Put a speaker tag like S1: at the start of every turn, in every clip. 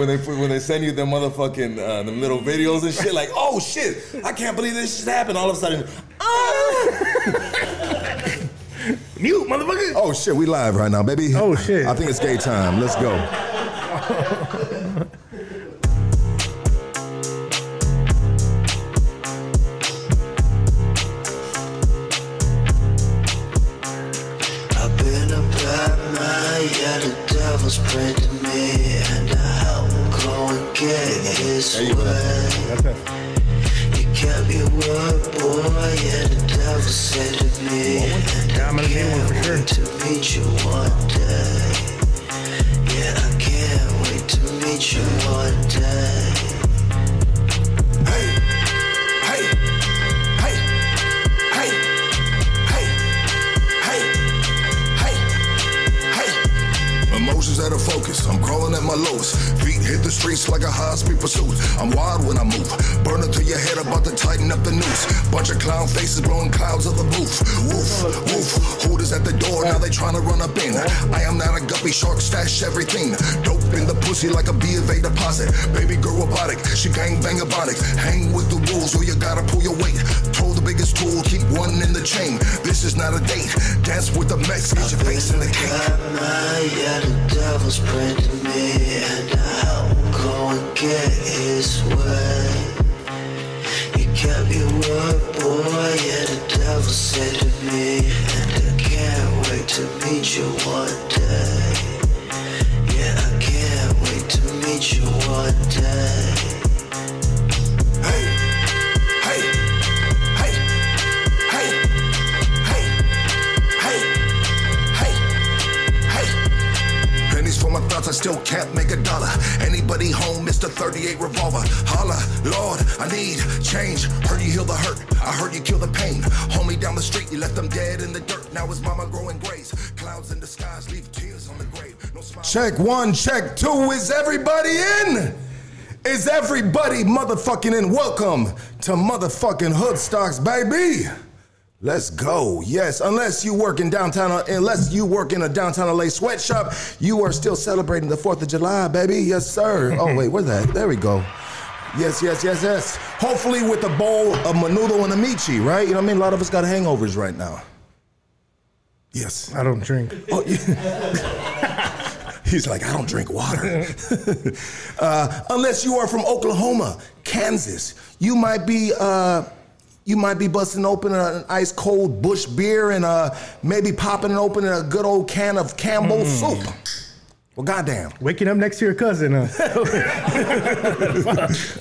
S1: When they when they send you the motherfucking uh, them little videos and shit, like, oh shit, I can't believe this shit happened. All of a sudden, ah!
S2: Mute, motherfucker.
S3: Oh shit, we live right now, baby.
S2: Oh, shit.
S3: I think it's gay time. Let's go. blowing clouds of the roof. Woof, woof. Hooters at the door, now they trying to run up in. I am not a guppy shark, stash everything. Dope in the pussy like a B of A deposit. Baby girl robotic, she gang bang ebonic. Hang with the rules or you gotta pull your weight. Told the biggest tool, keep one in the chain. This is not a date. Dance with the Mex, get your face in the cake.
S4: Yeah, the devil's prayed to me, and I help him go and get his way. You kept your word, yeah, the devil said to me, and I can't wait to meet you one day. Yeah, I can't wait to meet you one day.
S3: Still can't make a dollar. Anybody home, Mr. 38 revolver. Holla, Lord, I need change. Heard you heal the hurt, I heard you kill the pain. Homie down the street, you left them dead in the dirt. Now his mama growing grays. Clouds in the skies leave tears on the grave. No. Check one, check two. Is everybody in? Is everybody motherfucking in? Welcome to motherfucking Hoodstocks, baby. Let's go. Yes, unless you work in downtown, unless you work in a downtown LA sweatshop, you are still celebrating the 4th of July, baby. Yes, sir. Oh, wait, where's that? There we go. Yes, yes, yes, yes. Hopefully with a bowl of menudo and a michi, right? You know what I mean? A lot of us got hangovers right now. Yes.
S2: I don't drink.
S3: Oh, yeah. He's like, I don't drink water. uh, unless you are from Oklahoma, Kansas, you might be. Uh, you might be busting open an ice cold Busch beer and uh, maybe popping open a good old can of Campbell soup. Well, goddamn.
S2: Waking up next to your cousin. Huh?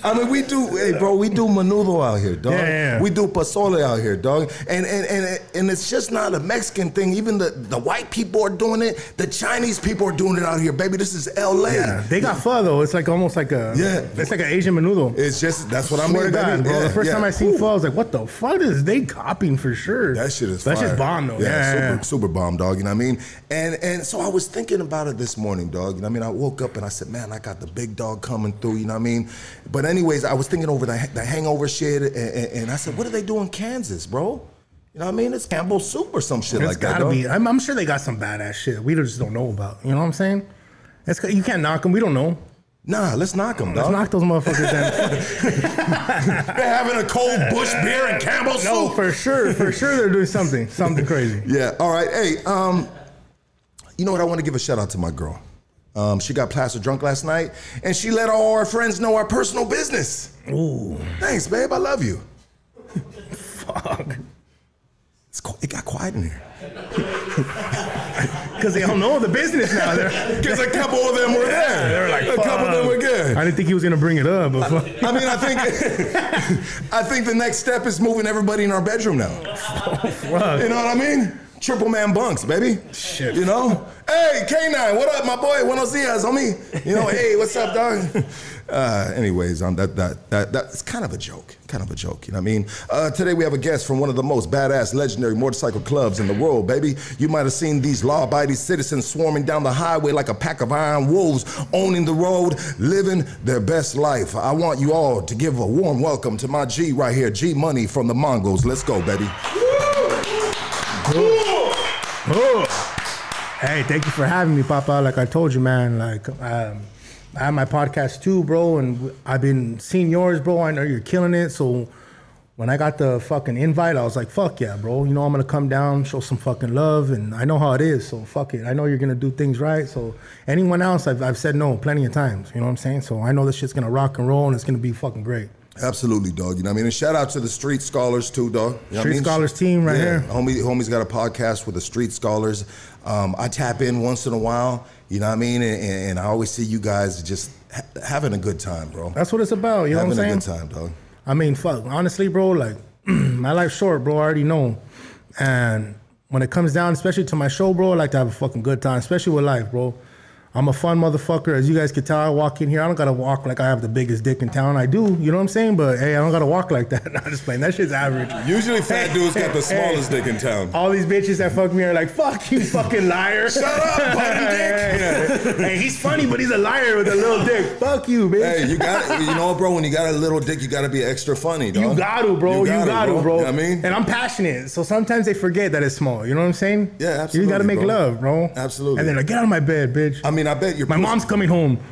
S3: I mean, we do, hey, bro, we do menudo out here, dog.
S2: Yeah, yeah.
S3: We do pozole out here, dog. And and and and it's just not a Mexican thing. Even the the white people are doing it. The Chinese people are doing it out here, baby. This is L.A.
S2: yeah, they got pho though. It's like almost like a
S3: Yeah.
S2: It's like an Asian menudo.
S3: It's just that's what I
S2: Swear
S3: mean,
S2: to God, bro. The first time I seen
S3: Ooh.
S2: pho, I was like, "What the fuck is they copying for sure?"
S3: That shit is
S2: That's just bomb though.
S3: Yeah,
S2: Yeah,
S3: super, super bomb, dog. You know what I mean? And and so I was thinking about it this morning, dog. You know what I mean? I woke up and I said, man, I got the big dog coming through. You know what I mean? But anyways, I was thinking over the, the hangover shit, and, and, and I said, what do they do in Kansas, bro? You know what I mean? It's Campbell soup or some shit
S2: It's
S3: like that.
S2: gotta
S3: dog.
S2: be. I'm, I'm sure they got some badass shit we just don't know about. You know what I'm saying? It's, you can't knock them. We don't know.
S3: Nah, let's knock them,
S2: Let's knock those motherfuckers down.
S3: They're having a cold Busch beer and Campbell
S2: no,
S3: soup.
S2: for sure, for sure, they're doing something, something crazy.
S3: Yeah. All right. Hey, um, you know what? I want to give a shout out to my girl. Um, she got plastered drunk last night, and she let all our friends know our personal business.
S2: Ooh,
S3: Thanks, babe. I love you.
S2: fuck.
S3: It got quiet in here.
S2: Because they don't know the business now.
S3: Because a couple of them were there.
S2: they're like,
S3: a couple of them were good.
S2: I didn't think he was gonna bring it up, but fuck.
S3: I mean, I think I think the next step is moving everybody in our bedroom now. You know what I mean? Triple man bunks, baby.
S2: Shit.
S3: You know? Hey, K9, what up, my boy? Buenos dias, homie. You know, hey, what's up, dog? Uh, anyways, um, that, that, that, that's kind of a joke. Kind of a joke, you know what I mean? Uh, today we have a guest from one of the most badass, legendary motorcycle clubs in the world, baby. You might have seen these law-abiding citizens swarming down the highway like a pack of iron wolves, owning the road, living their best life. I want you all to give a warm welcome to my G right here, G Money from the Mongols. Let's go, baby.
S2: Oh. Hey, thank you for having me, Papa. Like I told you, man. Like, um, I have my podcast too, bro, and I've been seeing yours, bro. I know you're killing it. So when I got the fucking invite, I was like, fuck yeah, bro. You know, I'm gonna come down, show some fucking love, and I know how it is. So fuck it. I know you're gonna do things right. So anyone else, I've, I've said no plenty of times. You know what I'm saying? So I know this shit's gonna rock and roll, and it's gonna be fucking great.
S3: Absolutely, dog. You know what I mean? And shout out to the Street Scholars too, dog. You know what I
S2: Street
S3: mean?
S2: Scholars team right
S3: yeah.
S2: here.
S3: Homie, homie's got a podcast with the Street Scholars. Um, I tap in once in a while. You know what I mean? And, and, I always see you guys just ha- having a good time, bro.
S2: That's what it's about. You know
S3: having
S2: what I'm saying?
S3: Having a good time, dog.
S2: I mean, fuck. Honestly, bro, like my life's short, bro. I already know. And when it comes down, especially to my show, bro, I like to have a fucking good time, especially with life, bro. I'm a fun motherfucker. As you guys can tell, I walk in here. I don't gotta walk like I have the biggest dick in town. I do, you know what I'm saying? But hey, I don't gotta walk like that. Not just playing. That shit's average.
S5: Usually fat dudes got the smallest dick in town.
S2: All these bitches that fuck me are like, fuck you, fucking liar.
S5: Shut up, bony dick.
S2: hey, he's funny, but he's a liar with a little dick. Fuck you, bitch.
S3: Hey, you got it. you know, bro. When you got a little dick, you got to be extra funny, dog.
S2: You got to, bro. You got to, bro.
S3: You know what I mean?
S2: and I'm passionate, so sometimes they forget that it's small. You know what I'm saying?
S3: Yeah, absolutely.
S2: You got to make
S3: bro.
S2: love, bro.
S3: Absolutely.
S2: And then like, get out of my bed, bitch.
S3: I mean, I bet your
S2: my
S3: pussy,
S2: mom's coming home.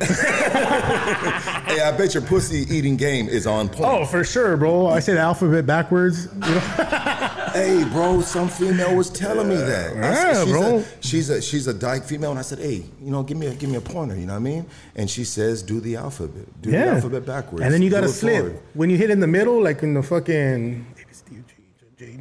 S3: Hey, I bet your pussy eating game is on point.
S2: oh, for sure, bro. I say the alphabet backwards. You know?
S3: Hey, bro, some female was telling me that. I said,
S2: Yeah,
S3: she's
S2: bro.
S3: A, she's a she's a dyke female, and I said, hey, you know, give me a give me a pointer. You know what I mean? And she says, do the alphabet, do the alphabet backwards,
S2: And then you got to
S3: it
S2: slip.
S3: forward.
S2: When you hit in the middle, like in the fucking,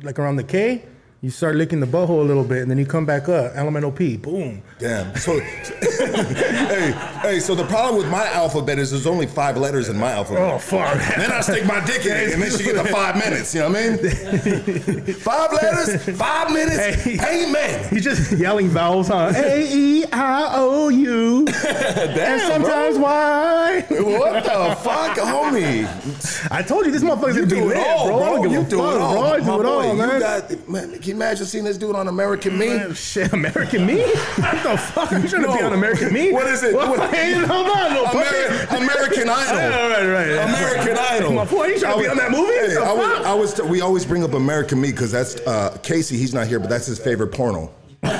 S2: like around the K, you start licking the butthole a little bit, and then you come back up. Elemental P, boom.
S3: Damn. So, hey, hey. So the problem with my alphabet is there's only five letters in my alphabet.
S2: Oh, fuck.
S3: Then I stick my dick in it, and then she get the five minutes. You know what I mean? five letters, five minutes.
S2: Hey.
S3: Amen.
S2: He's just yelling vowels, huh? A E I O U. And
S3: Damn,
S2: sometimes why?
S3: What the fuck, homie?
S2: I told you this motherfucker's gonna be
S3: do it
S2: lit,
S3: all,
S2: bro.
S3: Bro. You do
S2: fuck,
S3: it all,
S2: bro. I do it all, man.
S3: You got, man. Imagine seeing this dude on American Me?
S2: Shit, American Me? What the fuck? Are you trying to be on American Me?
S3: What is it?
S2: What?
S3: What-
S2: Hey, hold on, little
S3: Ameri-. American Idol.
S2: All right, right.
S3: American Idol.
S2: My boy, you trying to be on that movie?
S3: Hey, I was. I was we always bring up American Me because that's uh, Casey. He's not here, but that's his favorite porno.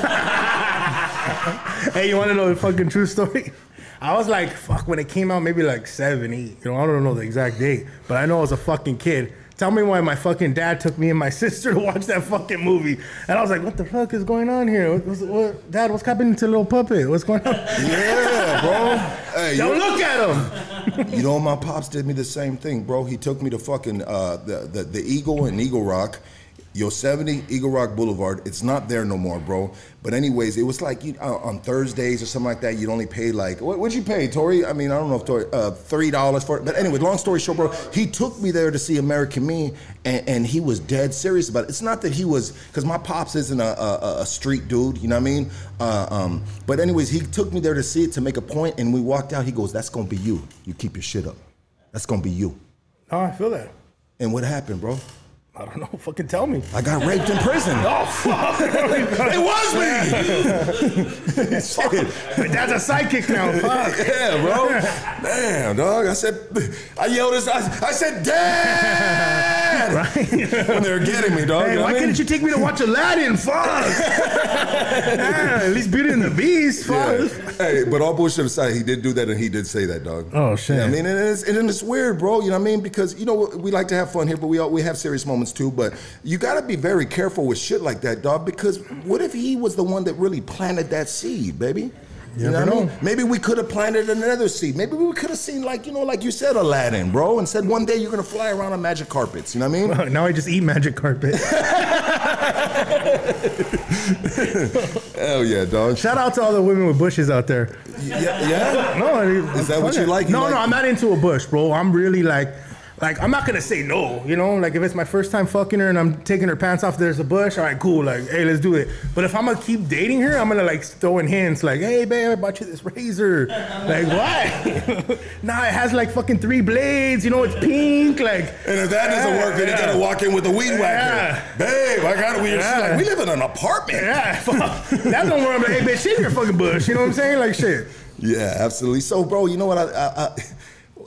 S2: Hey, you want to know the fucking true story? I was like, fuck, when it came out, maybe like seven, eight. You know, I don't know the exact date, but I know I was a fucking kid. Tell me why my fucking dad took me and my sister to watch that fucking movie. And I was like, what the fuck is going on here? What, what's- what, dad, what's happening to little puppet? What's going on?
S3: Yeah, bro. Hey,
S2: Don't look at him.
S3: you know my pops did me the same thing, bro. He took me to fucking uh, the, the the Eagle and Eagle Rock. Yosemite, Eagle Rock Boulevard. It's not there no more, bro. But anyways, it was like you, uh, on Thursdays or something like that. You'd only pay like what? What'd you pay, Tori? I mean, I don't know if Tori uh, three dollars for it. But anyway, long story short, bro, he took me there to see American Me, and, and he was dead serious about it. It's not that he was because my pops isn't a, a, a street dude, you know what I mean? Uh, um, but anyways, he took me there to see it to make a point, and we walked out. He goes, "That's gonna be you. You keep your shit up. That's gonna be you."
S2: Oh, I feel that.
S3: And what happened, bro?
S2: I don't know. Fucking tell me.
S3: I got raped in prison.
S2: Oh, fuck.
S3: It was me.
S2: My dad's a sidekick now. Fuck.
S3: Yeah, bro. Damn, dog. I said, I yelled this. I, I said, Dad.
S2: Right?
S3: when they were getting me, dog.
S2: Hey,
S3: you know
S2: why
S3: I mean?
S2: couldn't you take me to watch Aladdin? Fuck. Yeah, at least Beauty and the Beast. Fuck.
S3: Yeah. Hey, but all bullshit aside, he did do that and he did say that, dog.
S2: Oh, shit.
S3: Yeah, I mean, and it's, and it's weird, bro. You know what I mean? Because, you know, we like to have fun here, but we all, we have serious moments too. But you got to be very careful with shit like that, dog, because what if he was the one that really planted that seed, baby? You,
S2: never
S3: know what I mean? Maybe we could have planted another seed. Maybe we could have seen, like, you know, like you said, Aladdin, bro, and said one day you're going to fly around on magic carpets. You know what I mean?
S2: Now I just eat magic carpet.
S3: Hell yeah, dog.
S2: Shout out to all the women with bushes out there.
S3: Yeah, yeah.
S2: No, I mean,
S3: Is that what you like? You
S2: No,
S3: like-
S2: no, I'm not into a bush, bro. I'm really like, like I'm not gonna say no. You know, like if it's my first time fucking her and I'm taking her pants off, there's a bush. All right, cool. Like, hey, let's do it. But if I'm gonna keep dating her, I'm gonna like throw in hints, like, hey, babe, I bought you this razor. like, why? nah, it has like fucking three blades. You know, it's pink. Like,
S3: And if that doesn't work, then you gotta walk in with a weed whacker.
S2: Yeah.
S3: Babe, I got it. We, she's
S2: Yeah.
S3: like, we live in an apartment.
S2: yeah, fuck. That's one where I'm like, hey, bitch, shit in your fucking bush. You know what I'm saying? Like, shit.
S3: Yeah, absolutely. So, bro, you know what? I, I, I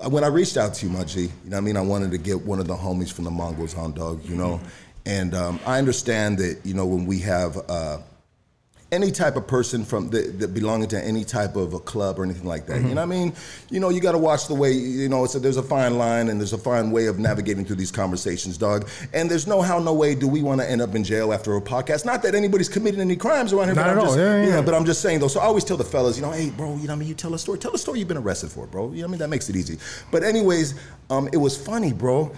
S3: when I reached out to you, my G, you know what I mean? I wanted to get one of the homies from the Mongols on, dog, you know? And um, I understand that, you know, when we have uh, any type of person from that, that belonging to any type of a club or anything like that. You know what I mean? You know, you got to watch the way. You know, it's a, there's a fine line and there's a fine way of navigating through these conversations, dog. And there's no how, no way do we want to end up in jail after a podcast. Not that anybody's committing any crimes around here.
S2: Not
S3: but
S2: at
S3: I'm
S2: all.
S3: just,
S2: Yeah, yeah.
S3: but I'm just saying though. So I always tell the fellas, you know, hey, bro, you know what I mean? You tell a story. Tell a story you've been arrested for, bro. You know what I mean? That makes it easy. But anyways, um, it was funny, bro.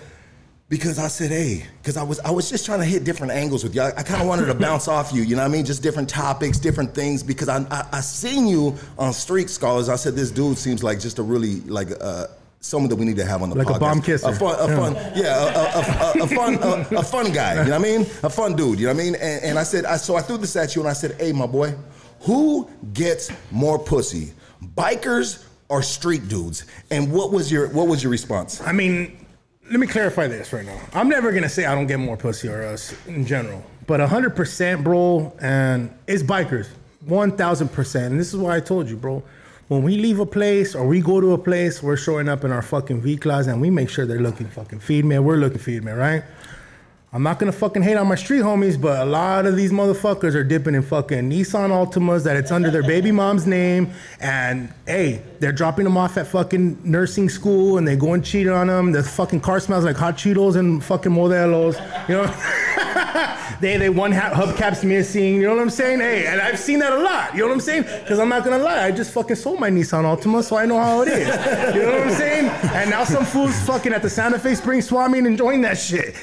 S3: Because I said, hey, because I was I was just trying to hit different angles with you. I, I kind of wanted to bounce off you, you know what I mean? Just different topics, different things. Because I, I I seen you on Street Scholars. I said this dude seems like just a really like uh someone that we need to have on the
S2: Like a
S3: podcast.
S2: bomb kisser.
S3: A fun, a fun, yeah, a, a, a, a fun, a, a fun guy. You know what I mean? A fun dude. You know what I mean? And, and I said, I, so I threw this at you, and I said, hey, my boy, who gets more pussy, bikers or street dudes? And what was your what was your response?
S2: I mean, let me clarify this right now. I'm never gonna say I don't get more pussy or us in general, but 100%, bro, and it's bikers, 1,000%. And this is why I told you, bro. When we leave a place or we go to a place, we're showing up in our fucking V class and we make sure they're looking fucking female. We're looking female, right? I'm not gonna fucking hate on my street homies, but a lot of these motherfuckers are dipping in fucking Nissan Altimas that it's under their baby mom's name, and hey, they're dropping them off at fucking nursing school, and they go and cheat on them. The fucking car smells like hot Cheetos and fucking Modelos, you know. they they one ha- hubcaps missing, you know what I'm saying? Hey, and I've seen that a lot, you know what I'm saying? Because I'm not gonna lie, I just fucking sold my Nissan Altima, so I know how it is, you know what I'm saying? And now some fools fucking at the Santa Fe Springs Swap Meet and enjoying that shit.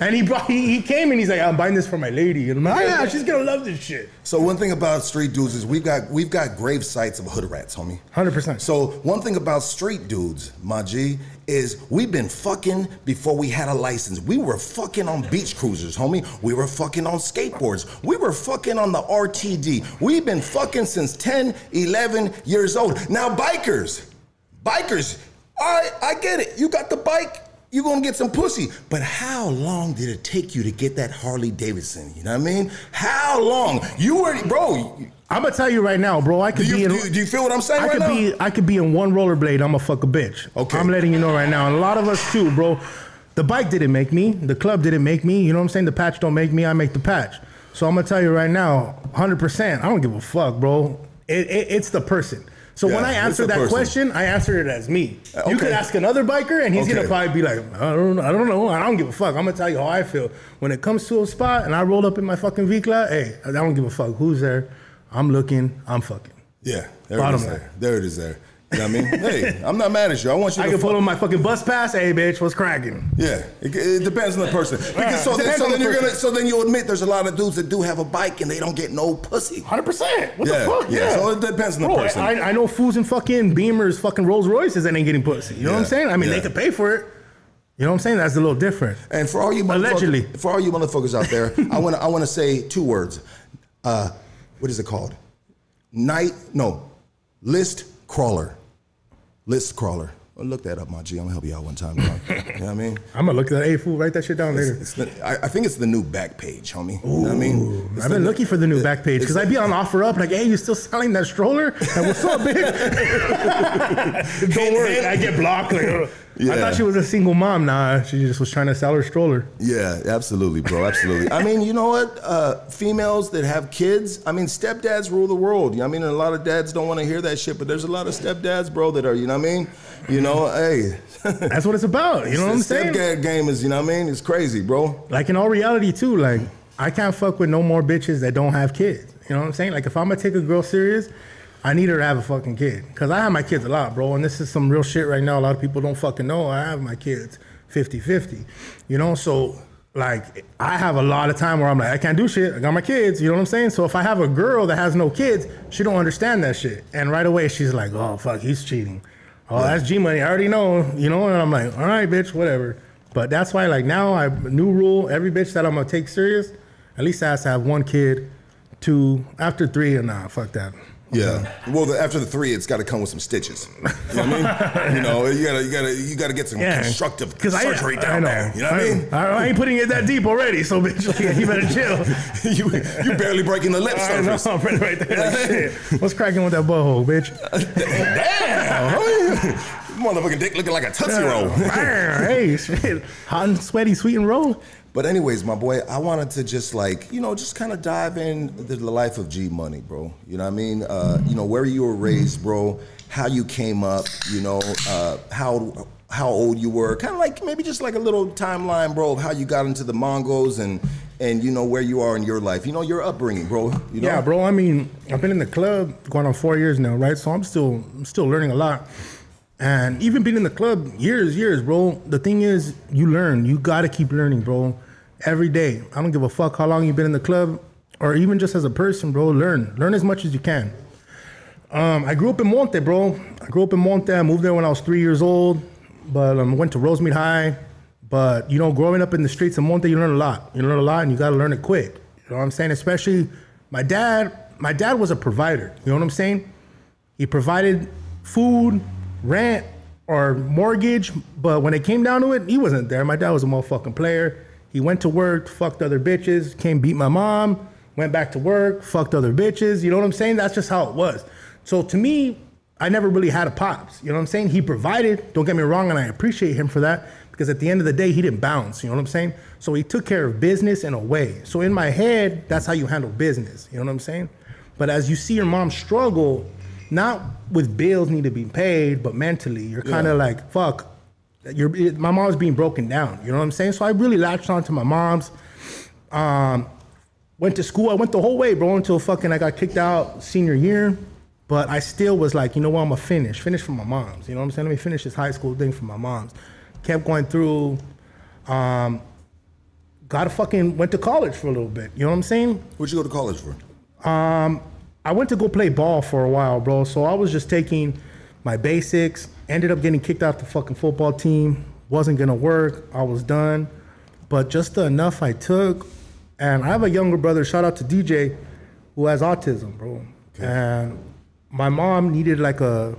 S2: And he brought, he, he came and he's like, I'm buying this for my lady. And I'm like, oh, yeah, she's gonna love this shit.
S3: So one thing about street dudes is we've got we've got grave sites of hood rats, homie.
S2: 100%.
S3: So one thing about street dudes, my G, is we've been fucking before we had a license. We were fucking on beach cruisers, homie. We were fucking on skateboards. We were fucking on the RTD. We've been fucking since 10, 11 years old. Now bikers, bikers, right, I get it. You got the bike. You're gonna get some pussy. But how long did it take you to get that Harley Davidson? You know what I mean? How long? You were, bro.
S2: I'm gonna tell you right now, bro. I
S3: Do
S2: could
S3: you,
S2: be in.
S3: do, you- do you feel what I'm saying
S2: I
S3: right
S2: could
S3: now?
S2: be I could be in one rollerblade. I'm a fuck a bitch.
S3: Okay.
S2: I'm letting you know right now. And a lot of us too, bro. The bike didn't make me. The club didn't make me. You know what I'm saying? The patch don't make me. I make the patch. So I'm gonna tell you right now, 100%. I don't give a fuck, bro. It, it, it's the person. So when I answer that
S3: person.
S2: question, I answered it as me.
S3: Uh,
S2: You could ask another biker, and he's
S3: Okay.
S2: gonna probably be like, I don't, I don't know, I don't give a fuck. I'm gonna tell you how I feel. When it comes to a spot, and I rolled up in my fucking V class, hey, I don't give a fuck who's there. I'm looking. I'm fucking.
S3: Yeah, there
S2: Bottom
S3: it is. There. there it is. There. You know what I mean? hey, I'm not mad at you. I want you to.
S2: I
S3: to.
S2: can pull on my fucking bus pass. Hey, bitch, what's cracking?
S3: yeah, it, it depends on the person. Because so, then, so then
S2: the
S3: you're gonna, so then you admit there's a lot of dudes that do have a bike and they don't get no pussy.
S2: Hundred percent. What
S3: Yeah,
S2: the fuck?
S3: yeah, so it depends on the
S2: Bro,
S3: person.
S2: I, I know fools in fucking Beamers, fucking Rolls Royces that ain't getting pussy. You know what I'm saying? I mean,
S3: yeah.
S2: they could pay for it. You know what I'm saying? That's a little different.
S3: And for all you
S2: Allegedly.
S3: for all you motherfuckers out there, I want to I want to say two words. Uh, what is it called? Night no, list crawler, list crawler. Well, look that up, my G. I'm gonna help you out one time. You know what I mean?
S2: I'm gonna look at that. Hey, fool, write that shit down later.
S3: It's the, I, I think it's the new Backpage, homie. you know what I mean? It's
S2: I've
S3: the-
S2: been looking for the new
S3: Backpage
S2: because I'd be on OfferUp like, hey, you still selling that stroller? And what's up, bitch? Don't worry, I get blocked. Like, uh, I thought she was a single mom. Nah, she just was trying to sell her stroller.
S3: Yeah, absolutely, bro. Absolutely. I mean, you know what? Uh, females that have kids, I mean, stepdads rule the world. You know what I mean? A lot of dads don't want to hear that shit, but there's a lot of stepdads, bro, that are, you know what I mean? You know, hey.
S2: That's what it's about. You know what I'm
S3: the
S2: saying?
S3: Stepdad game is, you know what I mean? It's crazy, bro.
S2: like in all reality too, like I can't fuck with no more bitches that don't have kids. You know what I'm saying? Like if I'm gonna take a girl serious, I need her to have a fucking kid. Cause I have my kids a lot, bro. And this is some real shit right now. A lot of people don't fucking know. I have my kids 50-50. You know, so like I have a lot of time where I'm like, I can't do shit. I got my kids. You know what I'm saying? So if I have a girl that has no kids, she don't understand that shit. And right away she's like, oh fuck, he's cheating. Oh, that's G money. I already know. You know, and I'm like, all right, bitch, whatever. But that's why, like now, I new rule: every bitch that I'm gonna take serious, at least I has to have one kid. Two after three, and nah, fuck that.
S3: Yeah. Well, the, after the three, it's got to come with some stitches. You know what I mean? you know, you gotta, you gotta, you gotta get some constructive
S2: I,
S3: surgery down
S2: know.
S3: there. You know what I mean?
S2: I, I ain't putting it that deep already, so bitch, like, you better chill.
S3: you, you barely breaking the lip
S2: I know,
S3: surface.
S2: I'm right there. Like, shit. What's cracking with that butthole, bitch?
S3: Damn. Motherfucking dick looking like a Tootsie Roll.
S2: hey, shit. Hot and sweaty, sweet and roll.
S3: But anyways, my boy, I wanted to just like you know just kind of dive in the, the life of G Money, bro. You know what I mean? Uh, you know where you were raised, bro. How you came up, you know, uh, how how old you were, kind of like maybe just like a little timeline, bro, of how you got into the Mongols and and you know where you are in your life. You know your upbringing, bro. You know?
S2: Yeah, bro. I mean, I've been in the club going on four years now, right? So I'm still I'm still learning a lot. And even being in the club years, years, bro. The thing is, you learn. You gotta keep learning, bro. Every day. I don't give a fuck how long you've been in the club, or even just as a person, bro. Learn. Learn as much as you can. Um, I grew up in Monte, bro. I grew up in Monte. I moved there when I was three years old, but um, went to Rosemead High. But you know, growing up in the streets of Monte, you learn a lot. You learn a lot, and you gotta learn it quick. You know what I'm saying? Especially my dad. My dad was a provider. You know what I'm saying? He provided food, rent, or mortgage. But when it came down to it, he wasn't there. My dad was a motherfucking player. He went to work, fucked other bitches, came beat my mom, went back to work, fucked other bitches. You know what I'm saying? That's just how it was. So to me, I never really had a pops. You know what I'm saying? He provided, don't get me wrong, and I appreciate him for that because at the end of the day, he didn't bounce. You know what I'm saying? So he took care of business in a way. So in my head, that's how you handle business. You know what I'm saying? But as you see your mom struggle, not with bills need to be paid, but mentally, you're kind of like, fuck, you're, it- my mom's being broken down. You know what I'm saying? So I really latched on to my mom's. Um, went to school. I went the whole way, bro, until fucking I got kicked out senior year. But I still was like, you know what, I'm gonna finish. Finish for my mom's. You know what I'm saying? Let me finish this high school thing for my mom's. Kept going through. Um, got a fucking went to college for a little bit. You know what I'm saying?
S3: What'd you go to college for?
S2: I went to go play ball for a while, bro. So I was just taking my basics. Ended up getting kicked off the fucking football team. Wasn't gonna work. I was done. But just the enough I took, and I have a younger brother. Shout out to DJ, who has autism, bro. And my mom needed like a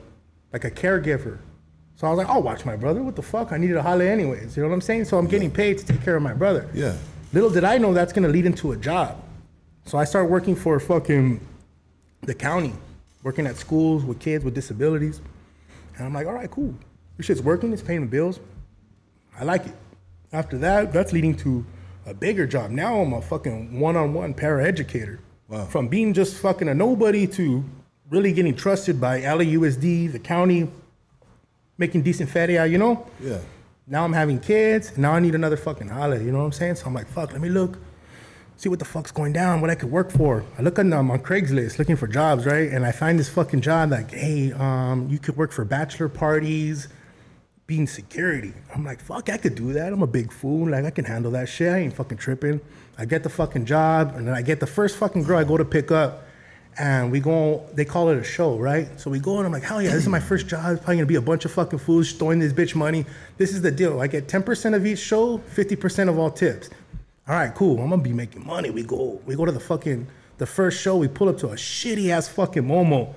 S2: like a caregiver. So I was like, I'll watch my brother. What the fuck? I needed a holiday anyways. You know what I'm saying? So I'm getting paid to take care of my brother.
S3: Yeah.
S2: Little did I know that's gonna lead into a job. So I started working for a fucking the county, working at schools with kids with disabilities. And I'm like, all right, cool. This shit's working, it's paying the bills. I like it. After that, that's leading to a bigger job. Now I'm a fucking one-on-one paraeducator.
S3: Wow.
S2: From being just fucking a nobody to really getting trusted by LAUSD, the county, making decent feria, you know?
S3: Yeah.
S2: Now I'm having kids, and now I need another fucking holiday. You know what I'm saying? So I'm like, fuck, let me look, see what the fuck's going down, what I could work for. I look on um, on Craigslist looking for jobs, right? And I find this fucking job like, hey, um, you could work for bachelor parties, being security. I'm like, fuck, I could do that. I'm a big fool. Like I can handle that shit. I ain't fucking tripping. I get the fucking job, and then I get the first fucking girl I go to pick up. And we go, they call it a show, right? So we go and I'm like, hell yeah, this is my first job. It's probably gonna be a bunch of fucking fools throwing this bitch money. This is the deal. I get 10% of each show, 50% of all tips. All right, cool. I'm gonna be making money. We go, we go to the fucking, the first show, we pull up to a shitty ass fucking Momo.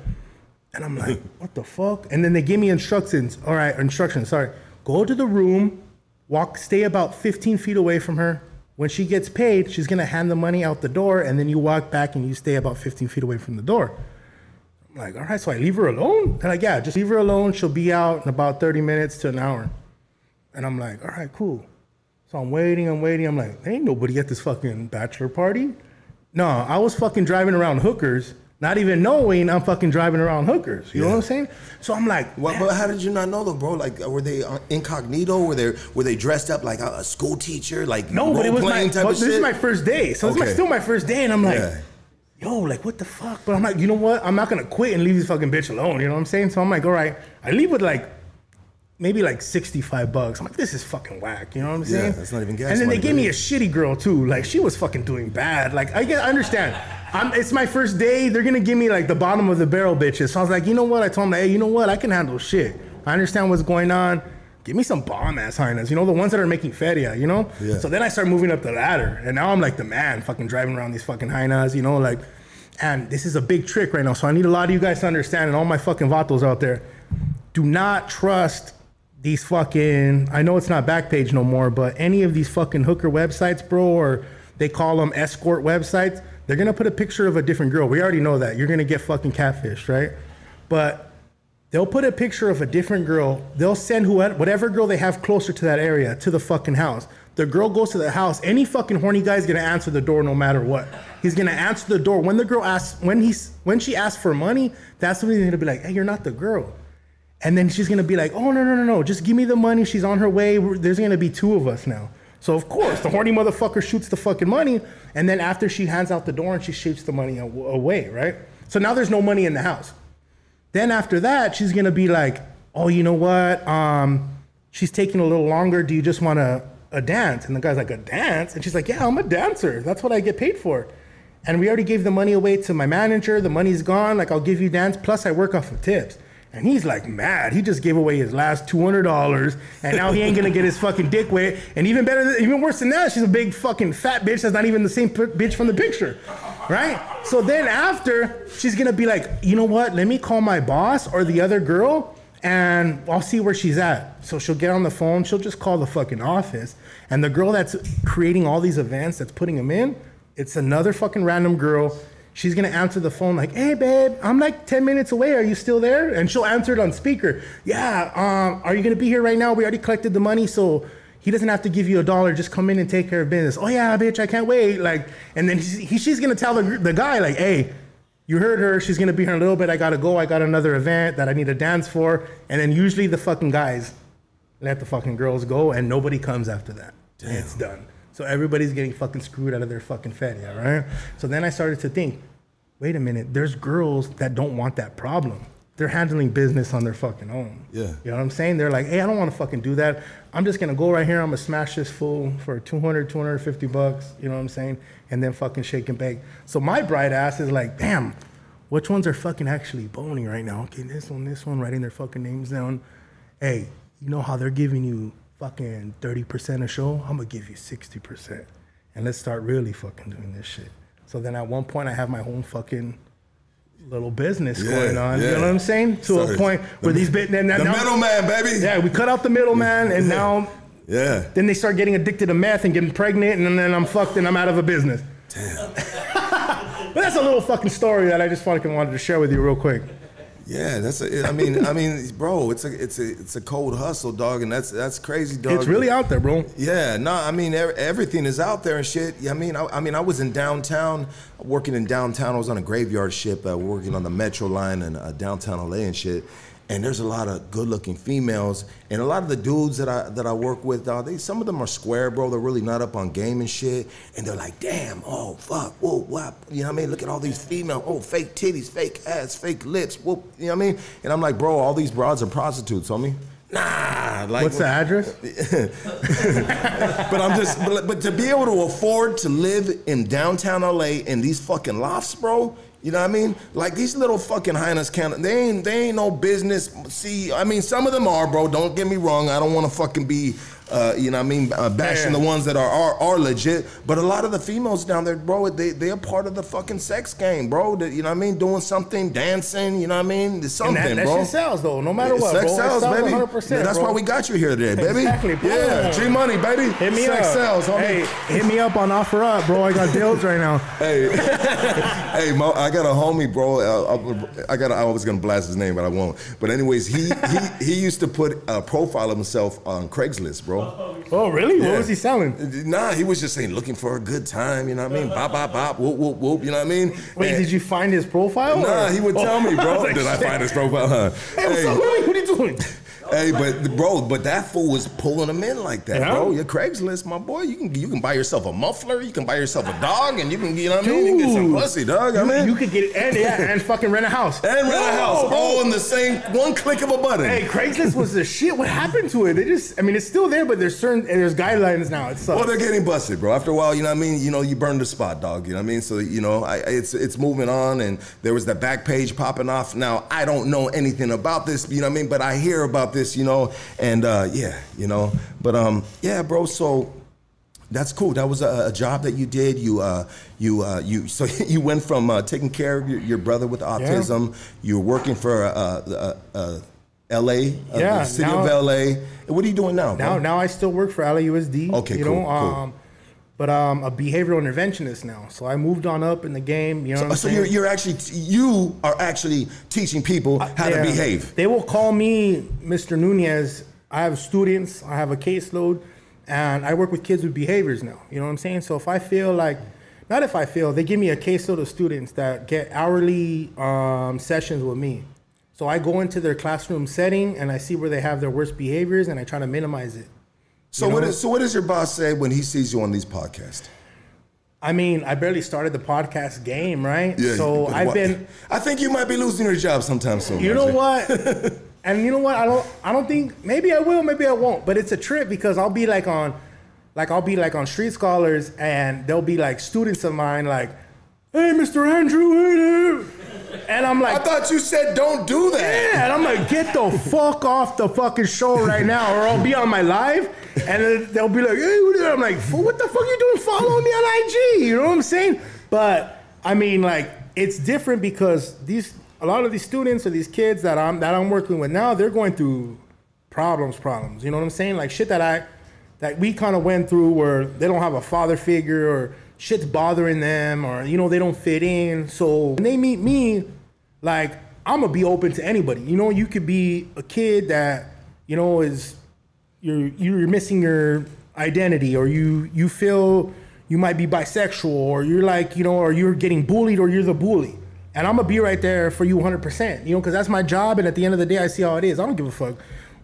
S2: And I'm like, what the fuck? And then they give me instructions. All right, instructions, sorry. Go to the room, walk, stay about 15 feet away from her. When she gets paid, she's gonna hand the money out the door, and then you walk back and you stay about 15 feet away from the door. I'm like, all right, so I leave her alone? They're like, yeah, just leave her alone. She'll be out in about 30 minutes to an hour. And I'm like, all right, cool. So I'm waiting, I'm waiting. I'm like, ain't nobody at this fucking bachelor party. No, I was fucking driving around hookers, not even knowing I'm fucking driving around hookers. You know what I'm saying? So I'm like,
S3: Well, but how did you not know though, bro? Like, were they uh, incognito? Were they were they dressed up like a, a school teacher? Like
S2: no, but it was my,
S3: role-playing type
S2: but this is my first day. So it's my, still my first day. And I'm like,
S3: Yeah.
S2: yo, like, what the fuck? But I'm like, you know what? I'm not gonna quit and leave this fucking bitch alone. You know what I'm saying? So I'm like, all right. I leave with like maybe like 65 bucks. I'm like, this is fucking whack. You know what I'm saying?
S3: Yeah, that's not even gas
S2: And then they gave me a shitty girl too. Like she was fucking doing bad. Like I get, I understand. I'm, it's my first day. They're gonna give me like the bottom of the barrel bitches. So I was like, you know what? I told them, hey, you know what? I can handle shit. I understand what's going on. Give me some bomb ass hyenas. You know the ones that are making feria. You know.
S3: Yeah.
S2: So then I start moving up the ladder, and now I'm like the man, fucking driving around these fucking hyenas. You know, like. And this is a big trick right now. So I need a lot of you guys to understand, and all my fucking vatos out there, do not trust these fucking. I know it's not Backpage no more, but any of these fucking hooker websites, bro, or they call them escort websites. They're gonna put a picture of a different girl. We already know that. You're gonna get fucking catfished, right? But They'll put a picture of a different girl. They'll send whoever, whatever girl they have closer to that area to the fucking house. The girl goes to the house. Any fucking horny guy is gonna answer the door no matter what. He's gonna answer the door when the girl asks when he's when she asks for money. That's when he's gonna be like, "Hey, you're not the girl." And then she's gonna be like, "Oh no no no no, just give me the money. She's on her way. There's gonna be two of us now." So of course the horny motherfucker shoots the fucking money, and then after she hands out the door and she shoots the money away, right? So now there's no money in the house. Then after that, she's gonna be like, "Oh, you know what? Um, she's taking a little longer. Do you just want a, a dance?" And the guy's like, "A dance?" And she's like, "Yeah, I'm a dancer. That's what I get paid for." And we already gave the money away to my manager. The money's gone. Like, I'll give you dance. Plus, I work off of tips. And he's like mad. He just gave away his last two hundred dollars, and now he ain't gonna get his fucking dick wet. And even better, even worse than that, she's a big fucking fat bitch that's not even the same p- bitch from the picture, right? So then after, she's gonna be like, you know what? Let me call my boss or the other girl, and I'll see where she's at. So she'll get on the phone. She'll just call the fucking office, and the girl that's creating all these events, that's putting them in, it's another fucking random girl. She's gonna answer the phone like, "Hey, babe, I'm like 10 minutes away. Are you still there?" And she'll answer it on speaker. Yeah. Um, are you gonna be here right now? We already collected the money, so he doesn't have to give you a dollar. Just come in and take care of business. Oh yeah, bitch, I can't wait. Like, and then he, he, she's gonna tell the the guy like, "Hey, you heard her. She's gonna be here in a little bit. I gotta go. I got another event that I need to dance for." And then usually the fucking guys let the fucking girls go, and nobody comes after that. And it's done. So everybody's getting fucking screwed out of their fucking fed, yeah, right? So then I started to think, wait a minute, there's girls that don't want that problem. They're handling business on their fucking own.
S3: Yeah.
S2: You know what I'm saying? They're like, hey, I don't want to fucking do that. I'm just gonna go right here. I'm gonna smash this fool for 200, 250 bucks. You know what I'm saying? And then fucking shake and bake. So my bright ass is like, damn, which ones are fucking actually boning right now? Okay, this one, this one, writing their fucking names down. Hey, you know how they're giving you fucking 30% a show? I'm gonna give you 60%. And let's start really fucking doing this shit. So then at one point I have my own fucking little business
S3: Yeah,
S2: going on. You know what I'm saying? To
S3: Sorry.
S2: a point where these bit and
S3: The
S2: now,
S3: middleman, baby.
S2: Yeah, we cut out the middleman and now
S3: Yeah.
S2: then they start getting addicted to meth and getting pregnant and then I'm fucked and I'm out of a business.
S3: Damn.
S2: But that's a little fucking story that I just fucking wanted to share with you real quick.
S3: Yeah, that's. A, I mean, I mean, bro, it's a, it's a, it's a cold hustle, dog, and that's that's crazy, dog.
S2: It's really out there, bro.
S3: Yeah, no, I mean ev- everything is out there and shit. Yeah, I mean, I, I mean, I was in downtown, working in downtown. I was on a graveyard ship, uh, working on the metro line in uh, downtown LA and shit. And there's a lot of good-looking females, and a lot of the dudes that I that I work with, dog, they some of them are square, bro. They're really not up on game and shit. And they're like, damn, oh fuck, whoa, what? You know what I mean? Look at all these female, oh, fake titties, fake ass, fake lips, whoop. You know what I mean? And I'm like, bro, all these broads are prostitutes, homie. Nah, like
S2: What's the address?
S3: but I'm just, but, but to be able to afford to live in downtown LA in these fucking lofts, bro. You know what I mean? Like these little fucking highness can they ain't they ain't no business. See, I mean, some of them are, bro. Don't get me wrong. I don't want to fucking be, uh, you know what I mean, uh, bashing
S2: Yeah.
S3: the ones that are, are are legit. But a lot of the females down there, bro, they they are part of the fucking sex game, bro. That, you know what I mean? Doing something, dancing. You know what I mean? There's
S2: And
S3: something,
S2: that, that
S3: bro.
S2: shit sells though, no matter what,
S3: Sex
S2: bro. It
S3: sells, baby.
S2: 100%,
S3: Yeah, that's
S2: bro.
S3: why we got you here today, baby.
S2: Exactly, bro.
S3: Yeah, G Money, baby.
S2: Hit me
S3: Sex
S2: up.
S3: sells, homie.
S2: Hey, hit me up on OfferUp, bro. I got deals right now.
S3: Hey, hey, Mo, I got a homie, bro. Uh, I got. I was gonna blast his name, but I won't. But anyways, he he he used to put a profile of himself on Craigslist, bro.
S2: Oh, really?
S3: Yeah.
S2: What was he selling?
S3: Nah, he was just saying looking for a good time. You know what I mean? Bop bop bop. Whoop whoop whoop. You know what I mean?
S2: Wait,
S3: And-
S2: did you find his profile?
S3: Nah,
S2: or-
S3: he would tell me,
S2: Oh, I
S3: bro.
S2: was like,
S3: Did I find his profile? Huh?
S2: Hey, what's up? What are you doing?
S3: Hey, but bro, but that fool was pulling them in like that,
S2: Yeah?
S3: bro. Your Craigslist, my boy. You can you can buy yourself a muffler, you can buy yourself a dog, and you can you know what I mean. You can get some pussy, dog. I
S2: You,
S3: mean,
S2: you could get and yeah, and fucking rent a house
S3: and rent a house
S2: bro.
S3: all in the same one click of a button.
S2: Hey, Craigslist was the shit. What happened to it? They just, I mean, it's still there, but there's certain, there's guidelines now. It sucks.
S3: Well, they're getting busted, bro. After a while, you know what I mean. You know, you burn the spot, dog. You know what I mean. So you know, I, it's it's moving on, and there was that Backpage popping off. Now I don't know anything about this, you know what I mean, but I hear about this, you know, and uh, yeah, you know, but um, yeah, bro. So that's cool. That was a, a job that you did. You uh, you uh, you so you went from uh, taking care of your, your brother with autism. You were working for uh, uh, uh, L.A.
S2: Yeah,
S3: the city
S2: now-
S3: of L.A. What are you doing now?
S2: now,
S3: bro?
S2: now I still work for LAUSD.
S3: Okay,
S2: you
S3: cool,
S2: know,
S3: cool.
S2: um, but I'm a behavioral interventionist now. So I moved on up in the game. You know, what I'm
S3: So
S2: saying?
S3: you're, you're actually you are actually teaching people how to
S2: Yeah.
S3: behave.
S2: They will call me Mr. Nunez. I have students, I have a caseload, and I work with kids with behaviors now. You know what I'm saying? So if I feel like, not if I feel, they give me a caseload of students that get hourly um, sessions with me. So I go into their classroom setting and I see where they have their worst behaviors and I try to minimize it.
S3: So
S2: You
S3: what is so what does your boss say when he sees you on these podcasts?
S2: I mean, I barely started the podcast game, right?
S3: Yeah,
S2: so I've
S3: what-
S2: been
S3: I think you might be losing your job sometime soon.
S2: You know what? and you know what? I don't. I don't think. Maybe I will. Maybe I won't. But it's a trip because I'll be like on, like I'll be like on Street Scholars, and there'll be like students of mine like, "Hey, Mr. Andrew, hey there," and I'm like, I
S3: thought you said don't do that.
S2: Yeah, and I'm like, get the fuck off the fucking show right now, or I'll be on my live, and they'll be like, hey, what are you-" I'm like, what the fuck are you doing following me on IG? You know what I'm saying? But I mean, like, it's different because these, a lot of these students or these kids that I'm that I'm working with now, they're going through problems, problems. You know what I'm saying? Like shit that I, that we kind of went through where they don't have a father figure or shit's bothering them or you know they don't fit in. So when they meet me, like I'm gonna be open to anybody. You know, you could be a kid that you know is you're you're missing your identity or you you feel you might be bisexual or you're like you know or you're getting bullied or you're the bully and i'm gonna be right there for you 100% you know because that's my job and at the end of the day i see how it is i don't give a fuck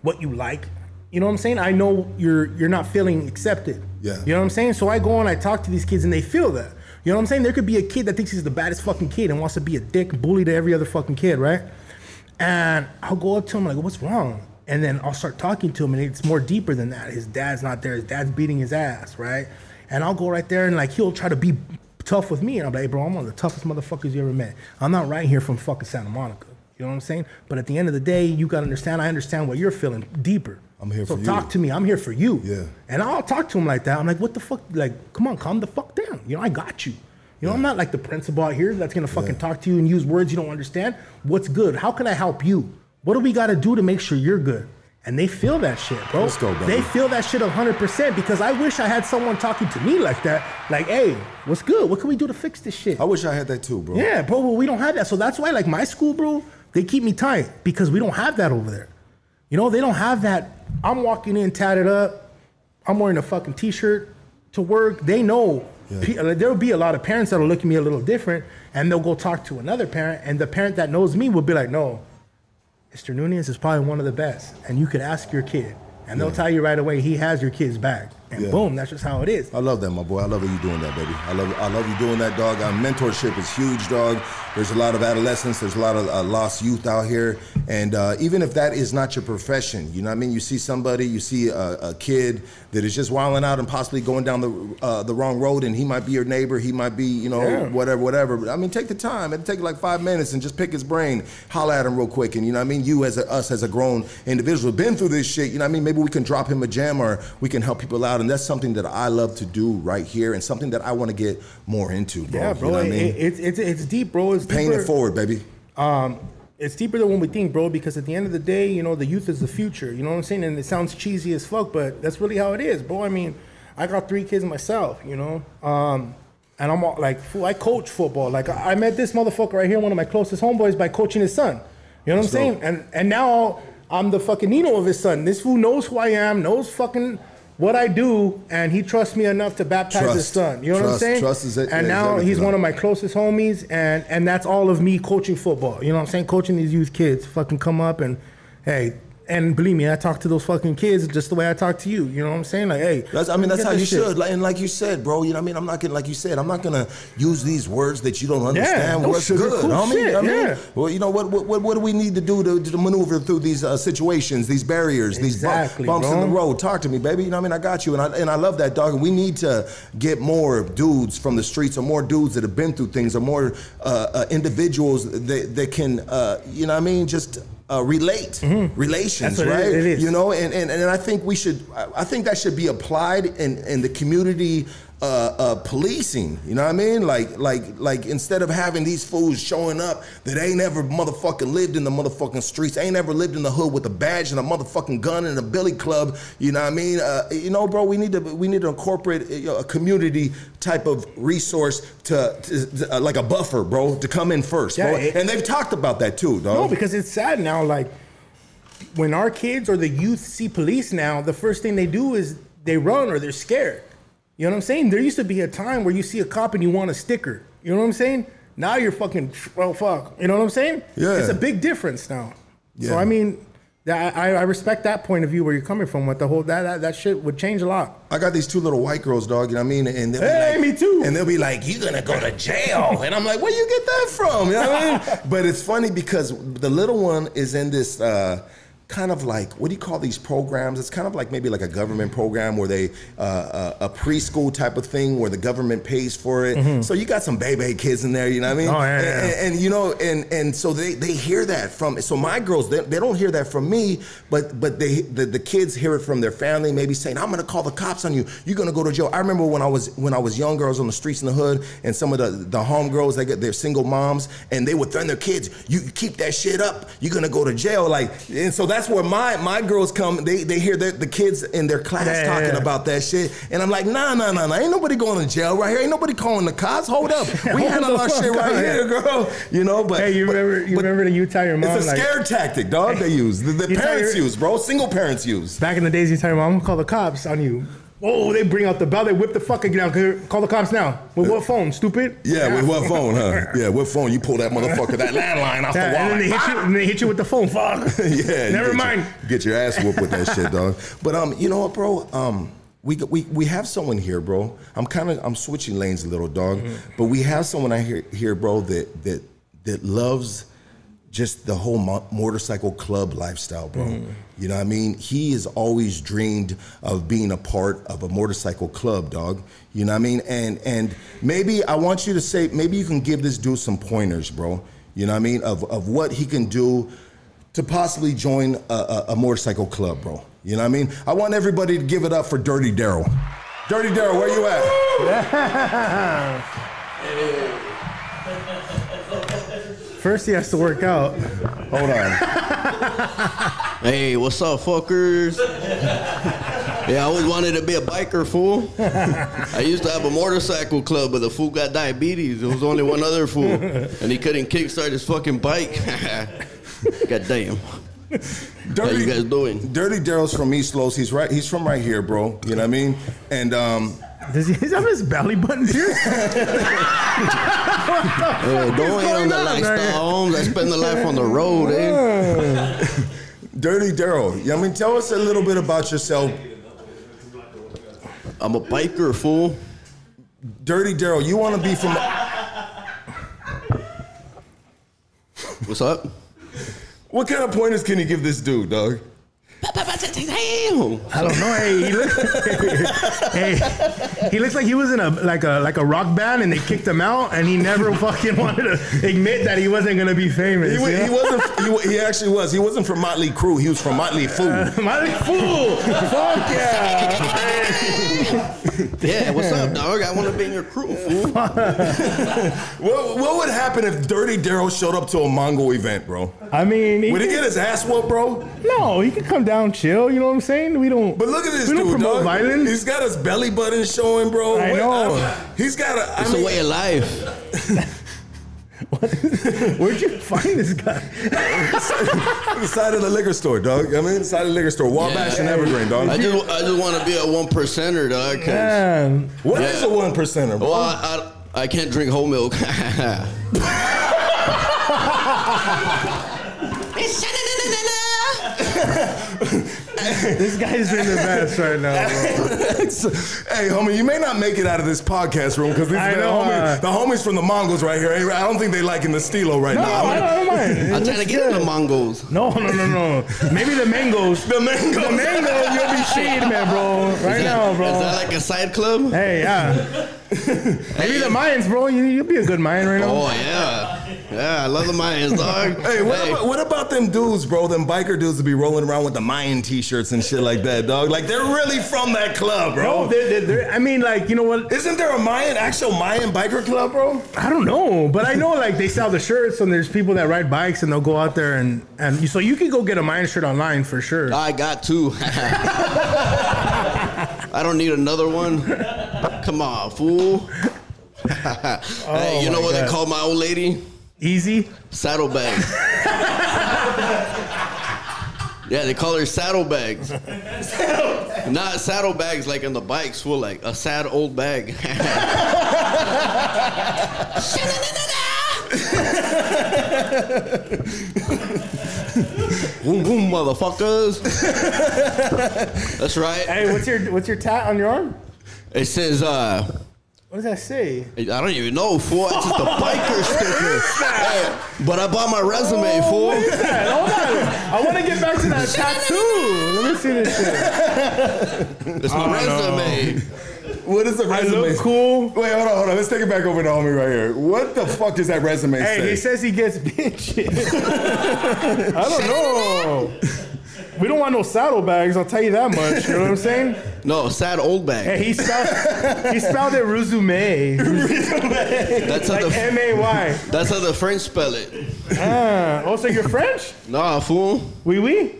S2: what you like you know what i'm saying i know you're you're not feeling accepted
S3: Yeah.
S2: you know what i'm saying so i go and i talk to these kids and they feel that you know what i'm saying there could be a kid that thinks he's the baddest fucking kid and wants to be a dick bully to every other fucking kid right and I'll go up to him like, "What's wrong?" And then I'll start talking to him, and it's more deeper than that. His dad's not there. His dad's beating his ass, right? And I'll go right there, and like he'll try to be tough with me, and I'm like, hey, "Bro, I'm one of the toughest motherfuckers you ever met. I'm not right here from fucking Santa Monica." You know what I'm saying? But at the end of the day, you gotta understand. I understand what you're feeling deeper.
S3: I'm here
S2: so
S3: for you.
S2: talk to me. I'm here for you.
S3: Yeah.
S2: And I'll talk to him like that. I'm like, what the fuck? Like, come on, calm the fuck down. You know, I got you. You know, I'm not like the principal out here that's gonna fucking
S3: Yeah.
S2: talk to you and use words you don't understand. What's good? How can I help you? What do we gotta do to make sure you're good? And they feel that shit, bro.
S3: Let's go, baby.
S2: They feel that shit 100% because I wish I had someone talking to me like that. Like, hey, what's good? What can we do to fix this shit?
S3: I wish I had that too, bro.
S2: Yeah, bro, well, we don't have that. So that's why, like, my school, bro, they keep me tight because we don't have that over there. You know, they don't have that. I'm walking in tatted up. I'm wearing a fucking t-shirt to work. They know. Uh, There'll be a lot of parents that'll look at me a little different, and they'll go talk to another parent, and the parent that knows me will be like, "No, Mr. Nunez is probably one of the best, and you could ask your kid, and they'll tell you right away he has your kid's back, and
S3: Yeah.
S2: boom, that's just how it is."
S3: I love that, my boy. I love you doing that, baby. I love, I love you doing that, dog. Uh, mentorship is huge, dog. There's a lot of adolescents. There's a lot of uh, lost youth out here, and uh, even if that is not your profession, you know what I mean. You see somebody, you see a, a kid that is just wilding out and possibly going down the uh, the wrong road, and he might be your neighbor. He might be, you know,
S2: Yeah.
S3: whatever, whatever. But, I mean, take the time. It'll take like five minutes and just pick his brain, holla at him real quick, and you know what I mean. You as a, us as a grown individual, been through this shit. You know what I mean. Maybe we can drop him a gem, or we can help people out, and that's something that I love to do right here, and something that I want to get more into, bro.
S2: Yeah,
S3: You
S2: bro,
S3: know what I mean?
S2: it- it's it's it's deep, bro. It's
S3: Paying
S2: deeper.
S3: it forward, baby.
S2: um, it's deeper than what we think, bro. Because at the end of the day, you know, the youth is the future. You know what I'm saying? And it sounds cheesy as fuck, but that's really how it is, bro. I mean, I got three kids myself, you know, um, and I'm all, like, fool, I coach football. Like, I I met this motherfucker right here, one of my closest homeboys, by coaching his son. You know what I'm saying? And and now I'm the fucking Nino of his son. This fool knows who I am, knows fucking what I do, and he trusts me enough to baptize his son. You know what I'm saying?
S3: trust is it-
S2: and now he's one of my closest homies, and and that's all of me coaching football. You know what I'm saying? Coaching these youth kids, fucking come up and, hey, and believe me, I talk to those fucking kids just the way I talk to you. You know what I'm saying? Like, hey,
S3: That's, I mean, that's how you
S2: shit.
S3: should. Like, and like you said, bro, you know what I mean? I'm not gonna, like you said, I'm not gonna use these words that you don't understand.
S2: no
S3: What's good,
S2: cool
S3: homie?
S2: shit,
S3: You know what I mean?
S2: yeah.
S3: Well, you know, what, what, what, do we need to do to, to maneuver through these uh, situations, these barriers, these bu-
S2: Exactly,
S3: bumps in the road? Talk to me, baby. You know what I mean? I got you. And I, and I love that, dog. And we need to get more dudes from the streets or more dudes that have been through things or more uh, uh, individuals that, that can, uh, you know what I mean, just uh, relate. Relations,
S2: Mm-hmm. What
S3: right?
S2: It is.
S3: You know, and, and, and I think we should, I think that should be applied in, in the community uh, uh, policing. You know what I mean? Like, like, like instead of having these fools showing up that ain't ever motherfucking lived in the motherfucking streets, ain't ever lived in the hood with a badge and a motherfucking gun and a billy club. You know what I mean? Uh, you know, bro, we need to we need to incorporate you know, a community type of resource to, to, to, uh, like a buffer, bro, to come in first,
S2: Yeah,
S3: bro.
S2: it-
S3: and they've talked about that too, dog.
S2: No, because it's sad now. Like when our kids or the youth see police now, the first thing they do is they run or they're scared. You know what I'm saying? There used to be a time where you see a cop and you want a sticker. You know what I'm saying? Now you're fucking well, fuck. You know what I'm saying?
S3: Yeah.
S2: It's a big difference now.
S3: Yeah.
S2: So I mean, I, I respect that point of view where you're coming from. With the whole that, that that shit would change a lot.
S3: I got these two little white girls, dog. You know what I mean? And they'll be like,
S2: me too.
S3: And they'll be like, "You're gonna go to jail," and I'm like, "Where you get that from?" You know what I mean? But it's funny because the little one is in this. Uh, Kind of like what do you call these programs? It's kind of like maybe like a government program where they uh, uh, a preschool type of thing where the government pays for it. So you got some baby kids in there, you know what I mean?
S2: Mm-hmm. Oh, yeah,
S3: And-
S2: yeah.
S3: and, and, you know, and and so they they hear that from. So my girls, they, they don't hear that from me, but but they the, the kids hear it from their family, maybe saying, "I'm gonna call the cops on you. You're gonna go to jail." I remember when I was when I was young, girls on the streets in the hood, and some of the the home girls, they get their single moms, and they would threaten their kids, "You keep that shit up, you're gonna go to jail." Like, and so that's where my my girls come. They they hear the, the kids in their class
S2: Yeah,
S3: talking
S2: yeah.
S3: about that shit, and I'm like, "Nah, nah, nah, nah. Ain't nobody going to jail right here. Ain't nobody calling the cops. Hold up, we handle
S2: the
S3: our shit right here, girl. You know, but
S2: Hey, you
S3: but-
S2: remember you remember that you tell your mom
S3: It's a
S2: like
S3: scare tactic, dog. They use the, the parents
S2: your-
S3: use, bro. Single parents use.
S2: back in the days you tell your mom, I'm gonna call the cops on you. Oh, they bring out the bell, they whip the fucking down. Call the cops now. With what phone, stupid?
S3: Yeah, with what phone, huh? Yeah, what phone? You pull that motherfucker, that landline off
S2: Yeah,
S3: the wall.
S2: and then they hit you, and they hit you with the phone. Fuck.
S3: yeah,
S2: Never
S3: get
S2: mind.
S3: Your, get your ass whooped with that shit, dog. But um, you know what, bro? Um, we we we have someone here, bro. I'm kind of I'm switching lanes a little, dog.
S2: Mm-hmm.
S3: But we have someone I hear here, bro, that that that loves just the whole mo- motorcycle club lifestyle, bro.
S2: Mm-hmm.
S3: You know what I mean? He has always dreamed of being a part of a motorcycle club, dog. You know what I mean? And and maybe I want you to say maybe you can give this dude some pointers, bro. You know what I mean? Of of what he can do to possibly join a, a, a motorcycle club, bro. You know what I mean? I want everybody to give it up for Dirty Daryl. Dirty Daryl, where you at?
S2: First, he has to work out.
S3: Hold on.
S6: Hey, what's up, fuckers? yeah, I always wanted to be a biker, fool. I used to have a motorcycle club, but the fool got diabetes. There was only one other fool, and he couldn't kickstart his fucking bike. God damn. How you guys doing?
S3: Dirty Daryl's from East Los. He's right. He's from right here, bro. You know what I mean? And um,
S2: Does he have his belly button here?
S6: Hey, don't hate on the lifestyle
S2: man?
S6: homes. I spend the life on the road, eh?
S3: Dirty Daryl, I mean, tell us a little bit about yourself.
S6: I'm a biker, fool.
S3: Dirty Daryl, you want to be from?
S6: What's up?
S3: What kind of pointers can you give this dude, dog?
S6: Damn.
S2: I don't know. Hey, he looks, hey, he looks like he was in a like a like a rock band and they kicked him out and he never fucking wanted to admit that he wasn't gonna be famous.
S3: He, wa-
S2: you know?
S3: he wasn't. He, he actually was. He wasn't from Motley Crue. He was from Motley Fool.
S2: My fool! Fuck yeah!
S6: Yeah, what's up, dog? I want to be in your crew, fool.
S3: What, what would happen if Dirty Daryl showed up to a Mongol event, bro?
S2: I mean, he
S3: Would he
S2: can-
S3: get his ass whooped, bro?
S2: no, he can come down, chill. You know what I'm saying? We don't.
S3: But look at this
S2: we don't
S3: dude,
S2: promote
S3: dog.
S2: violence.
S3: He's got his belly button showing, bro.
S2: I
S3: Wait,
S2: know.
S3: I'm- he's got a. I
S6: It's a way of life.
S2: Where'd you find this guy?
S3: the side of the liquor store, dog. I mean, the side of the liquor store, Wabash and Evergreen, dog.
S6: I just, I just want to be a one percenter, dog. 'cause-
S2: Man,
S3: What is
S6: Yeah.
S3: a one percenter, bro?
S6: Well, I, I, I can't drink whole milk.
S2: this guy's doing the best right now, bro.
S3: hey, homie, you may not make it out of this podcast room because the,
S2: I know,
S3: homie,
S2: uh,
S3: the homies from the Mongols right here. I don't think they liking the stilo right
S2: No,
S3: now.
S2: I don't, I don't mind.
S6: I'm trying to get
S2: in
S6: the Mongols.
S2: No, no, no, no. Maybe the mangoes.
S3: The mango.
S2: The mangoes, you'll be shade, man, bro. Right
S6: Is
S2: now,
S6: that-
S2: bro.
S6: Is that like a side club?
S2: Hey, yeah. Maybe the Mayans, bro. You, you'll be a good Mayan right now.
S6: Oh yeah. Yeah, I love the Mayans, dog.
S3: Hey, what, About, what about them dudes, bro? Them biker dudes to be rolling around with the Mayan t-shirts and shit like that, dog. Like they're really from that club, bro.
S2: No, they're, they're, they're- I mean, like, you know what?
S3: Isn't there a Mayan, actual Mayan biker club, bro?
S2: I don't know, but I know like they sell the shirts, and there's people that ride bikes, and they'll go out there and and so you can go get a Mayan shirt online for sure.
S6: I got two. I don't need another one. Come on, fool. hey, oh you know
S2: Oh my
S6: what they call my old lady?
S2: Easy.
S6: Saddlebags. yeah, they call her saddlebags. Not saddlebags like on the bikes, fool, like a sad old bag. boom, boom, motherfuckers. That's right.
S2: Hey, what's your what's your tat on your arm?
S6: It says, uh,
S2: What does that say?
S6: I don't even know, fool. It's just a biker sticker. Hey, but I bought my resume, oh, fool.
S2: What is that? Hold on. I want to get back to that tattoo. Let me see this shit.
S6: It's my resume.
S3: What is the resume?
S2: I
S3: resume?
S2: look cool.
S3: Wait, hold on, hold on. Let's take it back over to homie right here. What the fuck does that resume
S2: Hey,
S3: say?
S2: Hey, he says he gets bitches. I don't know. We don't want no saddlebags. I'll tell you that much. You know what I'm saying?
S6: No, sad old bag.
S2: Hey, he spelled he spelled it resume.
S6: That's how
S2: like
S6: the
S2: M A Y.
S6: that's how the French spell it.
S2: Ah, oh, so you're French?
S6: Nah, fool.
S2: Oui, oui.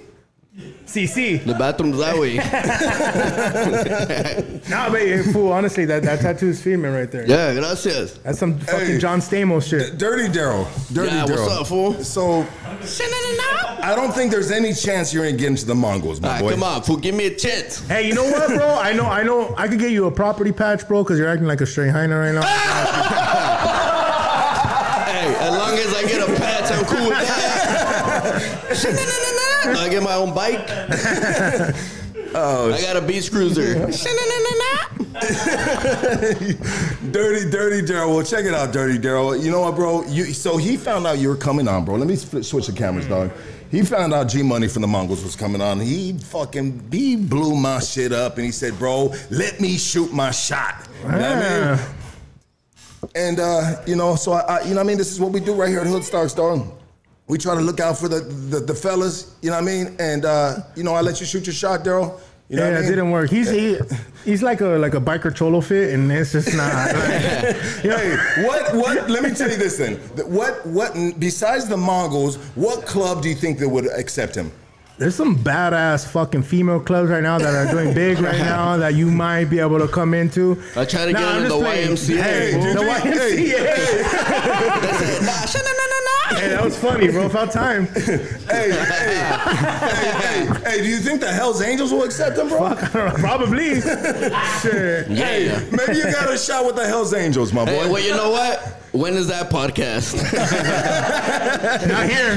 S2: Si, si.
S6: The bathroom's that way.
S2: Nah, but hey, fool, honestly, that, that tattoo is female right there.
S6: Yeah, gracias.
S2: That's some fucking
S3: Hey.
S2: John Stamos shit.
S3: Dirty Daryl. Dirty
S6: Yeah,
S3: Daryl.
S6: what's up, fool?
S3: So, I don't think there's any chance you're gonna get into the Mongols, my
S6: Alright,
S3: boy.
S6: come on, fool. Give me a chance.
S2: Hey, you know what, bro? I know, I know. I could get you a property patch, bro, because you're acting like a straight hyena right now.
S6: Hey, as long as I get a patch, I'm cool with that. I get my own bike.
S3: Oh,
S6: I got a beach cruiser.
S3: Dirty, dirty Daryl. Well, check it out, Dirty Daryl. You know what, bro? You so he found out you were coming on, bro. Let me split, switch the cameras, dog. He found out G Money from the Mongols was coming on. He fucking he blew my shit up, and he said, "Bro, let me shoot my shot." You know what I mean? And uh, you know, so I, I, you know, what I mean, this is what we do right here at Hood Stars, dog. We try to look out for the the, the fellas. You know what I mean? And uh, you know, I let you shoot your shot, Daryl. You know
S2: yeah,
S3: what I
S2: it didn't work. He's he, he's like a like a biker cholo fit, and it's just not. Like,
S3: Hey, what what? Let me tell you this then. What what? Besides the Mongols, what club do you think that would accept him?
S2: there's some badass fucking female clubs right now that are doing big right now that you might be able to come into.
S6: I try to get
S2: I'm
S6: into the
S2: playing.
S6: YMCA.
S2: Hey, the
S3: think-
S2: YMCA. Hey, that was funny, bro. About time.
S3: Hey, hey, hey, hey, hey, do you think the Hell's Angels will accept him, bro?
S2: Probably. Shit.
S6: Yeah.
S3: Maybe you got a shot with the Hell's Angels, my boy.
S6: Hey, well, you know what? When is that podcast?
S2: Not here.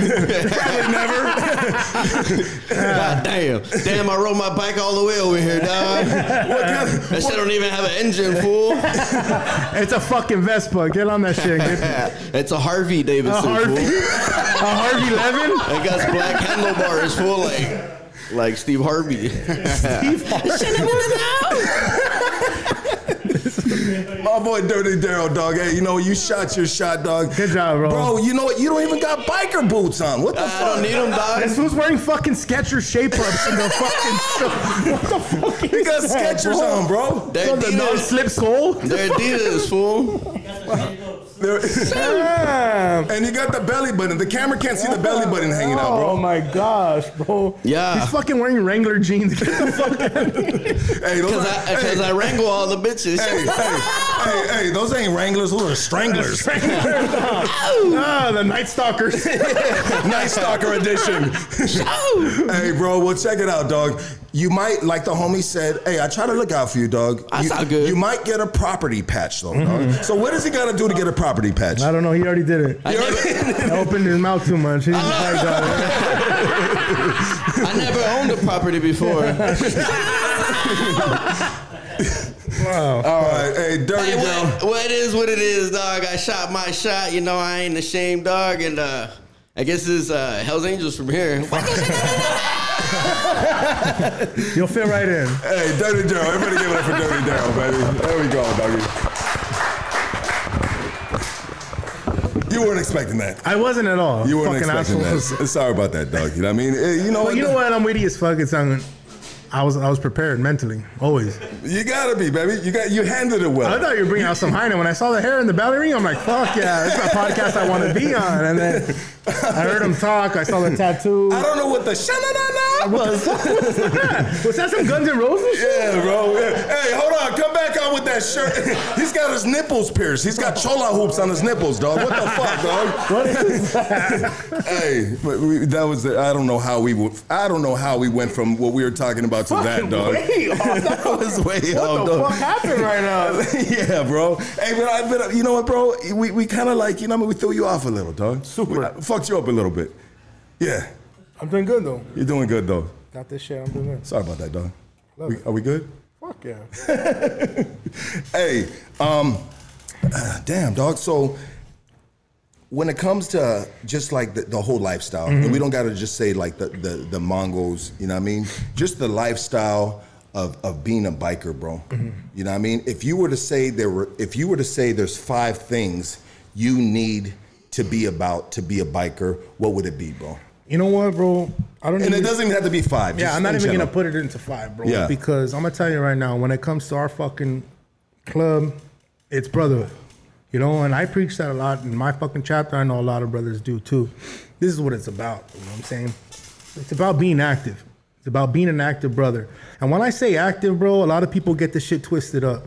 S3: Probably never.
S6: God damn. Damn, I rode my bike all the way over here, dog.
S3: What kind of-
S6: That shit don't even have an engine, fool.
S2: It's a fucking Vespa. Get on that shit. Get,
S6: It's a Harvey Davidson,
S2: a Harvey.
S6: fool.
S2: A Harvey Levin.
S6: It got black handlebars, fool, like like Steve Harvey.
S3: My boy Dirty Daryl, dog. Hey, you know, you shot your shot, dog.
S2: Good job, bro.
S3: Bro, you know what? You don't even got biker boots on. What the
S6: I
S3: fuck?
S6: don't need them, dog.
S2: This was wearing fucking Skechers shape ups in the fucking. What the fuck is
S3: You got
S2: that,
S3: Skechers
S2: bro?
S3: on, bro.
S6: They're
S2: The non
S6: Adidas.
S2: slip sole.
S6: They're Adidas, fool.
S3: They're-
S2: Damn.
S3: and you got the belly button. The camera can't see the belly button hanging out, bro.
S2: Oh my gosh, bro.
S6: Yeah.
S2: He's fucking wearing Wrangler jeans. Get the fuck out of here.
S3: Hey, those
S6: Because
S3: are,
S6: I, 'cause I wrangle all the bitches.
S3: hey, hey, hey, hey, those ain't Wranglers, those are Stranglers.
S2: ah, the Night Stalkers.
S3: Night Stalker edition. hey, bro, well, check it out, dog. You might, like the homie said, hey, I try to look out for you, dog.
S6: That's
S3: you,
S6: not good.
S3: You might get a property patch, though, dog. So what does he got to do to get a property patch?
S2: I don't know. He already did it.
S6: I never,
S2: He opened his mouth too much. He just like, uh,
S6: I never owned a property before.
S2: wow.
S3: All right, hey, dirty
S6: Hey,
S3: girl.
S6: what, what it is, what it is, dog. I shot my shot. You know, I ain't ashamed, dog. And uh, I guess it's uh, Hell's Angels from here.
S2: You'll fit right in.
S3: Hey, Dirty Daryl. Everybody give it up for Dirty Daryl, baby. There we go, doggy. You you weren't expecting that.
S2: I wasn't at all.
S3: You weren't
S2: Fucking
S3: expecting
S2: assholes.
S3: that. Sorry about that, dog. You know what I mean? Eh, You know,
S2: But you know what? I'm witty as fuck. It's on. I was I was prepared mentally, always.
S3: You gotta be, baby. You got you handled it well.
S2: I thought you were bringing out some Heine. When I saw the hair in the belly ring, I'm like, fuck yeah, it's a podcast I want to be on. And then I heard him talk. I saw the tattoo.
S3: I don't know what the sha-na-na-na was.
S2: Was that some Guns N' Roses shit?
S3: Yeah, bro. Yeah. Hey, hold on. Come back on with that shirt. He's got his nipples pierced. He's got chola hoops on his nipples, dog. What the fuck, dog?
S2: What is that?
S3: Hey, but we, that was. I don't know how we. w- I don't know how we went from what we were talking about to that, dog.
S2: way off.
S3: that was way off,
S2: What the
S3: dog.
S2: fuck happened right now?
S3: yeah, bro. Hey, but, I, but you know what, bro? We, we kind of like, you know, what I mean, we threw you off a little, dog.
S2: Super.
S3: We, I you up a little bit. Yeah,
S2: I'm doing good though.
S3: you're doing good though.
S2: Got this shit. I'm doing good.
S3: Sorry about that, dog.
S2: Love
S3: We,
S2: it.
S3: are we good?
S2: Fuck yeah.
S3: Hey, um, uh, damn, dog. So when it comes to just like the, the whole lifestyle, and we don't got to just say like the, the the Mongols, you know what I mean? Just the lifestyle of of being a biker, bro. You know what I mean? If you were to say there were, if you were to say there's five things you need to be about to be a biker, what would it be, bro?
S2: You know what, bro? I don't. Know.
S3: And it doesn't even have to be five.
S2: Yeah, I'm not even
S3: general.
S2: gonna put it into five, bro.
S3: Yeah.
S2: Because I'm gonna tell you right now, when it comes to our fucking club, it's brotherhood. You know, and I preach that a lot in my fucking chapter. I know a lot of brothers do too. This is what it's about. You know what I'm saying? It's about being active. It's about being an active brother. And when I say active, bro, a lot of people get this shit twisted up.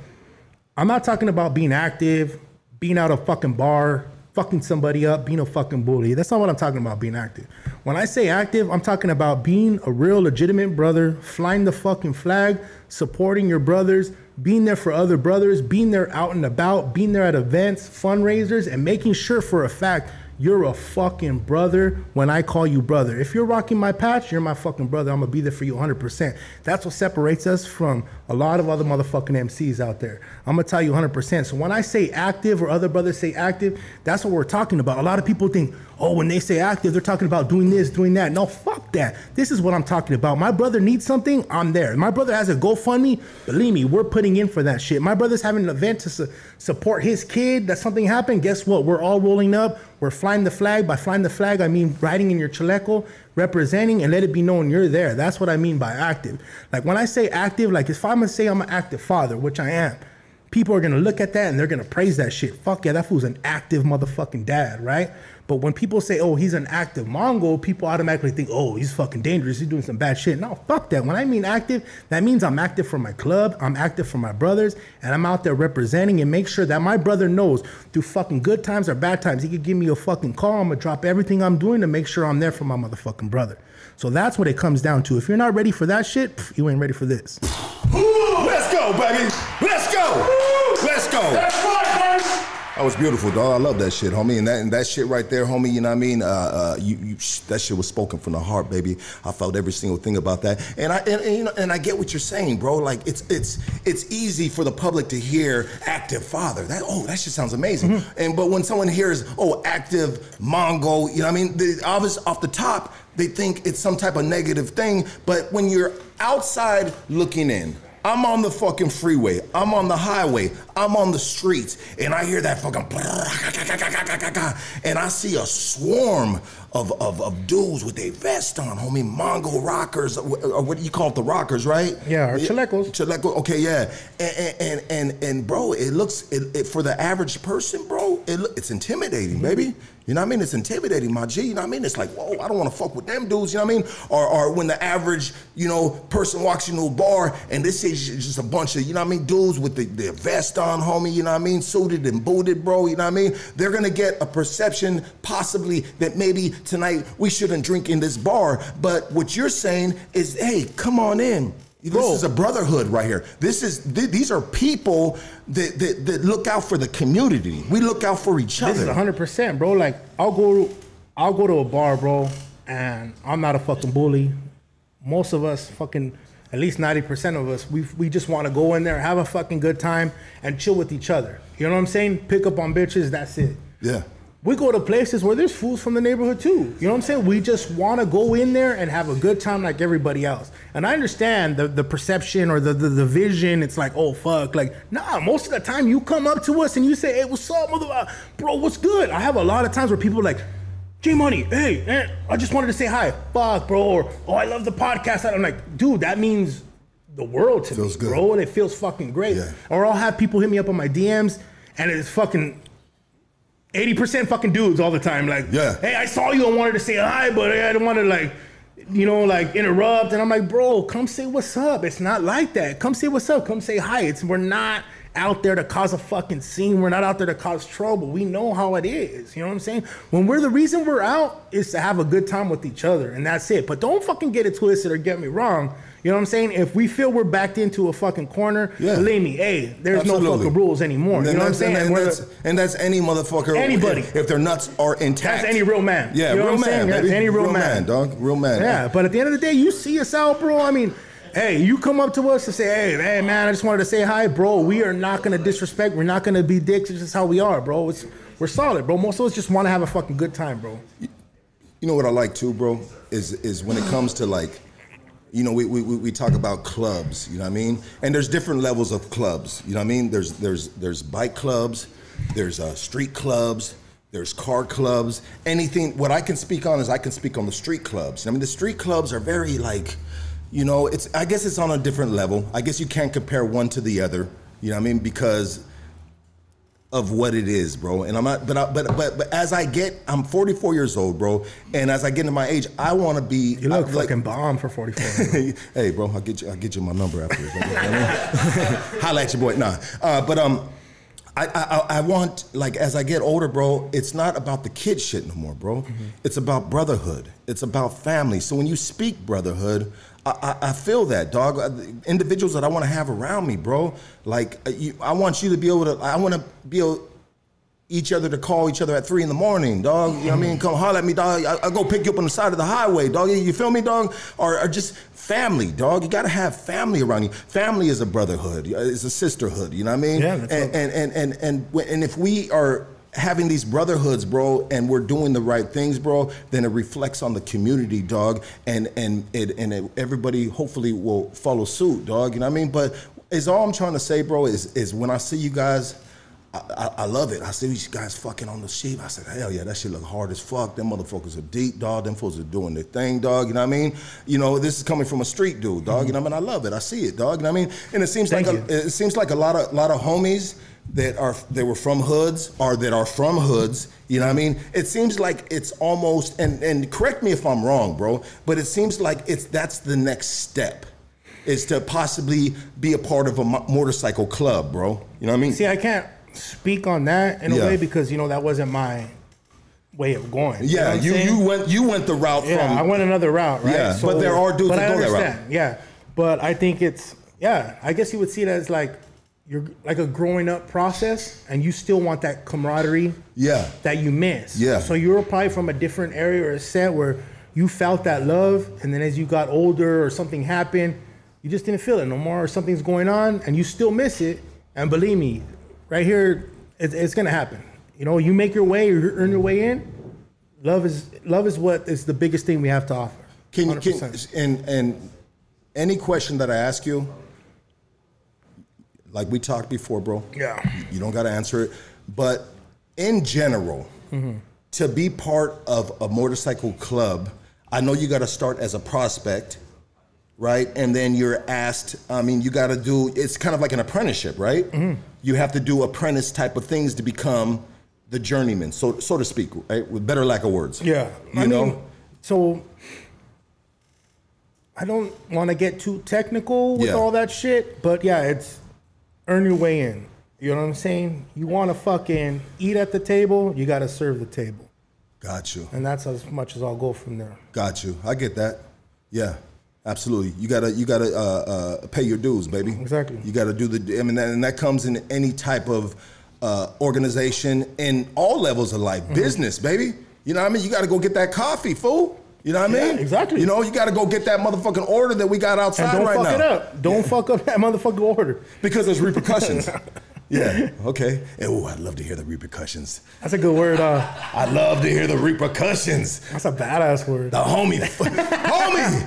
S2: I'm not talking about being active, being out a fucking bar, fucking somebody up, being a fucking bully. That's not what I'm talking about, being active. When I say active, I'm talking about being a real legitimate brother, flying the fucking flag, supporting your brothers, being there for other brothers, being there out and about, being there at events, fundraisers, and making sure for a fact you're a fucking brother when I call you brother. If you're rocking my patch, you're my fucking brother. I'm gonna be there for you 100%. That's what separates us from a lot of other motherfucking MCs out there. I'm gonna tell you 100%. So when I say active or other brothers say active, that's what we're talking about. A lot of people think, oh, when they say active, they're talking about doing this, doing that. No, fuck that. This is what I'm talking about. My brother needs something, I'm there. My brother has a GoFundMe, believe me, we're putting in for that shit. My brother's having an event to su- support his kid, that something happened. Guess what? We're all rolling up. We're flying the flag. By flying the flag, I mean riding in your chaleco, representing, and let it be known you're there. That's what I mean by active. Like when I say active, like if I'm gonna say I'm an active father, which I am, people are gonna look at that and they're gonna praise that shit. Fuck yeah, that fool's an active motherfucking dad, right? But when people say, oh, he's an active Mongol, people automatically think, oh, he's fucking dangerous. He's doing some bad shit. No, fuck that. When I mean active, that means I'm active for my club, I'm active for my brothers, and I'm out there representing and make sure that my brother knows through fucking good times or bad times, he could give me a fucking call. I'm gonna drop everything I'm doing to make sure I'm there for my motherfucking brother. So that's what it comes down to. If you're not ready for that shit, pff, you ain't ready for this.
S3: Let's go, baby. Let's go. Let's go. That was beautiful, dog. I love that shit, homie. And that and that shit right there, homie. You know what I mean? Uh, uh, you, you, that shit was spoken from the heart, baby. I felt every single thing about that. And I and, and, you know, and I get what you're saying, bro. Like it's it's it's easy for the public to hear active father. That oh, that shit sounds amazing. And but when someone hears oh, active Mongol, you know what I mean? The, obvious off the top, they think it's some type of negative thing. But when you're outside looking in. I'm on the fucking freeway. I'm on the highway. I'm on the streets, and I hear that fucking and I see a swarm of, of, of dudes with a vest on, homie, Mongol rockers, or what do you call it, the rockers, right?
S2: Yeah, or chalecos.
S3: Chaleco, okay, yeah, and and and, and bro, it looks it, it, for the average person, bro, it, it's intimidating, baby. You know what I mean? It's intimidating, my G. You know what I mean? It's like, whoa, I don't want to fuck with them dudes. You know what I mean? Or, or when the average, you know, person walks into a bar and this is just a bunch of, you know what I mean, dudes with the, their vest on, homie. You know what I mean? Suited and booted, bro. You know what I mean? They're gonna get a perception, possibly that maybe tonight we shouldn't drink in this bar. But what you're saying is, hey, come on in. This
S2: Bro.
S3: is a brotherhood right here. This is th- these are people that, that that look out for the community. We look out for each other.
S2: This is hundred percent, bro. Like I'll go, I'll go to a bar, bro, and I'm not a fucking bully. Most of us, fucking, at least ninety percent of us, we we just want to go in there, have a fucking good time, and chill with each other. You know what I'm saying? Pick up on bitches. That's it.
S3: Yeah.
S2: We go to places where there's fools from the neighborhood too. You know what I'm saying? We just want to go in there and have a good time like everybody else. And I understand the, the perception or the, the, the vision. It's like, oh, fuck. Like, nah, most of the time you come up to us and you say, hey, what's up, mother? Bro, what's good? I have a lot of times where people are like, J Money, hey, eh, I just wanted to say hi. Fuck, bro. Or, oh, I love the podcast. I'm like, dude, that means the world to
S3: Feels
S2: me,
S3: good.
S2: bro. And it feels fucking great.
S3: Yeah.
S2: Or I'll have people hit me up on my DMs and it's fucking 80% fucking dudes all the time. Like,
S3: Yeah.
S2: hey, I saw you and wanted to say hi, but I didn't want to like, you know, like interrupt. And I'm like, bro, come say what's up. It's not like that. Come say what's up. Come say hi. It's we're not out there to cause a fucking scene. We're not out there to cause trouble. We know how it is. You know what I'm saying? When we're the reason we're out is to have a good time with each other, and that's it. But don't fucking get it twisted or get me wrong. You know what I'm saying? If we feel we're backed into a fucking corner,
S3: Yeah.
S2: believe me, hey, there's no fucking rules anymore.
S3: And
S2: You know what I'm saying?
S3: And,
S2: And
S3: that's,
S2: the-
S3: and that's any motherfucker.
S2: Anybody.
S3: If, if their nuts are intact.
S2: That's any real man.
S3: Yeah,
S2: You know
S3: real
S2: what I'm
S3: man.
S2: saying? That's any real man.
S3: dog. Real man.
S2: Yeah, but at the end of the day, you see us out, bro. I mean, hey, you come up to us and say, hey, hey, man, I just wanted to say hi, bro. We are not gonna disrespect. We're not gonna be dicks. It's just how we are, bro. It's we're solid, bro. Most of us just want to have a fucking good time, bro.
S3: You know what I like too, bro, is is when it comes to like, you know, we, we, we talk about clubs, you know what I mean? And there's different levels of clubs, you know what I mean? There's there's there's bike clubs, there's uh, street clubs, there's car clubs. Anything what I can speak on is I can speak on the street clubs. I mean, the street clubs are very like, you know, it's I guess it's on a different level. I guess you can't compare one to the other, you know what I mean? Because of what it is, bro. And I'm not, but I, but but but as I get, I'm 44 years old, bro. And as I get into my age, I want to be.
S2: You look
S3: I- like-
S2: fucking bomb for 44.
S3: hey, bro, I'll get you. I'll get you my number after. this? Holla at your boy. Nah, uh, but um, I, I I want like as I get older, bro. It's not about the kid shit no more, bro. It's about brotherhood. It's about family. So when you speak brotherhood. I, I, feel that, dog. Uh, Individuals that I want to have around me, bro. Like, uh, you, I want you to be able to. I want to be able each other to call each other at three in the morning, dog. You know what I mean? Come holler at me, dog. I, I go pick you up on the side of the highway, dog. You feel me, dog? Or, or just family, dog. You gotta have family around you. Family is a brotherhood. It's a sisterhood. You know what I mean?
S2: Yeah, that's
S3: and, and, and and and and if we are having these brotherhoods, bro, and we're doing the right things, bro, then it reflects on the community, dog, and and it and it, everybody hopefully will follow suit, dog. You know what I mean? But is all I'm trying to say, bro, is is when I see you guys. I, I, I love it. I see these guys fucking on the sheep. I said, hell yeah, that shit look hard as fuck. Them motherfuckers are deep, dog. Them fools are doing their thing, dog. You know what I mean? You know, this is coming from a street dude, dog. You mm-hmm. know what I mean? I love it. I see it, dog. You know what I mean? And it seems
S2: Thank
S3: like a, it seems like a lot of lot of homies that are that were from hoods or that are from hoods. You know what I mean? It seems like it's almost and and correct me if I'm wrong, bro. But it seems like it's that's the next step. Is to possibly be a part of a mo- motorcycle club, bro. You know what I mean?
S2: See, I can't speak on that in a way because you know that wasn't my way of going. You know
S3: Yeah, you you went you went the route
S2: Yeah,
S3: from
S2: I went another route, right?
S3: Yeah, but there are dudes that
S2: I
S3: go that route.
S2: Yeah, but I think it's yeah. I guess you would see it as like you're like a growing up process, and you still want that camaraderie
S3: yeah
S2: that you miss.
S3: Yeah.
S2: So you were probably from a different area or a set where you felt that love, and then as you got older or something happened, you just didn't feel it no more, or something's going on, and you still miss it. And believe me, right here, it's, it's gonna happen. You know, you make your way, you earn your way in. Love is love is what is the biggest thing we have to offer.
S3: Can you can and and any question that I ask you, like we talked before, bro.
S2: Yeah.
S3: You don't got to answer it, but in general,
S2: Mm-hmm.
S3: to be part of a motorcycle club, I know you got to start as a prospect, right? And then you're asked. I mean, you got to do. It's kind of like an apprenticeship, right?
S2: Mm-hmm.
S3: You have to do apprentice type of things to become the journeyman, so so to speak, right? With better lack of words.
S2: Yeah,
S3: You
S2: I
S3: know.
S2: mean, so I don't want to get too technical with
S3: Yeah.
S2: all that shit, but yeah, it's earn your way in. You know what I'm saying? You want to fucking eat at the table, you got to serve the table,
S3: Got you.
S2: and that's as much as I'll go from there.
S3: Got you. I get that. Yeah, absolutely. You gotta you gotta uh, uh, pay your dues, baby.
S2: Exactly.
S3: You gotta do the. I mean, that, and that comes in any type of uh, organization in all levels of life.
S2: Mm-hmm.
S3: Business, baby. You know what I mean? You gotta go get that coffee, fool. You know what I mean?
S2: Yeah, exactly.
S3: You know, you gotta go get that motherfucking order that we got outside
S2: And
S3: outside
S2: don't
S3: right
S2: fuck
S3: now.
S2: it up. Don't fuck up that motherfucking order.
S3: Because there's repercussions. Yeah. Okay. Oh, I'd love to hear the repercussions.
S2: That's a good word. Uh,
S3: I'd love to hear the repercussions.
S2: that's a badass word.
S3: The homie, homie.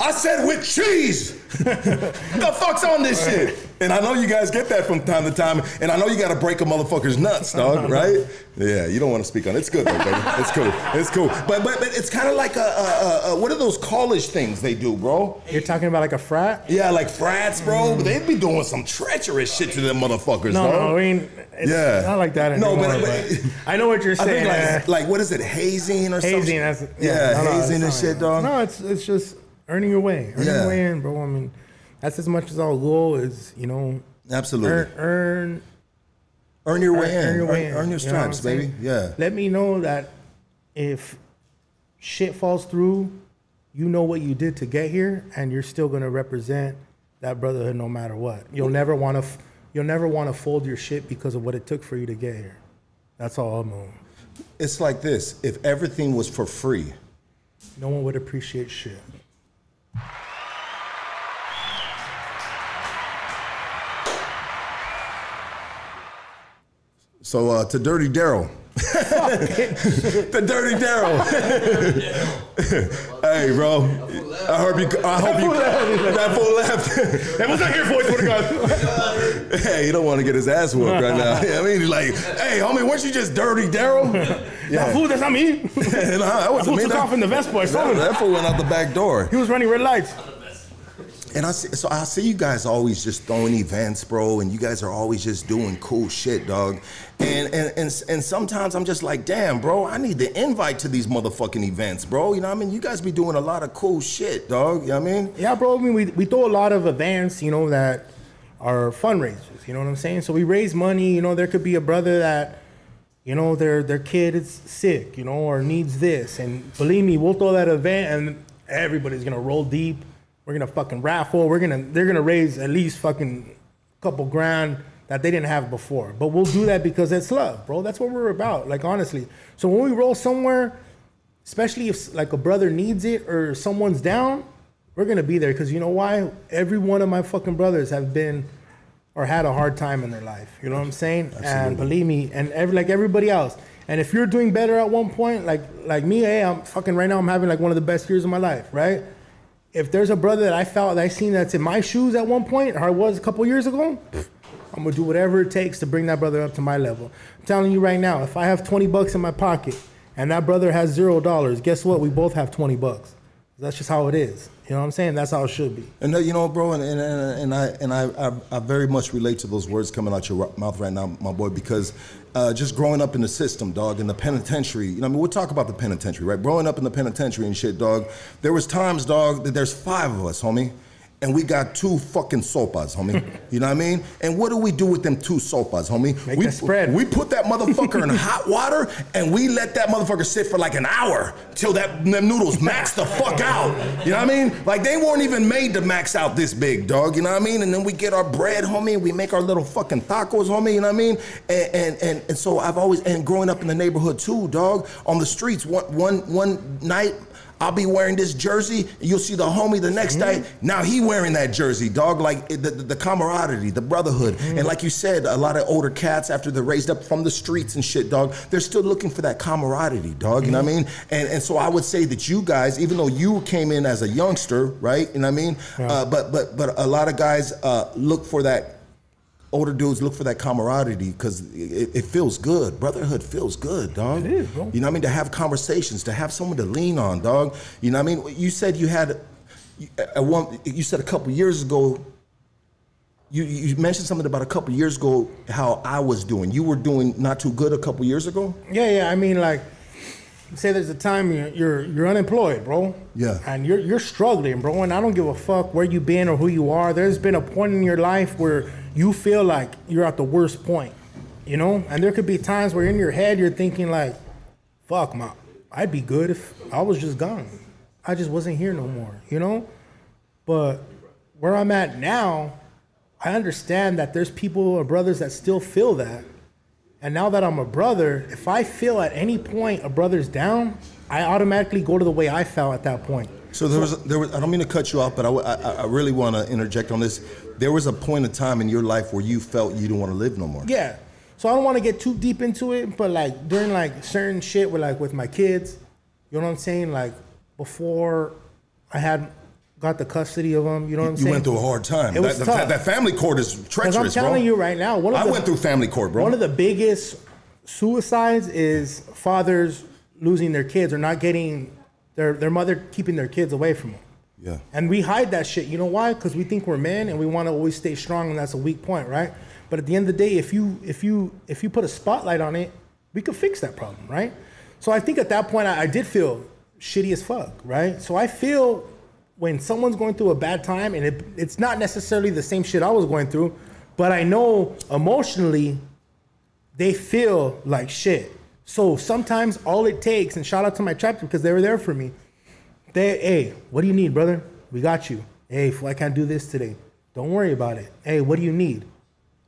S3: I said with cheese. the fuck's on this shit? And I know you guys get that from time to time, and I know you got to break a motherfucker's nuts, dog. Right? Yeah, you don't want to speak on it. It's good though, baby. It's cool. It's cool. But but, but it's kind of like a, a, a, what are those college things they do, bro?
S2: You're talking about like a frat?
S3: Yeah, like frats, bro. But they'd be doing some treacherous shit to them motherfuckers,
S2: No,
S3: dog.
S2: no, I mean, it's
S3: Yeah.
S2: not like that
S3: No, but-
S2: but,
S3: but-
S2: I know what you're
S3: I
S2: saying.
S3: think
S2: uh,
S3: like, like what is it, hazing or something?
S2: hazing. That's,
S3: yeah,
S2: no, no,
S3: hazing
S2: it's
S3: and shit,
S2: like-
S3: dog.
S2: No, it's it's just earning your way, earning
S3: Yeah.
S2: your way in, bro. I mean, that's as much as our goal is, you know,
S3: Absolutely.
S2: earn earn
S3: Earn your way
S2: earn,
S3: in.
S2: earn your way in.
S3: Earn your
S2: You know
S3: stripes, baby. Yeah.
S2: Let me know that if shit falls through, you know what you did to get here, and you're still gonna represent that brotherhood no matter what. You'll never want to, you'll never want to fold your shit because of what it took for you to get here. That's all I'm on.
S3: It's like this. If everything was for free,
S2: No one would appreciate shit.
S3: So uh, to Dirty Daryl. The Dirty Daryl. hey, bro. I hope you. I hope you. That fool left.
S2: That was not here for you, God.
S3: hey, he don't want to get his ass whooped right now. I mean, he's like, hey, homie, weren't you just Dirty Daryl?
S2: That fool, that's not me.
S3: nah, that wasn't
S2: fool
S3: me.
S2: took off in the Vespa. I
S3: that, that fool went out the back door.
S2: He was running red lights.
S3: And I see, so I see you guys always just throwing events, bro, and you guys are always just doing cool shit, dog. And and and, and sometimes I'm just like, damn, bro, I need the invite to these motherfucking events, bro. You know what I mean? You guys be doing a lot of cool shit, dog. You know what I mean?
S2: Yeah, bro. I mean, we, we throw a lot of events, you know, that are fundraisers. You know what I'm saying? So we raise money. You know, there could be a brother that, you know, their their kid is sick, you know, or needs this, and believe me, we'll throw that event, and everybody's gonna roll deep. We're gonna fucking raffle. We're gonna they're gonna raise at least fucking couple grand that they didn't have before. But we'll do that because it's love, bro. That's what we're about. Like honestly. So when we roll somewhere, especially if like a brother needs it or someone's down, we're gonna be there because you know why? Every one of my fucking brothers have been or had a hard time in their life. You know what I'm saying? And believe me, and every like everybody else. And if you're doing better at one point, like like me, hey, I'm fucking right now. I'm having like one of the best years of my life, right? If there's a brother that I felt that I seen that's in my shoes at one point, or I was a couple years ago, I'm gonna do whatever it takes to bring that brother up to my level. I'm telling you right now, if I have 20 bucks in my pocket and that brother has zero dollars, guess what? We both have 20 bucks. That's just how it is. You know what I'm saying? That's how it should be.
S3: And uh, you know, bro, and, and, and I and I, I I very much relate to those words coming out your mouth right now, my boy, because uh, just growing up in the system, dog, in the penitentiary. You know, I mean, we'll talk about the penitentiary, right? Growing up in the penitentiary and shit, dog. There was times, dog, that there's five of us, homie. And we got two fucking sopas, homie. You know what I mean? And what do we do with them two sopas, homie?
S2: Make
S3: we,
S2: spread.
S3: We put that motherfucker in hot water and we let that motherfucker sit for like an hour till that them noodles max the fuck out. You know what I mean? Like they weren't even made to max out this big, dog. You know what I mean? And then we get our bread, homie. and We make our little fucking tacos, homie. You know what I mean? And and and, and so I've always and growing up in the neighborhood too, dog. On the streets, one one one night. I'll be wearing this jersey, you'll see the homie the next day. Now he wearing that jersey, dog. Like the, the, the camaraderie, the brotherhood, and like you said, a lot of older cats after they're raised up from the streets and shit, dog. They're still looking for that camaraderie, dog. You know what I mean? And and so I would say that you guys, even though you came in as a youngster, right? You know what I mean? Uh, but but but a lot of guys uh, look for that older dudes look for that camaraderie because it, it feels good. Brotherhood feels good, dog.
S2: It is, bro.
S3: You know what I mean? To have conversations, to have someone to lean on, dog. You know what I mean? You said you had, you- at one, you said a couple years ago. You, you mentioned something about a couple years ago how I was doing. You were doing not too good a couple years ago.
S2: Yeah, yeah. I mean, like, say there's a time you're you're, you're unemployed, bro.
S3: Yeah.
S2: And you're you're struggling, bro. And I don't give a fuck where you been or who you are. There's been a point in your life where you feel like you're at the worst point, you know. And there could be times where in your head you're thinking like, "Fuck, my, I'd be good if I was just gone. I just wasn't here no more," you know. But where I'm at now, I understand that there's people or brothers that still feel that. And now that I'm a brother, if I feel at any point a brother's down, I automatically go to the way I felt at that point.
S3: So there was, there was. I don't mean to cut you off, but I, I, I really want to interject on this. There was a point in time in your life where you felt you didn't want to live no more.
S2: Yeah. So I don't want to get too deep into it, but like during like certain shit with like with my kids, you know what I'm saying? Like before I had got the custody of them, you know what I'm
S3: You
S2: saying?
S3: You went through a hard time.
S2: It was
S3: that,
S2: tough.
S3: that, that family court is treacherous,
S2: I'm telling
S3: bro.
S2: you right now, one of
S3: I
S2: the,
S3: went through family court, bro.
S2: One of the biggest suicides is fathers losing their kids or not getting their their mother keeping their kids away from them.
S3: yeah.
S2: And we hide that shit. You know why? Because we think we're men and we want to always stay strong, and that's a weak point, right? But at the end of the day, if you if you if you put a spotlight on it, we could fix that problem, right? So I think at that point, I, I did feel shitty as fuck, right? So I feel when someone's going through a bad time, and it, it's not necessarily the same shit I was going through, but I know emotionally they feel like shit. So sometimes all it takes, and shout out to my chapter because they were there for me. They, hey, what do you need, brother? We got you. Hey, if I can't do this today. Don't worry about it. Hey, what do you need?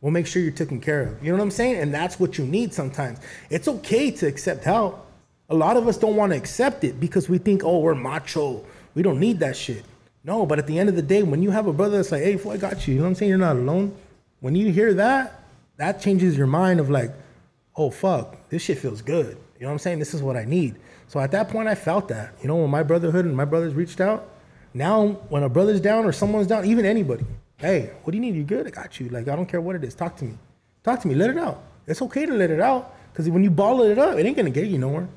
S2: We'll make sure you're taken care of. You know what I'm saying? And that's what you need sometimes. It's okay to accept help. A lot of us don't want to accept it because we think, oh, we're macho. We don't need that shit. No, but at the end of the day, when you have a brother that's like, hey, I got you. You know what I'm saying? You're not alone. When you hear that, that changes your mind of like, oh fuck, this shit feels good. You know what I'm saying? This is what I need. So at that point, I felt that. You know, when my brotherhood and my brothers reached out, now when a brother's down or someone's down, even anybody, hey, what do you need? You good? I got you. Like I don't care what it is. Talk to me. Talk to me. Let it out. It's okay to let it out because when you ball it up, it ain't gonna get you nowhere.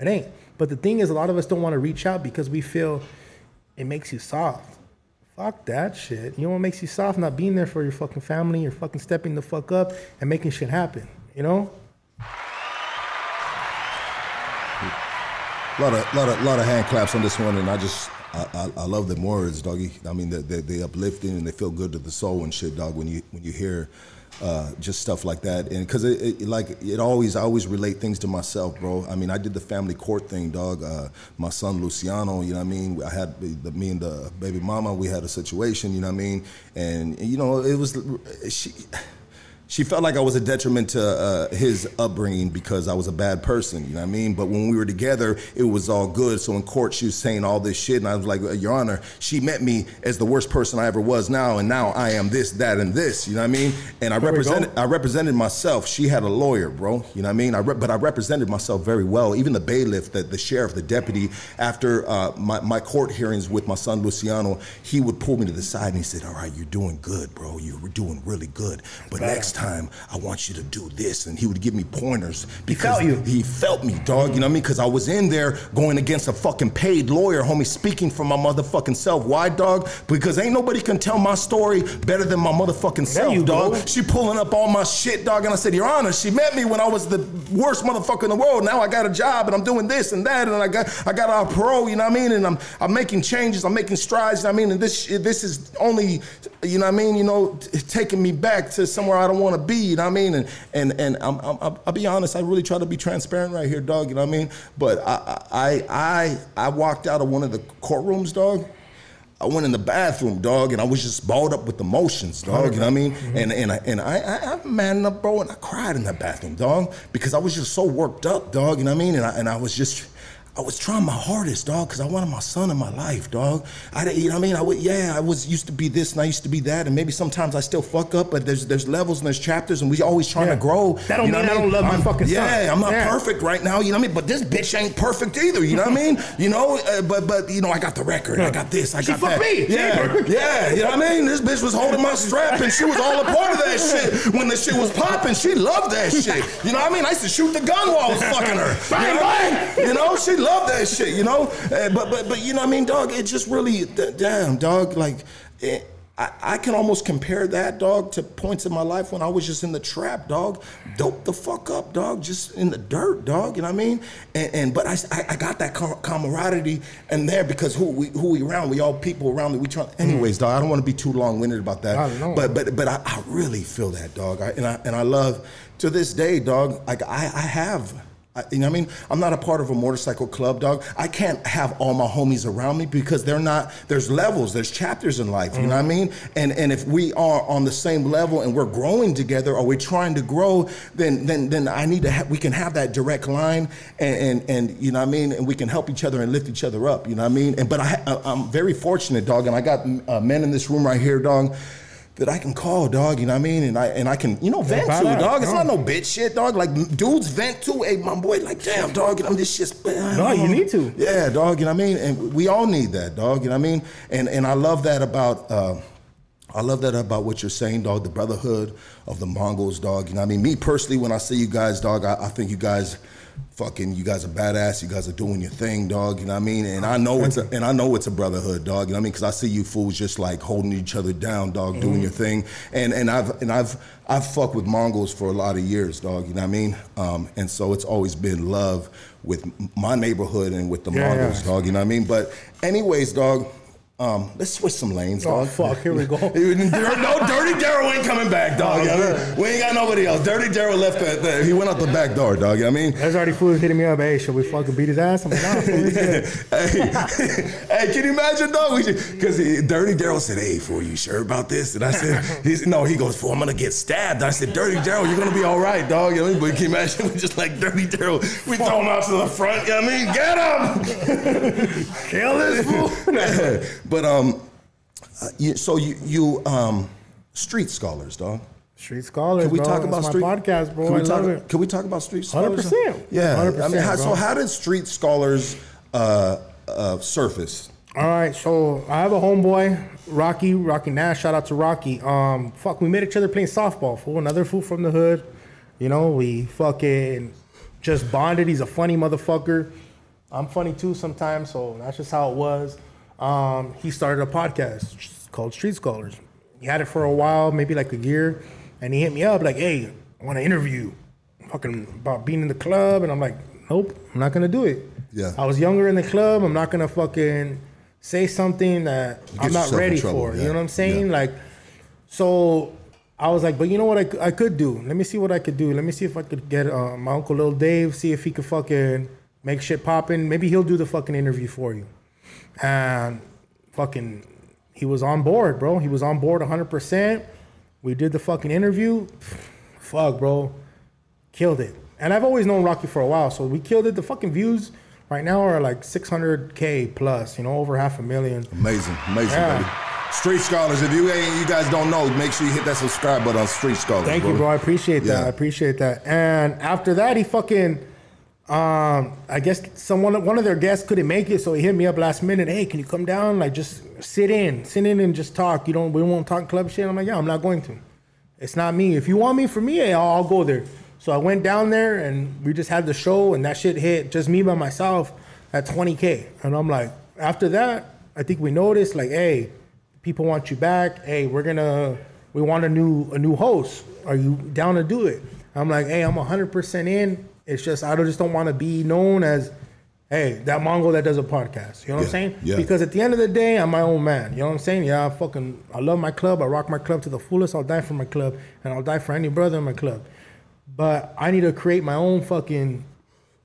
S2: It ain't. But the thing is, a lot of us don't want to reach out because we feel it makes you soft. Fuck that shit. You know what makes you soft? Not being there for your fucking family, you're fucking stepping the fuck up and making shit happen. You know?
S3: A lot of, lot of, lot of hand claps on this one, and I just, I, I, I love them words, doggy. I mean, they, they, they uplifting and they feel good to the soul and shit, dog. When you, when you hear uh, just stuff like that, and because it, it, like, it always, I always relate things to myself, bro. I mean, I did the family court thing, dog. Uh, my son Luciano, you know what I mean. I had the, me and the baby mama, we had a situation, you know what I mean, and you know, it was she. She felt like I was a detriment to uh, his upbringing because I was a bad person, you know what I mean? But when we were together, it was all good. So in court, she was saying all this shit, and I was like, Your Honor, she met me as the worst person I ever was now, and now I am this, that, and this, you know what I mean? And I
S2: There
S3: represented. I represented myself. She had a lawyer, bro, you know what I mean? I re- but I represented myself very well. Even the bailiff, the, the sheriff, the deputy, after uh, my, my court hearings with my son Luciano, he would pull me to the side and he said, All right, you're doing good, bro. You're doing really good. But next time, I want you to do this. And he would give me pointers because
S2: felt you.
S3: he felt me, dog. You know what I mean? Because I was in there going against a fucking paid lawyer, homie, speaking for my motherfucking self. Why, dog? Because ain't nobody can tell my story better than my motherfucking self,
S2: you
S3: dog.
S2: go.
S3: She pulling up all my shit, dog. And I said, Your Honor, she met me when I was the worst motherfucker in the world. Now I got a job and I'm doing this and that, and I got I got out parole. You know what I mean? And I'm I'm making changes. I'm making strides. You know what I mean? And this this is only, you know what I mean? You know, t- taking me back to somewhere I don't want to be. You know what I mean? And and and I'm, I'm, I'll be honest. I really try to be transparent right here, dog. You know what I mean? But I I I I walked out of one of the courtrooms, dog. I went in the bathroom, dog, and I was just balled up with emotions, dog. You know what I mean? And and I, and I, I I'm man enough, bro, and I cried in that bathroom, dog, because I was just so worked up, dog. You know what I mean? And I and I was just. I was trying my hardest, dog, because I wanted my son in my life, dog. I, didn't- you know what I mean? I would, yeah, I was used to be this and I used to be that, and maybe sometimes I still fuck up, but there's there's levels and there's chapters, and we always trying
S2: Yeah.
S3: to grow.
S2: That don't
S3: you know
S2: mean I don't love my
S3: I'm-
S2: fucking son.
S3: Yeah, I'm not
S2: Yeah.
S3: perfect right now, you know what I mean? But this bitch ain't perfect either, you know what I mean? You know, uh, but but you know, I got the record, I got this, I
S2: She
S3: got that.
S2: me.
S3: Yeah, yeah, you know what I mean? This bitch was holding my strap and she was all a part of that shit. When the shit was popping, she loved that shit. You know what I mean? I used to shoot the gun while I was fucking her.
S2: Bang,
S3: you know?
S2: bang.
S3: You know, she loved that shit, you know? Uh, but but but you know what I mean, dog? It just really damn, dog, like eh, I, I can almost compare that, dog, to points in my life when I was just in the trap, dog. Dope the fuck up, dog, just in the dirt, dog. You know what I mean? And, and but I, I, got that camaraderie and there because who we who we around, we all people around me. We try. Anyways, dog, I don't want to be too long winded about that. But but but I, I really feel that, dog. I, and I and I love to this day, dog. Like I I have I, you know what I mean? I'm not a part of a motorcycle club, dog. I can't have all my homies around me because they're not. There's levels, there's chapters in life. You know what I mean? And and if we are on the same level and we're growing together, or we're trying to grow, then then then I need to. Ha- we can have that direct line, and, and and you know what I mean, and we can help each other and lift each other up. You know what I mean? And but I I- I'm very fortunate, dog, and I got uh, men in this room right here, dog. That I can call, dog. You know what I mean, and I and I can, you know, vent to,
S2: badass,
S3: dog. It's
S2: no.
S3: not no bitch shit, dog. Like dudes vent to. Hey, my boy, like damn, dog. And I'm this shit's.
S2: No, you need to.
S3: Yeah, dog. You know what I mean? And we all need that, dog. You know what I mean? And and I love that about. Uh, I love that about what you're saying, dog. The brotherhood of the Mongols, dog. You know what I mean? Me personally, when I see you guys, dog, I, I think you guys, fucking, you guys are badass. You guys are doing your thing, dog. You know what I mean? And I know it's a, and I know it's a brotherhood, dog. You know what I mean? Because I see you fools just like holding each other down, dog, doing your thing. And and I've and I've I've fucked with Mongols for a lot of years, dog. You know what I mean? Um, and so it's always been love with my neighborhood and with the
S2: Yeah,
S3: Mongols,
S2: yeah.
S3: dog. You know what I mean? But anyways, dog. Um, let's switch some lanes, dog.
S2: Oh
S3: dog.
S2: fuck, here we go.
S3: no, Dirty Daryl ain't coming back, dog.
S2: Oh,
S3: I mean? We ain't got nobody else. Dirty Daryl left the- he went out the back door, dog. You know what I mean?
S2: There's already fools hitting me up. Hey, should we fucking beat his ass? I'm like, nah, fool,
S3: hey, hey, can you imagine, dog? Because Dirty Daryl said, "Hey, fool, you sure about this?" And I said, "He's no." He goes, "Fool, I'm gonna get stabbed." I said, "Dirty Daryl, you're gonna be all right, dog." You know what I mean? But can you imagine? We just like Dirty Daryl. We throw him out to the front. You know what I mean? Get him! Kill this fool. But um, uh, you, so you you um, street scholars, dog.
S2: Street scholars.
S3: Can we
S2: bro.
S3: talk about
S2: my
S3: street
S2: podcast, bro.
S3: Can we talk? Can we talk about street scholars?
S2: 100%.
S3: Yeah. I mean,
S2: 100%,
S3: how, so how did street scholars uh, uh, surface?
S2: All right, so I have a homeboy, Rocky, Rocky Nash. Shout out to Rocky. Um, fuck, we met each other playing softball. Fool, another fool from the hood. You know, we fucking just bonded. He's a funny motherfucker. I'm funny too sometimes, so that's just how it was. Um, he started a podcast called Street Scholars. He had it for a while, maybe like a year, and he hit me up like, "Hey, I want to interview, fucking about being in the club," and I'm like, "Nope, I'm not gonna do it."
S3: Yeah.
S2: I was younger in the club. I'm not gonna fucking say something that I'm not ready
S3: trouble,
S2: for.
S3: yeah.
S2: You know what I'm saying?
S3: Yeah.
S2: Like, so I was like, but you know what I, I could do? Let me see what I could do. Let me see if I could get uh, my uncle Lil Dave, see if he could fucking make shit poppin'. Maybe he'll do the fucking interview for you. And fucking, he was on board, bro. He was on board 100%. We did the fucking interview. Fuck, bro killed it. And I've always known Rocky for a while, so we killed it. The fucking views right now are like 600k plus, you know, over half a million.
S3: Amazing, amazing,
S2: Yeah.
S3: buddy. Street Scholars. If you ain't, you guys don't know, make sure you hit that subscribe button on Street Scholars.
S2: Thank you, bro. I appreciate that.
S3: Yeah.
S2: I appreciate that. And after that, he fucking, um, I guess someone, one of their guests couldn't make it, so he hit me up last minute. Hey, can you come down? Like, just sit in, sit in and just talk. You don't, we won't talk club shit. I'm like, yeah, I'm not going to. It's not me. If you want me for me, I'll, I'll go there. So I went down there and we just had the show, and that shit hit just me by myself at 20k. And I'm like, after that, I think we noticed like, hey, people want you back. Hey, we're gonna, we want a new a new host. Are you down to do it? I'm like, hey, I'm 100% in. It's just I don't just don't want to be known as, hey, that Mongo that does a podcast. You know what
S3: Yeah,
S2: I'm saying?
S3: yeah.
S2: Because at the end of the day, I'm my own man. You know what I'm saying? Yeah, I fucking, I love my club. I rock my club to the fullest. I'll die for my club, and I'll die for any brother in my club. But I need to create my own fucking,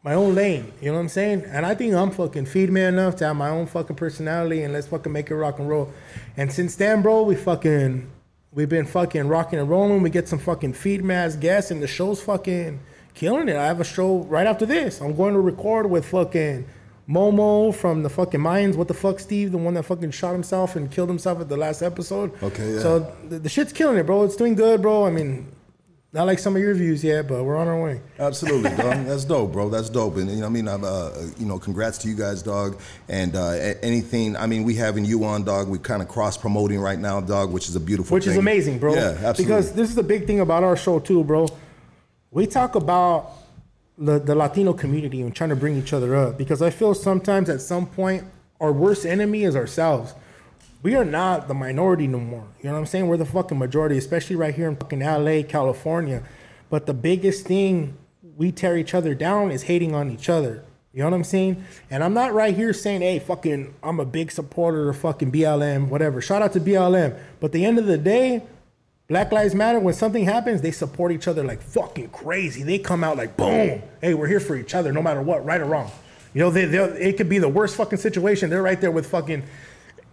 S2: my own lane. You know what I'm saying? And I think I'm fucking feed me enough to have my own fucking personality, and let's fucking make it rock and roll. And since then, bro, we fucking, we've been fucking rocking and rolling. We get some fucking feed me as guests, and the show's fucking killing it. I have a show right after this. I'm going to record with fucking. Momo from the fucking Mayans. What the fuck, Steve? The one that fucking shot himself and killed himself at the last episode.
S3: Okay, yeah.
S2: So the, the shit's killing it, bro. It's doing good, bro. I mean, not like some of your views yet, but we're on our way.
S3: Absolutely, dog. That's dope, bro. That's dope. And you know, I mean, I'm, uh, you know, congrats to you guys, dog. And uh, anything, I mean, we having you on, dog. We kind of cross promoting right now, dog, which is a beautiful,
S2: Which is amazing, bro.
S3: Yeah, absolutely.
S2: Because this is the big thing about our show too, bro. We talk about the, the Latino community and trying to bring each other up. Because I feel sometimes at some point our worst enemy is ourselves. We are not the minority no more. You know what I'm saying? We're the fucking majority, especially right here in fucking LA, California. But the biggest thing we tear each other down is hating on each other. You know what I'm saying? And I'm not right here saying, hey, fucking, I'm a big supporter of fucking BLM, whatever. Shout out to BLM. But at the end of the day, Black Lives Matter, when something happens, they support each other like fucking crazy. They come out like, boom, hey, we're here for each other no matter what, right or wrong. You know, they, it could be the worst fucking situation. They're right there with fucking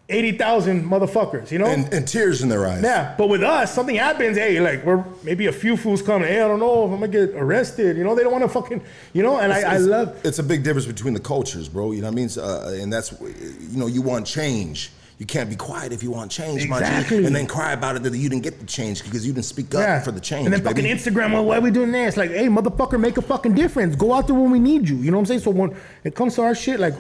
S2: 80,000 motherfuckers, you know?
S3: And, and tears in their eyes.
S2: Yeah, but with us, something happens. Hey, like we're maybe a few fools coming. Hey, I don't know if I'm gonna get arrested. You know, they don't want to fucking. You know, and I, I
S3: It's-
S2: love.
S3: It's a big difference between the cultures, bro. You know what I mean? Uh, and that's, you know, you want change. You can't be quiet if you want change, my G. And then cry about it that you didn't get the change because you didn't speak up
S2: Yeah.
S3: for the change.
S2: And then
S3: baby.
S2: fucking Instagram, well, why are we doing this? Like, hey, motherfucker, make a fucking difference. Go out there when we need you. You know what I'm saying? So when it comes to our shit, like,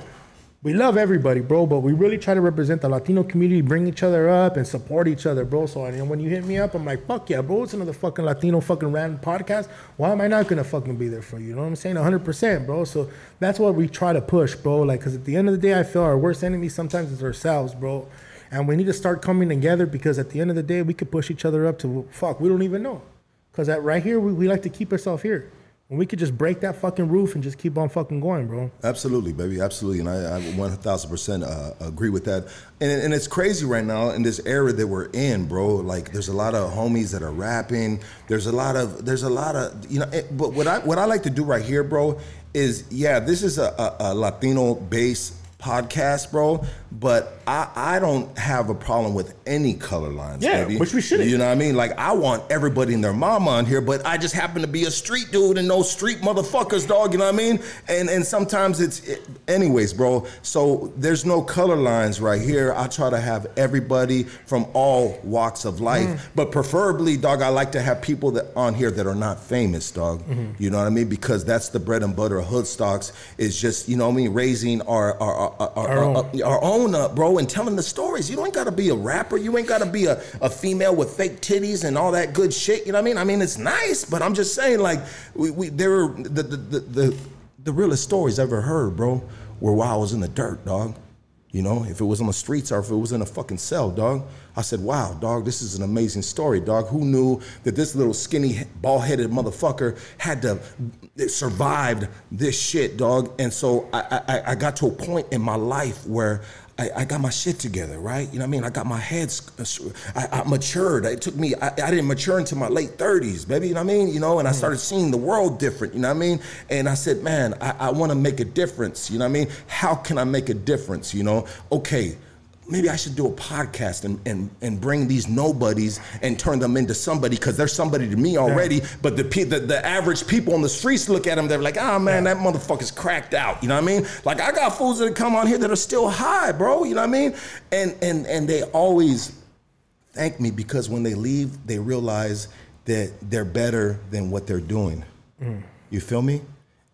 S2: we love everybody, bro, but we really try to represent the Latino community, bring each other up, and support each other, bro. So and when you hit me up, I'm like, fuck yeah, bro. It's another fucking Latino fucking random podcast. Why am I not gonna fucking be there for you? You know what I'm saying? 100%, bro. So that's what we try to push, bro. Like, cause at the end of the day, I feel our worst enemy sometimes is ourselves, bro. And we need to start coming together because at the end of the day, we could push each other up to fuck. We don't even know. Because at right here, we, we like to keep ourselves here. And we could just break that fucking roof and just keep on fucking going, bro.
S3: Absolutely, baby, absolutely, and I, I 1,000 percent uh, agree with that. And, and it's crazy right now in this era that we're in, bro. Like, there's a lot of homies that are rapping. There's a lot of, there's a lot of, you know. It, but what I what I like to do right here, bro, is yeah, this is a, a, a Latino based podcast, bro. But I I don't have a problem with any color lines,
S2: Yeah,
S3: baby.
S2: which we shouldn't.
S3: You know what I mean? Like, I want everybody and their mama on here, but I just happen to be a street dude and no street motherfuckers, dog. You know what I mean? And and sometimes it's, it, anyways, bro. So there's no color lines right here. I try to have everybody from all walks of life,
S2: Mm.
S3: but preferably, dog. I like to have people that on here that are not famous, dog.
S2: Mm-hmm.
S3: You know what I mean? Because that's the bread and butter of hood stocks. Is just you know what I mean, raising our our our, our, our,
S2: own.
S3: our, our up, bro, and telling the stories. You ain't got to be a rapper. You ain't got to be a, a female with fake titties and all that good shit. You know what I mean? I mean, it's nice, but I'm just saying, like, we, we there were the the, the the the realest stories ever heard, bro, were while I was in the dirt, dog. You know, if it was on the streets or if it was in a fucking cell, dog. I said, wow, dog, this is an amazing story, dog. Who knew that this little skinny, bald headed motherfucker had to survived this shit, dog? And so I, I, I got to a point in my life where I, I got my shit together, right? You know what I mean? I got my head, uh, I matured. It took me, I, I didn't mature until my late 30s, baby, you know what I mean? You know, and I mm. started seeing the world different, you know what I mean? And I said, man, I, I want to make a difference, you know what I mean? How can I make a difference, you know? Okay, maybe I should do a podcast and, and, and bring these nobodies and turn them into somebody because they're somebody to me already. But the, pe- the the average people on the streets look at them, they're like, ah, man, that motherfucker's cracked out. You know what I mean? Like, I got fools that come on here that are still high, bro. You know what I mean? And, and, and they always thank me because when they leave, they realize that they're better than what they're doing. You feel me?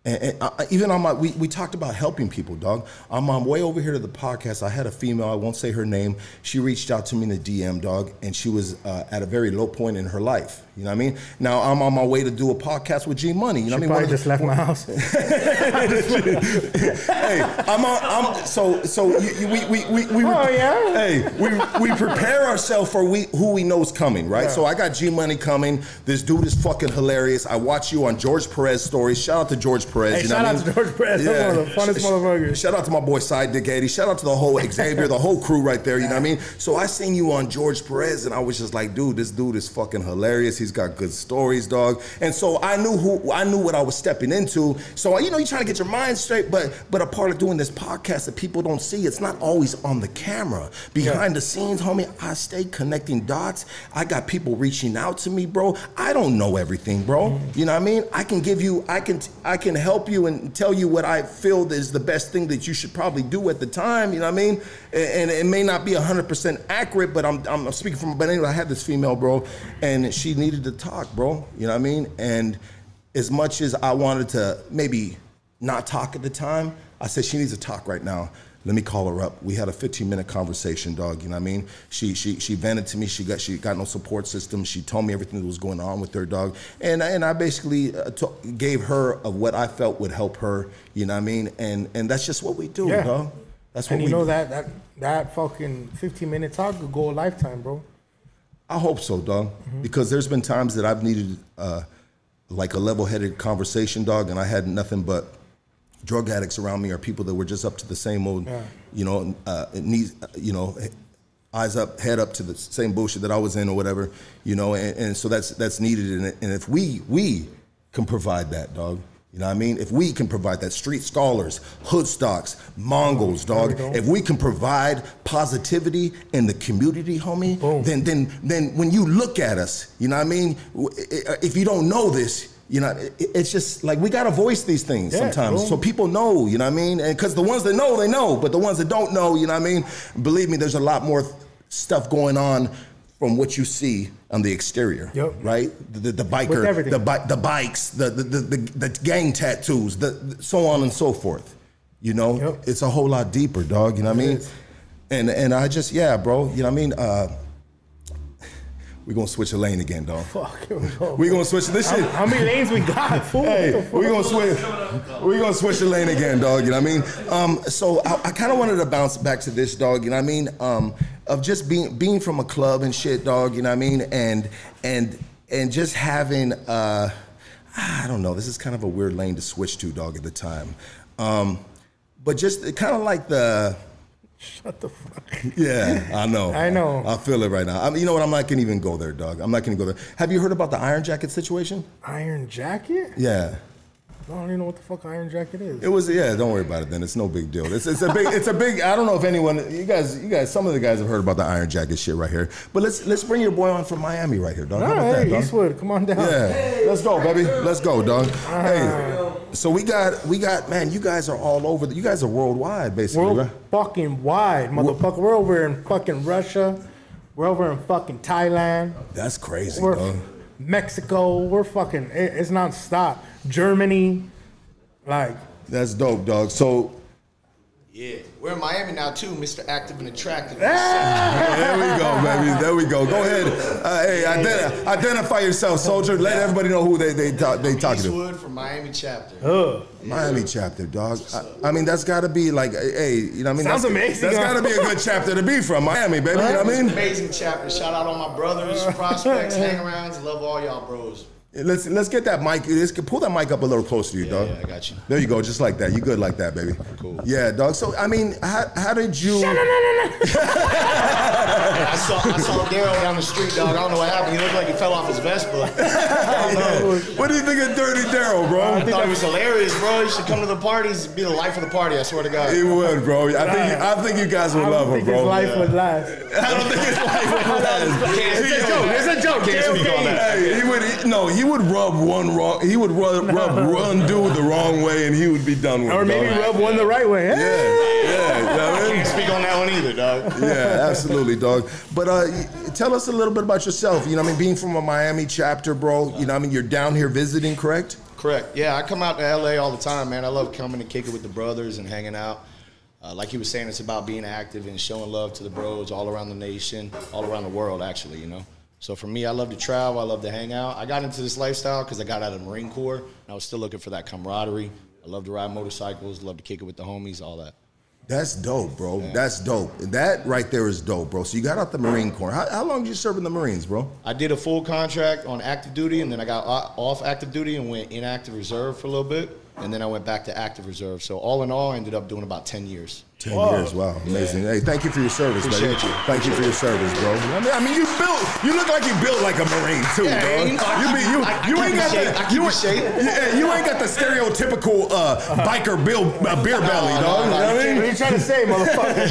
S3: And, and uh, even on my, we, we talked about helping people, dog. I'm On my way over here to the podcast, I had a female, I won't say her name. She reached out to me in the DM, dog, and she was uh, at a very low point in her life. You know what I mean? Now I'm on my way to do a podcast with G Money. You know
S2: She
S3: what I mean?
S2: probably
S3: One the-
S2: just left my house.
S3: hey, I'm on. I'm so so. You, you, we we we, we
S2: Oh, yeah?
S3: Hey, we we prepare ourselves for we who we know is coming, right? So I got G Money coming. This dude is fucking hilarious. I watch you on George Perez stories. Shout out to George Perez.
S2: Hey,
S3: you know
S2: shout
S3: I
S2: out
S3: mean?
S2: to George Perez. That's one of the funnest motherfuckers.
S3: Shout out to my boy Side Dick 80. Shout out to the whole Xavier, the whole crew right there. You know what I mean? So I seen you on George Perez, and I was just like, dude, this dude is fucking hilarious. He's got good stories, dog. And so I knew who I knew what I was stepping into. So you know, you're trying to get your mind straight, but but a part of doing this podcast that people don't see, it's not always on the camera. Behind the scenes, homie, I stay connecting dots. I got people reaching out to me, bro. I don't know everything, bro. Mm-hmm. You know what I mean? I can give you, I can I can help you and tell you what I feel is the best thing that you should probably do at the time. You know what I mean? And, and it may not be hundred percent accurate, but I'm I'm speaking from. But anyway, I had this female, bro, and she needed to talk, bro. You know what I mean? And as much as I wanted to maybe not talk at the time, I said she needs to talk right now. Let me call her up. We had a 15 minute conversation, dog. You know what I mean? She she she vented to me. She got she got no support system. She told me everything that was going on with her dog, and and I basically uh, to- gave her of what I felt would help her. You know what I mean? And and that's just what we do,
S2: Yeah.
S3: dog. That's what
S2: and you
S3: we
S2: know
S3: do.
S2: that that that fucking 15 minute talk could go a lifetime, bro.
S3: I hope so, dog. Because there's been times that I've needed uh, like a level-headed conversation, dog, and I had nothing but drug addicts around me are people that were just up to the same old, you know, uh, it needs, you know, eyes up, head up to the same bullshit that I was in or whatever, you know. And, and so that's that's needed. And, and if we we can provide that, dog. You know what I mean? If we can provide that, street scholars, hood stocks, Mongols, dog. If we can provide positivity in the community, homie, then then then when you look at us, you know what I mean? If you don't know this, you know, it- it's just like we gotta voice these things
S2: Yeah,
S3: sometimes, so people know. You know what I mean? And because the ones that know, they know, but the ones that don't know, you know what I mean? Believe me, there's a lot more stuff going on from what you see on the exterior,
S2: Yep.
S3: right? The, the, the biker, the bi- the bikes, the the, the the gang tattoos, the, the so on and so forth. You know,
S2: Yep.
S3: it's a whole lot deeper, dog. You know what I mean?
S2: is.
S3: And and I just yeah, bro. You know what I mean? Uh, we're gonna switch a lane again, dog.
S2: Fuck. we
S3: gonna switch this shit.
S2: How many lanes we got? Fool?
S3: Hey, we gonna switch. We gonna switch the lane again, dog. You know what I mean? Um, so I, I kind of wanted to bounce back to this, dog. You know what I mean? Um, of just being being from a club and shit, dog. You know what I mean? And and and just having uh, I don't know. This is kind of a weird lane to switch to, dog. At the time, um, but just kind of like the.
S2: Shut the fuck.
S3: Yeah, I know.
S2: I know.
S3: I feel it right now. I mean, you know what? I'm not gonna even go there, dog. I'm not gonna go there. Have you heard about the Iron Jacket situation?
S2: Iron Jacket?
S3: Yeah.
S2: I don't even know what the fuck Iron Jacket is.
S3: It was yeah. Don't worry about it. Then it's no big deal. It's, it's a big. It's a big. I don't know if anyone. You guys. You guys. Some of the guys have heard about the Iron Jacket shit right here. But let's let's bring your boy on from Miami right here, dog.
S2: All right,
S3: that, dog?
S2: Eastwood, come on down.
S3: Yeah. Let's go, baby. Let's go, dog. Hey. So we got we got man. You guys are all over. The, you guys are worldwide, basically.
S2: We're
S3: right?
S2: fucking wide, motherfucker. We're over in fucking Russia. We're over in fucking Thailand.
S3: That's crazy,
S2: We're
S3: dog.
S2: Mexico. We're fucking. It, it's not stop. Germany, like
S3: That's dope, dog. So
S7: Yeah, we're in Miami now too, Mr. Active and Attractive.
S3: there we go, baby. There we go. Go ahead. Uh, hey, identi- identify yourself, soldier. Let everybody know who they they talk, they talking to.
S7: Eastwood from Miami chapter.
S2: ugh.
S3: Miami chapter, dog. I, I mean, that's got to be like, hey, you know, what I mean,
S2: Sounds
S3: that's,
S2: amazing.
S3: That's got to be a good chapter to be from Miami, baby. You know what I mean?
S7: Amazing chapter. Shout out all my brothers, prospects, hang-arounds. Love all y'all bros.
S3: Let's let's get that mic. Let's get- pull that mic up a little closer to you, dog.
S7: yeah, I got you.
S3: There you go, just like that. You good like that, baby.
S7: Cool.
S3: Yeah, dog. So I mean, how, how did you?
S7: I saw I saw Daryl down the street, dog. I don't know what happened. He looked like he fell off his Vespa. I don't know.
S3: What do you think of Dirty Daryl, bro?
S7: I thought he was hilarious, bro. He should come to the parties. Be the life of the party. I swear to God.
S3: He would, bro. I think I think you guys would love
S2: don't
S3: him,
S2: think his
S3: bro.
S2: life would last.
S3: I don't think his life would last.
S7: Can't speak on.
S2: It's a joke.
S7: Can't speak on that.
S3: Hey, he would he- no. He would rub one wrong. He would rub, rub one dude the wrong way, and he would be done with. It.
S2: Or maybe
S3: dog.
S2: rub one the right way.
S3: Yeah, yeah. You know I mean?
S7: Can't speak on that one either, dog.
S3: Yeah, absolutely, dog. But uh, tell us a little bit about yourself. You know, what I mean, being from a Miami chapter, bro. You know, what I mean, you're down here visiting, correct?
S7: Correct. Yeah, I come out to LA all the time, man. I love coming and kicking with the brothers and hanging out. Uh, like he was saying, it's about being active and showing love to the bros all around the nation, all around the world, actually, you know. So for me, I love to travel. I love to hang out. I got into this lifestyle because I got out of the Marine Corps. And I was still looking for that camaraderie. I love to ride motorcycles, love to kick it with the homies, all that.
S3: That's dope, bro. That's dope. That right there is dope, bro. So you got out the Marine Corps. How, how long did you serve in the Marines, bro?
S7: I did a full contract on active duty, and then I got off active duty and went inactive reserve for a little bit, and then I went back to active reserve. So all in all, I ended up doing about ten years.
S3: Ten years. Wow, amazing. Hey, thank you for your service.
S7: Appreciate you.
S3: Thank you for your service, bro. I mean, I mean, you built. You look like you built like a Marine too,
S7: Yeah,
S3: dog.
S7: you know, I
S3: you
S7: keep-
S3: be you.
S7: I- I
S3: you ain't got
S7: shape.
S3: the you,
S7: shape.
S3: Yeah, you ain't got the stereotypical uh, biker bill, uh, beer belly,
S7: no,
S3: dog.
S7: no,
S3: you know what I
S2: What are you trying to say, motherfucker?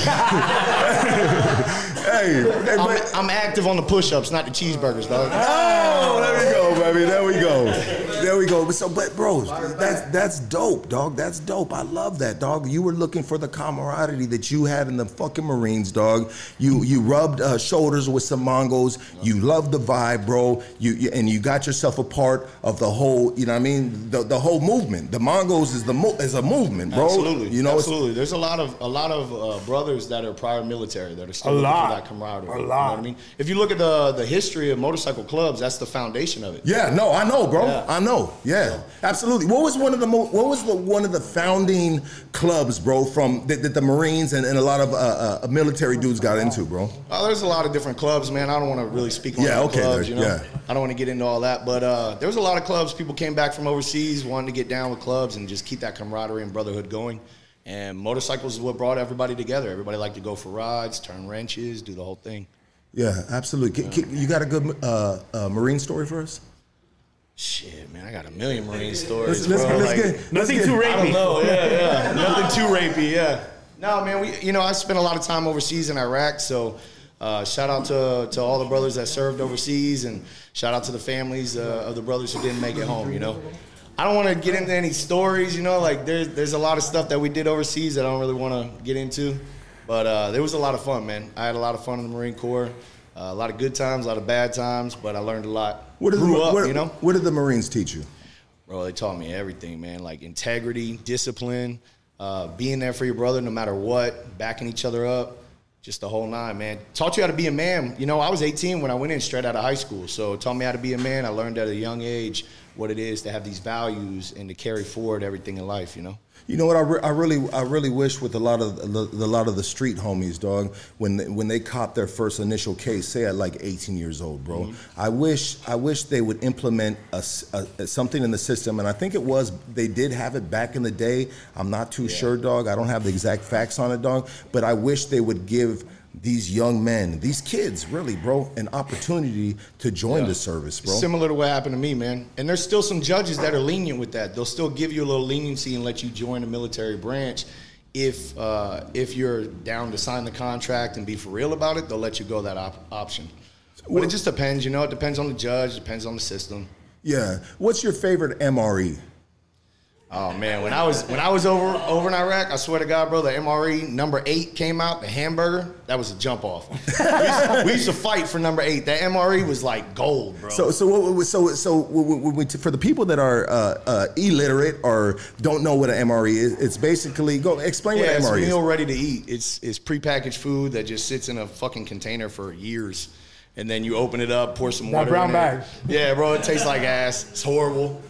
S3: Hey, hey,
S7: I'm, I'm active on the push-ups, not the cheeseburgers, dog.
S3: Oh, there we go, baby. There we go. We go. But so, but bros, that's that's dope, dog. That's dope. I love that, dog. You were looking for the camaraderie that you had in the fucking Marines, dog. You you rubbed uh, shoulders with some Mongols. You loved the vibe, bro. You, you and you got yourself a part of the whole. You know what I mean? The the whole movement. The Mongols is the mo- is a movement, bro.
S7: Absolutely,
S3: You know,
S7: absolutely. There's a lot of a lot of uh, brothers that are prior military that are still looking
S2: lot.
S7: for that camaraderie.
S2: A
S7: You know
S2: lot.
S7: what I mean? If you look at the the history of motorcycle clubs, that's the foundation of it.
S3: Yeah, no, I know, bro.
S7: Yeah.
S3: I know. Yeah, absolutely. What was one of the mo- what was the one of the founding clubs, bro, from that, that the Marines and, and a lot of uh, uh, military dudes got into, bro?
S7: Oh, there's a lot of different clubs, man. I don't want to really speak on
S3: Yeah,
S7: the
S3: okay,
S7: clubs, you know.
S3: yeah.
S7: I don't want to get into all that, but uh, there was a lot of clubs. People came back from overseas, wanting to get down with clubs and just keep that camaraderie and brotherhood going. And motorcycles is what brought everybody together. Everybody liked to go for rides, turn wrenches, do the whole thing.
S3: Yeah, absolutely. K- You got a good uh, uh, Marine story for us?
S7: Shit, man, I got a million Marine stories,
S3: Let's, let's,
S7: bro.
S3: let's
S7: like,
S3: get,
S2: Nothing
S3: get-
S2: too
S7: I don't
S2: rapey.
S7: know. Yeah, yeah. Nothing too rapey. Yeah. No, man. We, you know, I spent a lot of time overseas in Iraq, so uh, shout out to to all the brothers that served overseas, and shout out to the families uh, of the brothers who didn't make it home. You know, I don't want to get into any stories. You know, like there's there's a lot of stuff that we did overseas that I don't really want to get into, but uh, there was a lot of fun, man. I had a lot of fun in the Marine Corps. Uh, a lot of good times, a lot of bad times, but I learned a lot.
S3: What did,
S7: Grew
S3: the,
S7: up, you know.
S3: what did the Marines teach you?
S7: Bro, they taught me everything, man. Like integrity, discipline, uh, being there for your brother no matter what, backing each other up, just the whole nine, man. Taught you how to be a man. You know, I was 18 when I went in straight out of high school, so it taught me how to be a man. I learned at a young age what it is to have these values and to carry forward everything in life. You know.
S3: You know what? I, re- I really, I really wish with a lot of the, the lot of the street homies, dog, when they, when they caught their first initial case, say at like 18 years old, bro.
S7: Mm-hmm.
S3: I wish, I wish they would implement a, a- something in the system, and I think it was they did have it back in the day. I'm not too sure, dog. I don't have the exact facts on it, dog. But I wish they would give these young men, these kids, really, bro, an opportunity to join the service, bro.
S7: Similar to what happened to me, man. And there's still some judges that are lenient with that. They'll still give you a little leniency and let you join a military branch. If uh, if you're down to sign the contract and be for real about it, they'll let you go that op- option. But it just depends, you know. It depends on the judge. Depends on the system.
S3: yeah. What's your favorite? MRE?
S7: Oh man, when I was when I was over over in Iraq, I swear to God, bro, the MRE number eight came out, the hamburger. That was a jump off. we, used to, we used to fight for number eight. That MRE was like gold, bro.
S3: So, so, what, what- so, so, for the people that are uh, uh, illiterate or don't know what an MRE is, it's basically go explain
S7: Yeah,
S3: what an MRE
S7: meal
S3: is.
S7: Meal ready to eat. It's it's prepackaged food that just sits in a fucking container for years, and then you open it up, pour some
S2: That
S7: water.
S2: brown
S7: in
S2: bag.
S7: It. Yeah, bro, it tastes like ass. It's horrible.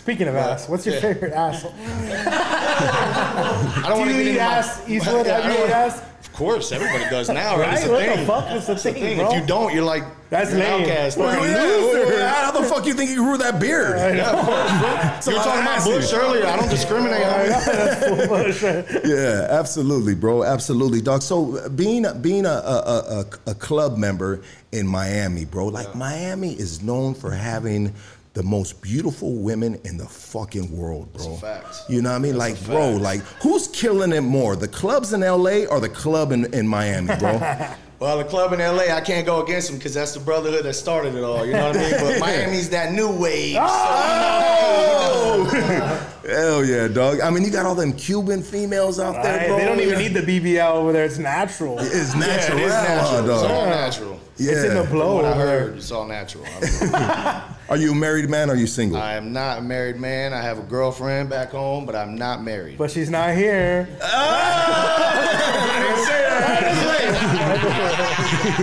S2: Speaking of ass, what's your
S7: Yeah.
S2: favorite asshole?
S7: I don't want to
S2: you
S7: get
S2: eat
S7: into my-
S2: ass, Eastwood?
S7: Yeah, I
S2: Have you
S7: don't
S2: eat ass?
S7: Of course, everybody does now, right? It's
S2: Right?
S7: a
S2: What
S7: thing.
S2: the fuck? It's a
S7: It's a
S2: thing,
S7: thing.
S2: bro.
S7: If you don't, you're like
S2: That's
S7: you're an
S2: lame.
S7: outcast.
S2: Wait,
S7: Fucking
S2: wait,
S7: loser.
S2: loser.
S3: How the fuck you think you grew that beard?
S7: You were talking about Bush earlier. I don't discriminate. homie.
S3: Yeah, absolutely, bro. Absolutely, dog. So uh, being being a a, a, a club member in Miami, bro, like Miami is known for having the most beautiful women in the fucking world, bro.
S7: a fact.
S3: You know what I mean?
S7: That's
S3: like, bro, like who's killing it more, the clubs in LA or the club in, in Miami, bro?
S7: Well, the club in LA, I can't go against them because that's the brotherhood that started it all. You know what I mean? But Miami's that new wave.
S3: Oh, hell yeah, dog. I mean, you got all them Cuban females out there,
S2: Right,
S3: bro.
S2: They don't even
S3: Yeah.
S2: need the BBL over there. It's natural.
S3: It's
S7: Yeah,
S3: natural,
S7: it is natural. It's all natural.
S3: Yeah.
S2: It's in the
S7: From what I heard, it's all natural. I,
S3: Are you a married man or are you single?
S7: I am not a married man. I have a girlfriend back home, but I'm not married.
S2: But she's not here. I didn't say that.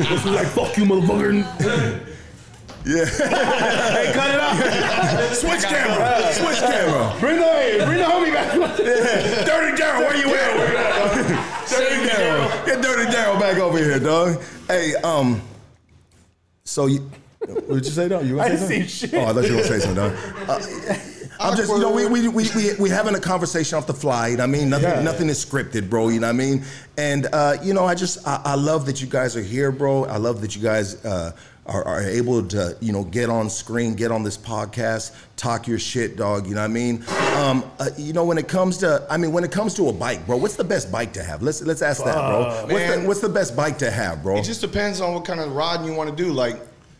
S2: This is like, fuck you, motherfucker.
S3: yeah.
S2: hey, cut it off.
S3: Switch camera. Switch camera.
S2: Bring the, bring the homie back.
S3: Dirty Daryl, where you at? Where you at? Dirty Daryl. Get Dirty Daryl back over here, dog. Hey, um, so you, did you say, dog? You gonna
S2: I
S3: say
S2: didn't say shit.
S3: Oh, I thought you were gonna say something. Uh, I'm just, you know, we we we we we having a conversation off the fly. You know what I mean, nothing
S2: Yeah.
S3: nothing is scripted, bro. You know what I mean? And uh, you know, I just I, I love that you guys are here, bro. I love that you guys uh, are, are able to you know get on screen, get on this podcast, talk your shit, dog. You know what I mean? Um, uh, you know, when it comes to, I mean, when it comes to a bike, bro, what's the best bike to have? Let's let's ask that, bro. What's the, what's the best bike to have, bro?
S7: It just depends on what kind of riding you want to do. Like,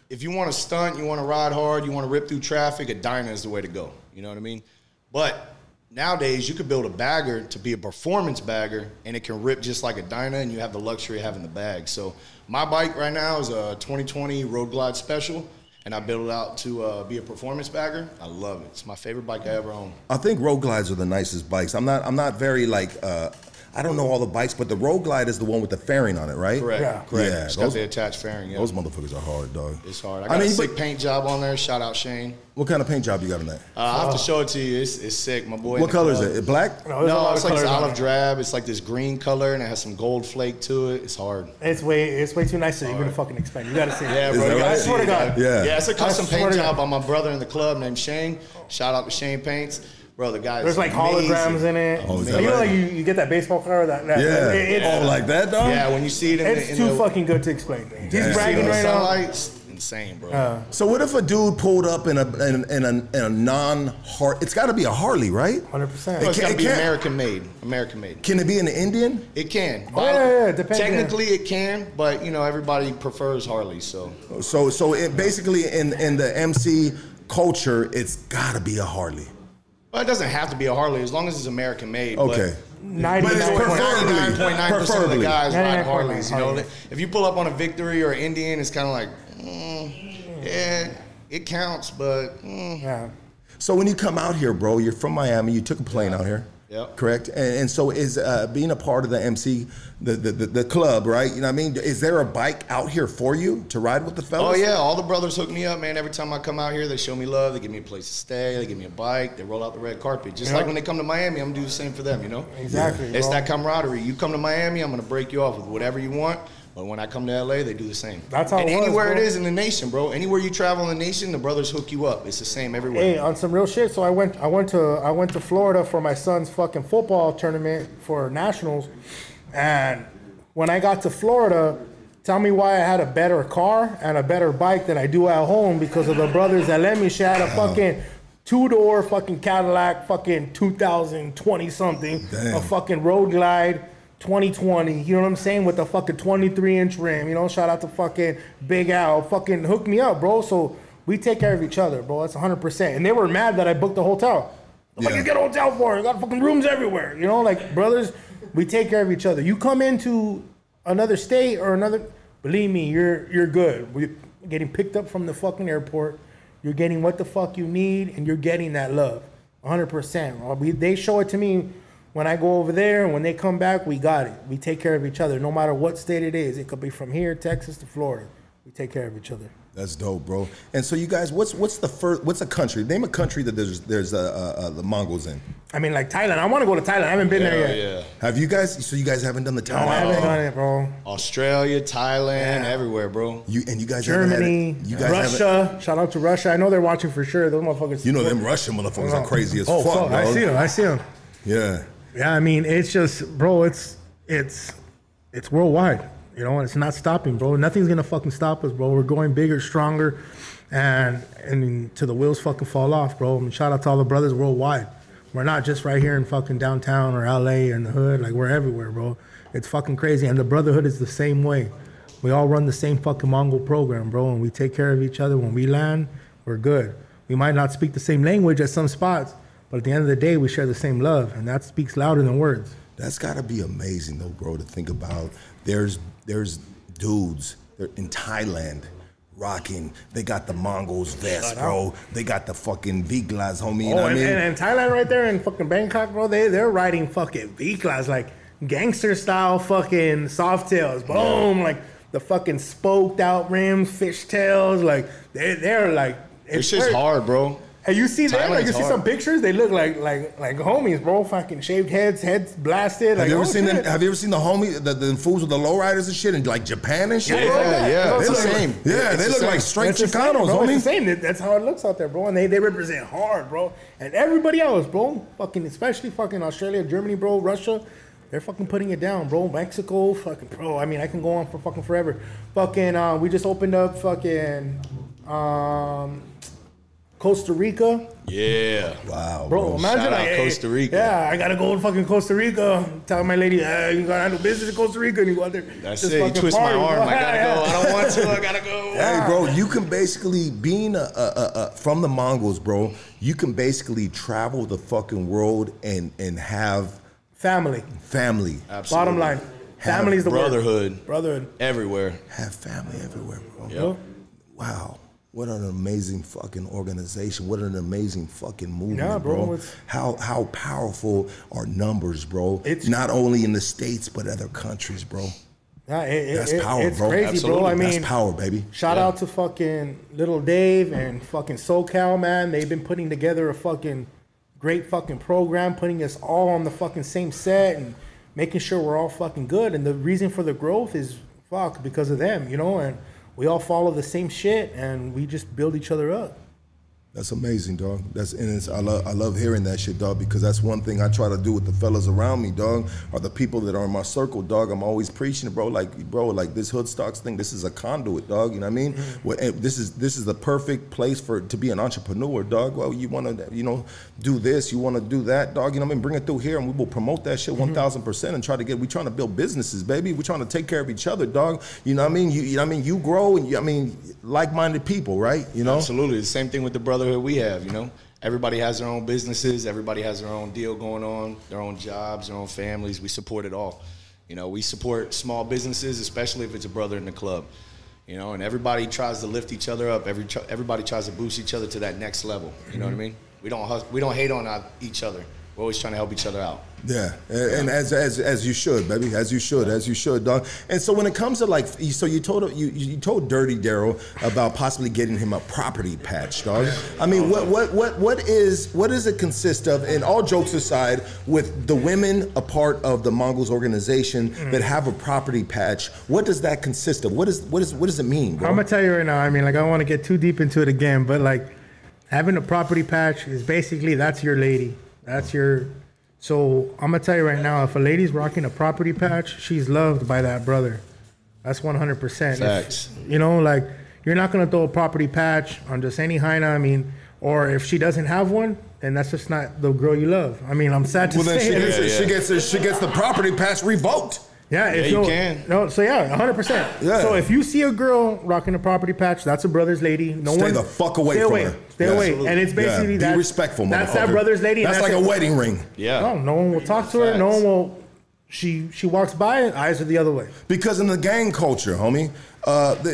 S7: if you want to stunt, you want to ride hard, you want to rip through traffic, a Dyna is the way to go. You know what I mean? But nowadays, you could build a bagger to be a performance bagger, and it can rip just like a Dyna, and you have the luxury of having the bag. So my bike right now is a 2020 Road Glide Special, and I built it out to uh, be a performance bagger. I love it. It's my favorite bike I ever owned.
S3: I think road glides are the nicest bikes. I'm not I'm not very like uh, I don't know all the bikes, but the road glide is the one with the fairing on it, right?
S7: Correct.
S2: Yeah.
S7: Correct.
S3: Yeah,
S7: it's
S3: those-
S7: got the attached fairing. Yeah.
S3: Those motherfuckers are hard, dog.
S7: it's hard. I got a
S3: mean,
S7: sick
S3: but
S7: paint job on there. Shout out Shane.
S3: what kind of paint job you got on that?
S7: Uh, I have to show it to you. It's, it's sick, my boy.
S3: what
S7: the
S3: color is it? Black?
S2: No,
S7: No, it's like this olive drab. It's like this green color, and it has some gold flake to it. It's hard.
S2: It's way, it's way too nice to even fucking explain. You gotta see it.
S7: Yeah,
S3: Is
S7: bro.
S3: that right?
S7: see
S2: Swear to God.
S3: Yeah.
S7: Yeah, it's a custom paint job by my brother in the club named Shane. Shout out to Shane Paints. Bro, the guy.
S2: There's like holograms in it.
S3: Oh, is that
S2: you know,
S3: right?
S2: like you, you get that baseball card. That, that
S3: Yeah.
S2: it- it's,
S3: oh, like that, dog?
S7: Yeah, when you see it in
S2: it's
S7: the, in
S2: too
S7: the,
S2: fucking good to explain. He's bragging right now.
S7: insane, bro. Uh.
S3: So what if a dude pulled up in a in, in a, in a non Har It's got to be a Harley, right?
S2: 100%.
S3: It
S7: it's
S3: can't-
S7: gotta
S3: it
S7: be
S3: can't-
S7: American made. American made.
S3: Can it be an Indian?
S7: It can.
S2: Oh, yeah, yeah, yeah, depends, yeah.
S7: Technically, it can, but you know everybody prefers Harley. So
S3: So so it basically in in the MC culture, it's got to be a Harley.
S7: Well, it doesn't have to be a Harley as long as it's American made.
S3: Okay.
S7: But
S2: 99.9.
S3: preferably-
S7: 99.9% of the guys ride Harleys. You know, if you pull up on a Victory or Indian, it's kind of like, mm, yeah, it counts, but mm.
S2: Yeah.
S3: So when you come out here, bro, you're from Miami. You took a plane out here.
S7: Yep.
S3: Correct. And, and so is uh, being a part of the MC, the, the the the club, right? You know what I mean? Is there a bike out here for you to ride with the fellas?
S7: Oh yeah, all the brothers hook me up, man. Every time I come out here, they show me love. They give me a place to stay. They give me a bike. They roll out the red carpet. Just
S2: Yeah.
S7: like when they come to Miami, I'm gonna do the same for them. You know.
S2: Exactly.
S7: It's that camaraderie. You come to Miami, I'm gonna break you off with whatever you want. But when I come to LA, they do the same.
S2: That's how
S7: and
S2: it was,
S7: anywhere
S2: bro.
S7: it is in the nation, bro. Anywhere you travel in the nation, the brothers hook you up. It's the same everywhere.
S2: Hey, on some real shit. So I went, I went to, I went to Florida for my son's fucking football tournament for nationals, and when I got to Florida, tell me why I had a better car and a better bike than I do at home because of the brothers that let me. She had a uh-huh. fucking two door fucking Cadillac, fucking 2020 something, a fucking Road Glide. 2020, you know what I'm saying? With a fucking 23 inch rim, you know, shout out to fucking Big Al, fucking hook me up, bro. So we take care of each other, bro. That's 100%. And they were mad that I booked the hotel. I'm
S3: Yeah.
S2: you get a hotel for? You got fucking rooms everywhere, you know? Like, brothers, we take care of each other. You come into another state or another, believe me, you're you're good. We're getting picked up from the fucking airport. You're getting what the fuck you need, and you're getting that love. 100%. Uh, We, they show it to me when I go over there, and when they come back, we got it. We take care of each other, no matter what state it is. It could be from here, Texas to Florida. We take care of each other.
S3: That's dope, bro. And so you guys, what's what's the first? What's a country? Name a country that there's there's uh, uh, uh, the Mongols in.
S2: I mean, like Thailand. I want to go to Thailand. I haven't been
S7: Hell
S2: there yet.
S7: yeah.
S3: Have you guys? So you guys haven't done the Thailand?
S2: No, I haven't done it, bro.
S7: Australia, Thailand,
S2: Yeah.
S7: everywhere, bro.
S3: You and you guys haven't had
S2: Germany,
S3: it- You guys haven't.
S2: Russia. Shout out to Russia. I know they're watching for sure. Those motherfuckers.
S3: You know them Russian motherfuckers are crazy as
S2: oh,
S3: fuck, bro.
S2: I see them. I see them.
S3: Yeah.
S2: Yeah, I mean, it's just, bro. It's it's it's worldwide. You know, and it's not stopping, bro. Nothing's gonna fucking stop us, bro. We're going bigger, stronger, and and to the wheels fucking fall off, bro. I mean, shout out to all the brothers worldwide. We're not just right here in fucking downtown or LA in the hood. Like we're everywhere, bro. It's fucking crazy, and the brotherhood is the same way. We all run the same fucking Mongol program, bro, and we take care of each other. When we land, we're good. We might not speak the same language at some spots, but at the end of the day, we share the same love, and that speaks louder than words.
S3: That's got to be amazing, though, bro. To think about, there's there's dudes in Thailand rocking. They got the Mongols vest, bro. They got the fucking V glass, homie. You oh, know
S2: Oh,
S3: what I
S2: and,
S3: mean?
S2: and, and Thailand right there in fucking Bangkok, bro, they they're riding fucking V class like gangster style fucking Softails. Boom, like the fucking spoked out rims, fishtails. like they they're like
S7: It's just hard, bro.
S2: And you see that? like you
S7: Thailand's
S2: see
S7: hard.
S2: some pictures, they look like like like homies, bro. Fucking shaved heads, heads blasted.
S3: have
S2: like,
S3: you ever
S2: oh,
S3: seen
S2: shit.
S3: them? Have you ever seen the homie, the, the fools with the lowriders and shit in like Japan and shit?
S2: Yeah,
S3: bro?
S7: Yeah, yeah,
S3: They
S7: it's the
S3: look-
S7: same.
S3: Yeah,
S7: It's
S3: they
S7: the
S3: look
S7: same.
S3: like straight
S2: That's
S3: Chicanos,
S2: bro. It's the
S3: homie.
S2: same. That's how it looks out there, bro. And they, they represent hard, bro. And everybody else, bro. Fucking, especially fucking Australia, Germany, bro, Russia. They're fucking putting it down, bro. Mexico, fucking, bro. I mean, I can go on for fucking forever. Fucking, uh, we just opened up fucking, um, Costa Rica.
S7: Yeah.
S3: Wow,
S2: Bro, imagine
S7: shout
S2: like,
S7: out
S2: hey,
S7: Costa Rica.
S2: Yeah, I gotta go to fucking Costa Rica. Tell my lady, hey, you gotta handle business in Costa Rica, and you go out there.
S7: That's
S2: just
S7: it. You
S2: fucking
S7: twist my arm.
S2: bro.
S7: I gotta
S2: Yeah,
S7: go. I don't want to. I gotta go.
S3: Hey, bro, you can basically being a, a, a, a from the Mongols, bro. You can basically travel the fucking world and and have
S2: Family.
S3: family,
S7: Absolutely.
S2: Bottom line, family's the word.
S7: Brotherhood
S2: Brotherhood.
S7: everywhere.
S3: have family everywhere, bro.
S7: Yep.
S3: Wow. What an amazing fucking organization. What an amazing fucking movement,
S2: Yeah, bro,
S3: bro. How how powerful are numbers, bro?
S2: It's-
S3: not only in the states but other countries, bro.
S2: Yeah, it,
S3: That's
S2: it-
S3: power,
S2: it's
S3: bro.
S2: crazy,
S7: Absolutely.
S2: bro. I
S3: That's
S2: mean,
S3: power, baby.
S2: shout
S7: Yeah.
S2: out to fucking Little Dave and fucking SoCal, man. They've been putting together a fucking great fucking program, putting us all on the fucking same set and making sure we're all fucking good. And the reason for the growth is fuck because of them, you know. And we all follow the same shit, and we just build each other up.
S3: That's amazing, dog. That's and it's, I love I love hearing that shit, dog, because that's one thing I try to do with the fellas around me, dog, or the people that are in my circle, dog. I'm always preaching, bro. Like, bro, like this hood stocks thing. This is a conduit, dog. You know what I mean?
S2: Mm-hmm.
S3: Well, this is this is the perfect place for to be an entrepreneur, dog. Well, you want to, you know, do this, you want to do that, dog. You know what I mean? Bring it through here, and we will promote that shit
S2: Mm-hmm.
S3: one thousand percent, and try to get. We trying to build businesses, baby. We're trying to take care of each other, dog. You know what I mean? You, you know what I mean? You grow, and you, I mean, like-minded people, right? You know.
S7: Absolutely. The same thing with the brotherhood we have, you know. Everybody has their own businesses, everybody has their own deal going on, their own jobs, their own families. We support it all. You know, we support small businesses, especially if it's a brother in the club. You know, and everybody tries to lift each other up. Every everybody tries to boost each other to that next level. You know what I mm-hmm. mean? We don't we don't hate on each other. We're always trying to help each other out.
S3: Yeah, and, and as as as you should, baby, as you should, as you should, dog. And so when it comes to like, so you told you you told Dirty Daryl about possibly getting him a property patch, dog. I mean, what what what what is what does it consist of? And all jokes aside, with the women a part of the Mongols organization mm. that have a property patch, what does that consist of? What is what is what does it mean, bro?
S2: I'm gonna tell you right now. I mean, like I don't want to get too deep into it again, but like having a property patch is basically that's your lady. That's your. So I'm gonna tell you right now, if a lady's rocking a property patch, she's loved by that brother. That's 100. percent
S7: Facts.
S2: You know, like you're not gonna throw a property patch on just any hyena. I mean, or if she doesn't have one, then that's just not the girl you love. I mean, I'm sad to
S3: well, then she
S2: it.
S3: gets,
S7: Yeah,
S3: she gets she gets the property patch revoked.
S2: Yeah, if
S7: you
S2: no-
S7: can.
S2: No, so yeah, 100. percent
S3: Yeah.
S2: So if you see a girl rocking a property patch, that's a brother's lady. No
S3: Stay
S2: one
S3: the fuck away
S2: stay
S3: from
S2: away.
S3: her.
S2: Stay
S3: Yeah.
S2: away.
S3: Absolutely.
S2: And it's basically
S3: Yeah, be
S2: that.
S3: respectful,
S2: That's that brother's lady. and
S3: That's like
S2: it.
S3: a wedding ring.
S7: Yeah.
S2: No, no one will talk to her. No one will. She she walks by, and eyes are the other way.
S3: Because in the gang culture, homie, uh, the,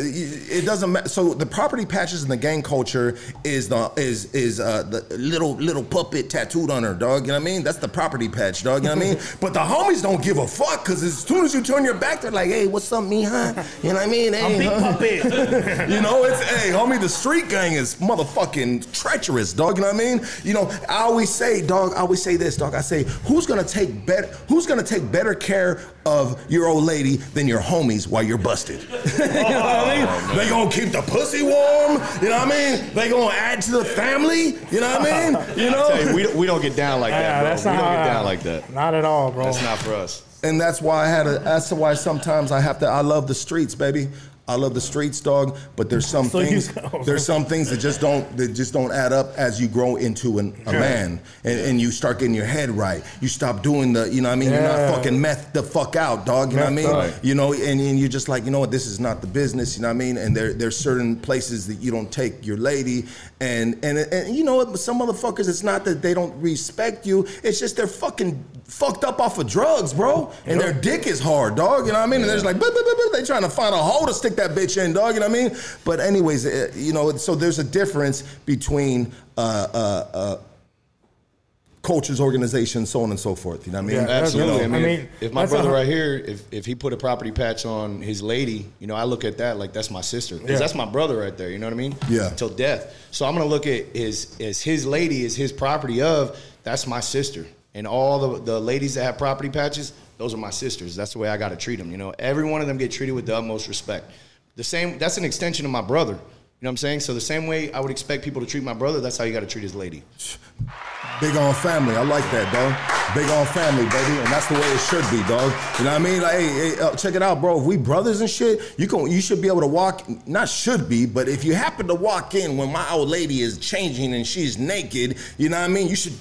S3: it doesn't matter. So the property patches in the gang culture is the is is uh, the little little puppet tattooed on her, dog. You know what I mean? That's the property patch, dog. You know what I mean? But the homies don't give a fuck because as soon as you turn your back, they're like, "Hey, what's up, me, huh?" You know what I mean? Hey,
S2: I'm big
S3: huh?
S2: puppet.
S3: You know, it's hey, homie, the street gang is motherfucking treacherous, dog. You know what I mean? You know, I always say, dog, I always say this, dog. I say, who's gonna take better who's gonna take better care of your old lady than your homies while you're busted? you know what I mean? Oh, they gonna keep the pussy warm, you know what I mean? They gonna add to the family, you know what I mean? You know?
S7: Tell you, we, don't- we don't get down like
S2: Yeah,
S7: that, bro.
S2: that's
S7: we
S2: not
S7: don't get
S2: how-
S7: down like that.
S2: Not at all, bro.
S7: That's not for us.
S3: and that's why I had a. That's why sometimes I have to. I love the streets, baby. I love the streets, dog. But there's some
S2: So
S3: things. There's some things that just don't. That just don't add up as you grow into an, a man, and, and you start getting your head right. You stop doing the. You know, what I mean, you're not fucking meth the fuck out, dog. You know what I mean?
S2: up.
S3: You know, and, and you're just like, you know what? This is not the business. You know what I mean? And there there's certain places that you don't take your lady, and and and you know what? Some motherfuckers, it's not that they don't respect you. It's just they're fucking fucked up off of drugs, bro. And their dick is hard, dog. You know what I mean? And they're just like, they trying to find a hole to stick that bitch in, dog. You know what I mean? But anyways, eh, you know, so there's a difference between. Uh, uh, uh, cultures, organizations, so on and so forth. You know what I mean?
S2: Yeah,
S7: Absolutely.
S2: you know,
S7: I mean,
S2: I
S7: if-
S2: mean,
S7: if, my
S2: that's a
S7: brother right here, if, if he put a property patch on his lady, you know, I look at that like that's my sister. 'Cause
S2: Yeah.
S7: that's my brother right there. You know what I mean?
S3: Yeah.
S7: Till death. So I'm gonna look at his as his lady is his property of. That's my sister. And all the the ladies that have property patches, those are my sisters. That's the way I got to treat them. You know, every one of them get treated with the utmost respect. The same. That's an extension of my brother. You know what I'm saying? So the same way I would expect people to treat my brother, that's how you got to treat his lady.
S3: Big on family. I like that, dog. Big on family, baby. And that's the way it should be, dog. You know what I mean? Like, hey, hey uh, check it out, bro. If we brothers and shit, you can you should be able to walk, not should be, but if you happen to walk in when my old lady is changing and she's naked, you know what I mean? You should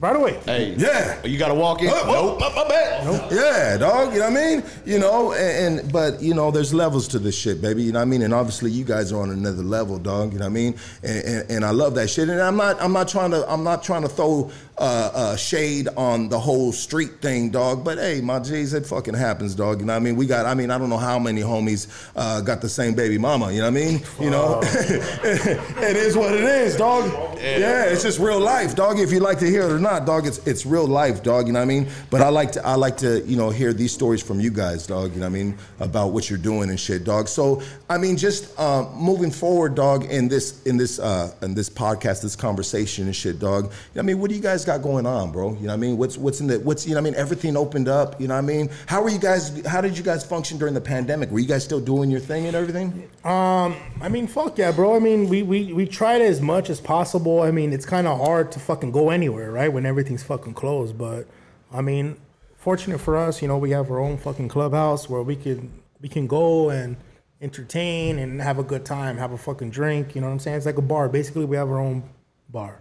S2: Right away.
S7: Hey,
S3: Yeah.
S7: Oh, you got to walk in.
S3: Oh, oh,
S7: nope, my, my bad.
S3: Yeah, dog. You know what I mean? You know, and, and but you know, there's levels to this shit, baby. You know what I mean? And obviously, you guys are on another level, dog. You know what I mean? And, and, and I love that shit. And I'm not, I'm not trying to, I'm not trying to throw uh, uh, shade on the whole street thing, dog. But hey, my G's, it fucking happens, dog. You know what I mean? We got, I mean, I don't know how many homies uh, got the same baby mama. You know what I mean? You know, it is what it is, dog. Yeah, it's just real life, dog. If you like to hear it or not, dog, it's it's real life, dog. You know what I mean? But I like to I like to you know hear these stories from you guys, dog. You know what I mean about what you're doing and shit, dog. So I mean, just um, moving forward, dog, in this in this uh, in this podcast, this conversation and shit, dog. I mean, what do you guys got going on, bro? You know what I mean? What's what's in the what's you know I mean? Everything opened up. You know what I mean? How were you guys? How did you guys function during the pandemic? Were you guys still doing your thing and everything?
S2: Um, I mean, fuck yeah, bro. I mean, we we we tried as much as possible. I mean, it's kind of hard to fucking go anywhere, right? When everything's fucking closed. But I mean, fortunate for us, you know, we have our own fucking clubhouse where we can we can go and entertain and have a good time, have a fucking drink. You know what I'm saying? It's like a bar. Basically, we have our own bar,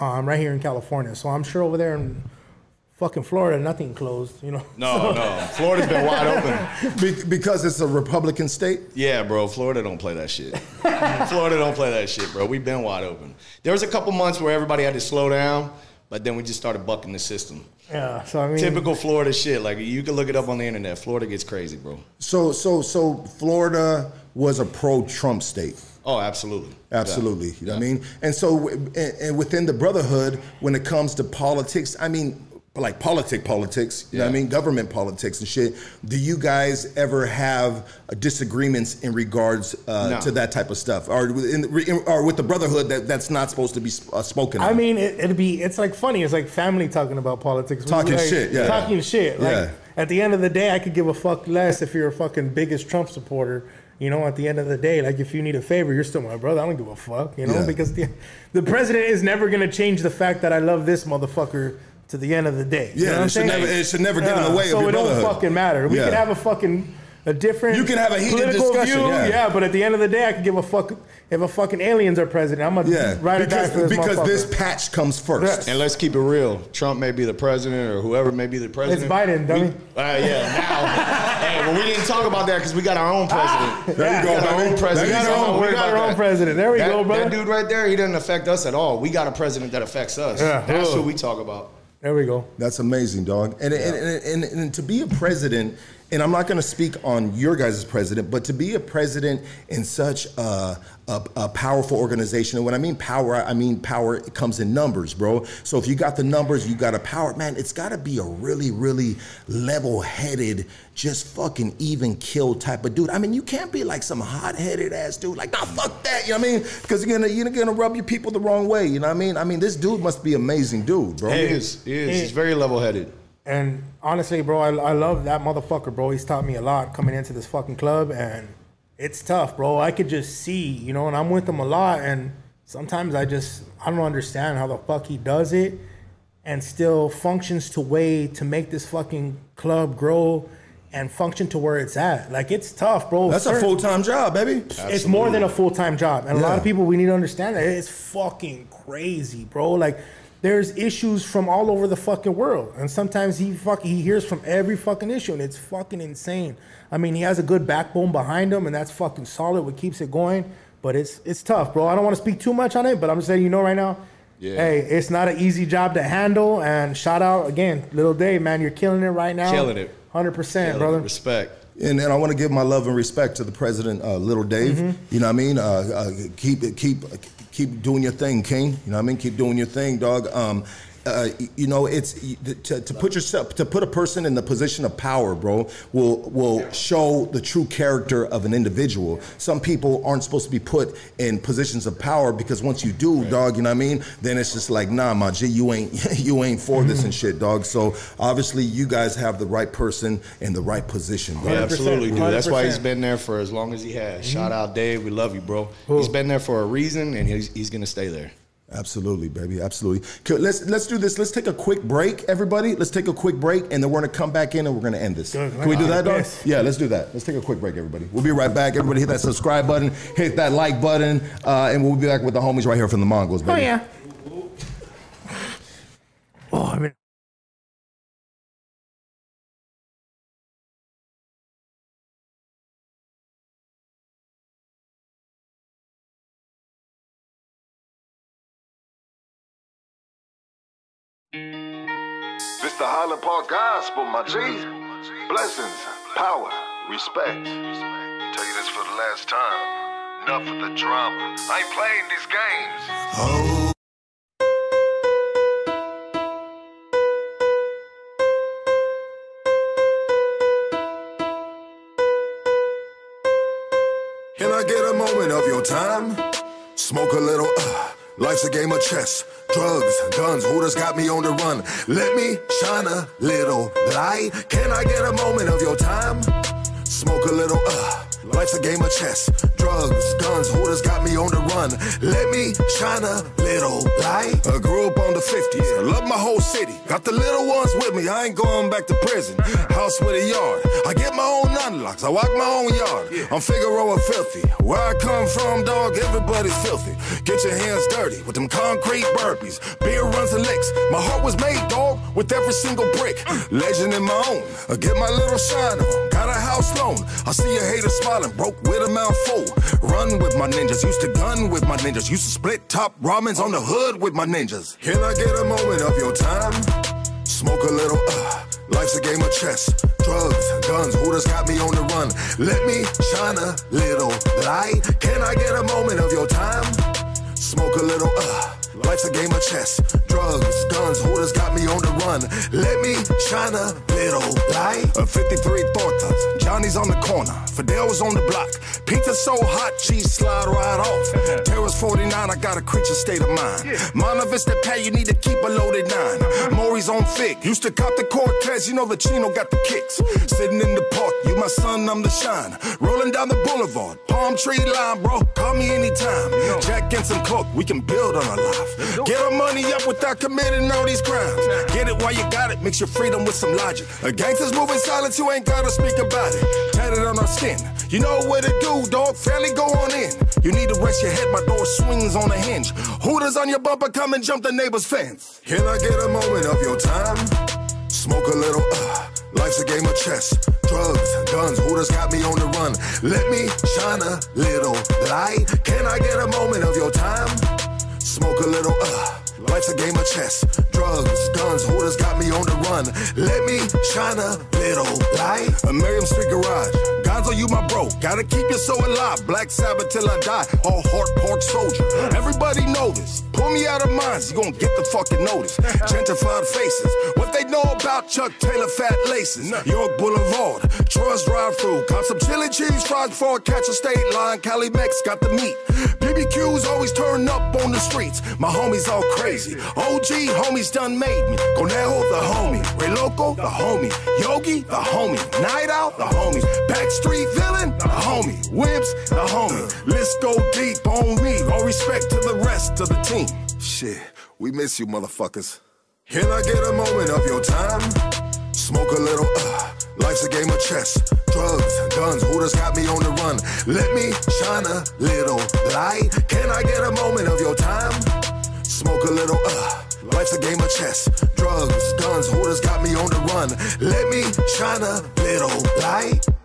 S2: um, right here in California. So I'm sure over there in fucking Florida, nothing closed. You know?
S7: No, no. Florida's been wide open.
S3: Be- because it's a Republican state.
S7: Yeah, bro. Florida don't play that shit. Florida don't play that shit, bro. We've been wide open. There was a couple months where everybody had to slow down, but then we just started bucking the system.
S2: Yeah. So I mean,
S7: Typical Florida shit. Like you can look it up on the internet. Florida gets crazy, bro.
S3: So so so Florida was a pro-Trump state.
S7: Oh, absolutely.
S3: Absolutely.
S7: Yeah.
S3: You know what I mean? And so, and, and within the brotherhood, when it comes to politics, I mean, like politic politics, you know what I mean? Government politics and shit. Do you guys ever have uh, disagreements in regards uh,
S7: No.
S3: to that type of stuff? Or, in, in, or with the brotherhood that, that's not supposed to be uh, spoken
S2: I
S3: of?
S2: mean, it, it'd be it's like funny. It's like family talking about politics.
S3: Talking
S2: Like,
S3: shit, yeah.
S2: Talking shit. Like
S3: Yeah.
S2: at the end of the day, I could give a fuck less if you're a fucking biggest Trump supporter. You know, at the end of the day, like if you need a favor, you're still my brother. I don't give a fuck. You know,
S3: Yeah.
S2: because the the president is never gonna change the fact that I love this motherfucker to the end of the day. You
S3: Yeah,
S2: know
S3: it should never- it should never get in the way of it.
S2: so
S3: your
S2: it don't fucking matter. We
S3: Yeah.
S2: could have a fucking a different.
S3: You can have a heated
S2: political
S3: discussion,
S2: View,
S3: yeah.
S2: but at the end of the day, I can give a fuck if a fucking aliens are president. I'm gonna
S3: yeah,
S2: ride or die
S3: because,
S2: for this
S3: because this patch comes first.
S7: And let's keep it real. Trump may be the president or whoever may be the president.
S2: It's Biden, dummy.
S7: We- Uh, yeah, now. hey, well, we didn't talk about that because we got our own president.
S3: There you go,
S7: We got our own president.
S2: We got our own-
S7: not
S2: we got our own president. There we
S7: that,
S2: go, brother.
S7: That dude right there, he doesn't affect us at all. We got a president that affects us.
S2: Yeah.
S7: That's
S2: Ugh.
S7: what we talk about.
S2: There we go.
S3: That's amazing, dog. And, and, and, and, and to be a president, and I'm not going to speak on your guys' president, but to be a president in such a, a, a powerful organization, and when I mean power, I mean power it comes in numbers, bro. So if you got the numbers, you got a power, man, it's got to be a really, really level headed, just fucking even kill type of dude. I mean, you can't be like some hot headed ass dude, like, nah, fuck that, you know what I mean? Because you're going you're gonna rub your people the wrong way, you know what I mean? I mean, this dude must be amazing dude, bro.
S7: He is. He is. He's very level headed.
S2: And honestly, bro, I, I love that motherfucker, bro. He's taught me a lot coming into this fucking club, and it's tough, bro. I could just see, you know, and I'm with him a lot, and sometimes I just I don't understand how the fuck he does it, and still functions to way to make this fucking club grow and function to where it's at. Like it's tough, bro.
S3: That's a full time job, baby.
S2: it's more than a full time job, and a lot of people we need to understand that it's fucking crazy, bro. Like there's issues from all over the fucking world, and sometimes he fuck he hears from every fucking issue, and it's fucking insane. I mean, he has a good backbone behind him, and that's fucking solid. What keeps it going, but it's it's tough, bro. I don't want to speak too much on it, but I'm just letting you know right now.
S7: Yeah.
S2: Hey, it's not an easy job to handle, and shout out again, little Dave, man, you're killing it right now.
S7: Killing it.
S2: hundred percent,
S7: Yeah,
S2: brother.
S7: Respect.
S3: And, and I want to give my love and respect to the president, uh, Little Dave.
S2: Mm-hmm.
S3: You know what I mean? Uh, uh, keep it, keep, keep doing your thing, King. You know what I mean? Keep doing your thing, dog. Um, uh, you know, it's to, to put yourself to put a person in the position of power, bro, will will show the true character of an individual. Some people aren't supposed to be put in positions of power because once you do, dog, you know what I mean? Then it's just like, nah, my G, you ain't you ain't for this and shit, dog. So obviously, you guys have the right person in the right position, dog.
S7: We
S2: 100%,
S7: absolutely do. That's why he's
S2: 100%.
S7: been there for as long as he has. Shout out Dave. We love you, bro. He's been there for a reason, and he's, he's going to stay there.
S3: Absolutely, baby. Absolutely. Let's let's do this. Let's take a quick break, everybody. Let's take a quick break, and then we're gonna come back in and we're gonna end this.
S2: Good.
S3: Can we do that, dog? Yeah, let's do that. Let's take a quick break, everybody. We'll be right back. Everybody, hit that subscribe button, hit that like button, uh, and we'll be back with the homies right here from the Mongols, baby.
S2: Oh yeah. Oh, I mean.
S4: Highland Park Gospel, my G. Blessings, power, respect. Tell you this for the last time. Enough of the drama. I ain't playing these games. Can I get a moment of your time? Smoke a little, uh,
S3: Life's a game of chess. Drugs, guns, hooters got me on the run. Let me shine a little light. Can I get a moment of your time? Smoke a little, uh. Life's a game of chess. Drugs, guns, hooters got me on the run. Let me shine a little light. I grew up on the 50s. I love my whole city. Got the little ones with me. I ain't going back to prison. House with a yard. I get my own unlocks. I walk my own yard. I'm Figueroa filthy. Where I come from, dog, everybody's filthy. Get your hands dirty with them concrete burpees. Beer runs and licks. My heart was made, dog, with every single brick. Legend in my own. I get my little shine on. Got a house loan. I see a hater smiling, broke with a mouth full. Run with my ninjas, used to gun with my ninjas, used to split top ramens on the hood with my ninjas. Can I get a moment of your time? Smoke a little, uh. Life's a game of chess. Drugs, guns, hooters got me on the run. Let me shine a little light. Can I get a moment of your time? Smoke a little, uh. Life's a game of chess. Drugs, guns, hooters got me on the run. Let me shine a little light. A 53 tortas. Johnny's on the corner. Fidel was on the block. Pizza so hot, cheese slide right off. Terrace 49, I got a creature state of mind. Monte Vista pay, you need to keep a loaded nine. Uh-huh. Maury's on thick. Used to cop the Cortez, you know the Chino got the kicks. Sitting in the park, you my son, I'm the shine. Rolling down the boulevard, palm tree line, bro. Call me anytime. Jack and some coke, we can build on our life. Get our money up without committing all these crimes. Get it while you got it, mix your freedom with some logic. A gangster's moving silence, you ain't gotta speak about it. Tatted on our skin, you know what to do, dog. Fairly go on in. You need to rest your head, my door swings on a hinge. Hooters on your bumper, come and jump the neighbor's fence. Can I get a moment of your time? Smoke a little, uh. Life's a game of chess. Drugs, guns, hooters got me on the run. Let me shine a little light. Can I get a moment of your time? Smoke a little, uh. Life's a game of chess. Drugs, guns, hooters got me on the run. Let me shine a little light. A Miriam Street Garage. Gonzo, you my bro. Gotta keep your soul alive. Black Sabbath till I die. All heart pork soldier. Everybody know this. Pull me out of mines, you gon' get the fucking notice. Gentrified faces. What they know about Chuck Taylor fat laces. York Boulevard. Troy's drive through. Caught some chili cheese fries before I catch a state line. Cali Mex got the meat. BBQs always turn up on the streets. My homies all crazy. OG homies done made me. Conejo the homie. Ray Loco the homie. Yogi the homie. Night Out the homie. Backstreet Villain the homie. Wimps the homie. Let's go deep on me. All respect to the rest of the team. Shit, we miss you motherfuckers. Can I get a moment of your time? Smoke a little, uh. Life's a game of chess. Drugs, guns, hooters got me on the run. Let me shine a little light. Can I get a moment of your time? Smoke a little, uh. Life's a game of chess. Drugs, guns, hooters got me on the run. Let me shine a little light.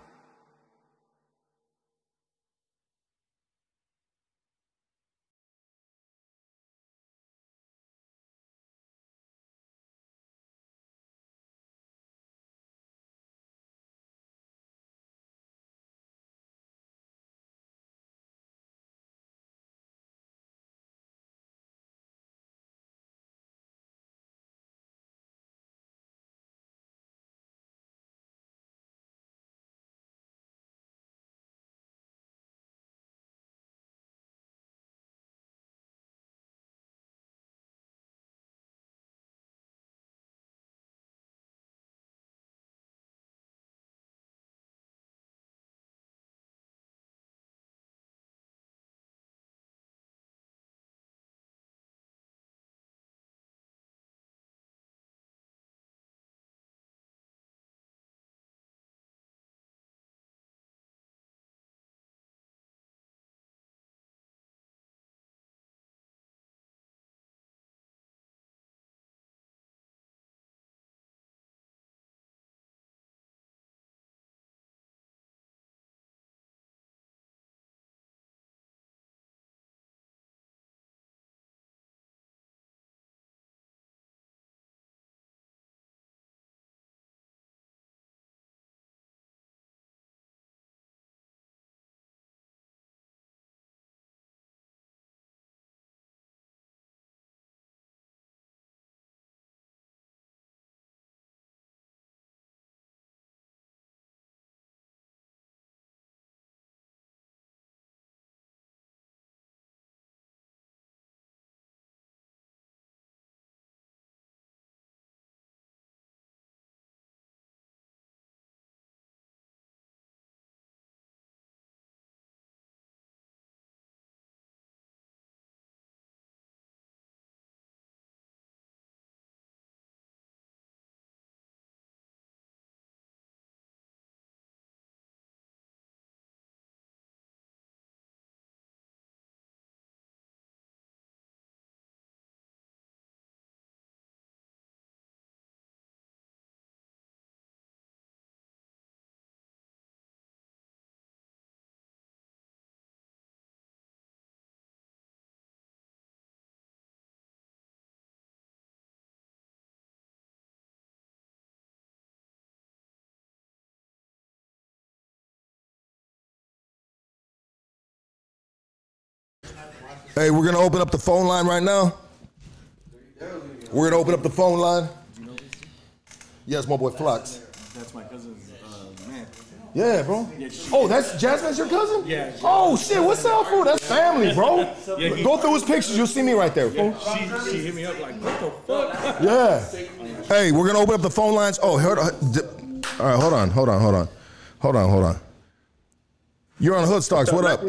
S3: Hey, we're gonna open up the phone line right now. We're gonna open up the phone line. Yes, my boy Flux.
S8: That's my cousin's uh, man.
S3: Yeah, bro. Oh, that's Jasmine's your cousin?
S8: Yeah.
S3: Oh shit, what's up, fool? That's family, bro. Go through his pictures, you'll see me right there, fool.
S8: She, she hit me up like, what the fuck?
S3: Yeah. Hey, we're gonna open up the phone lines. Oh, hold on. All right, hold on, hold on, hold on, hold on, hold on. You're on Hood Stocks. What up?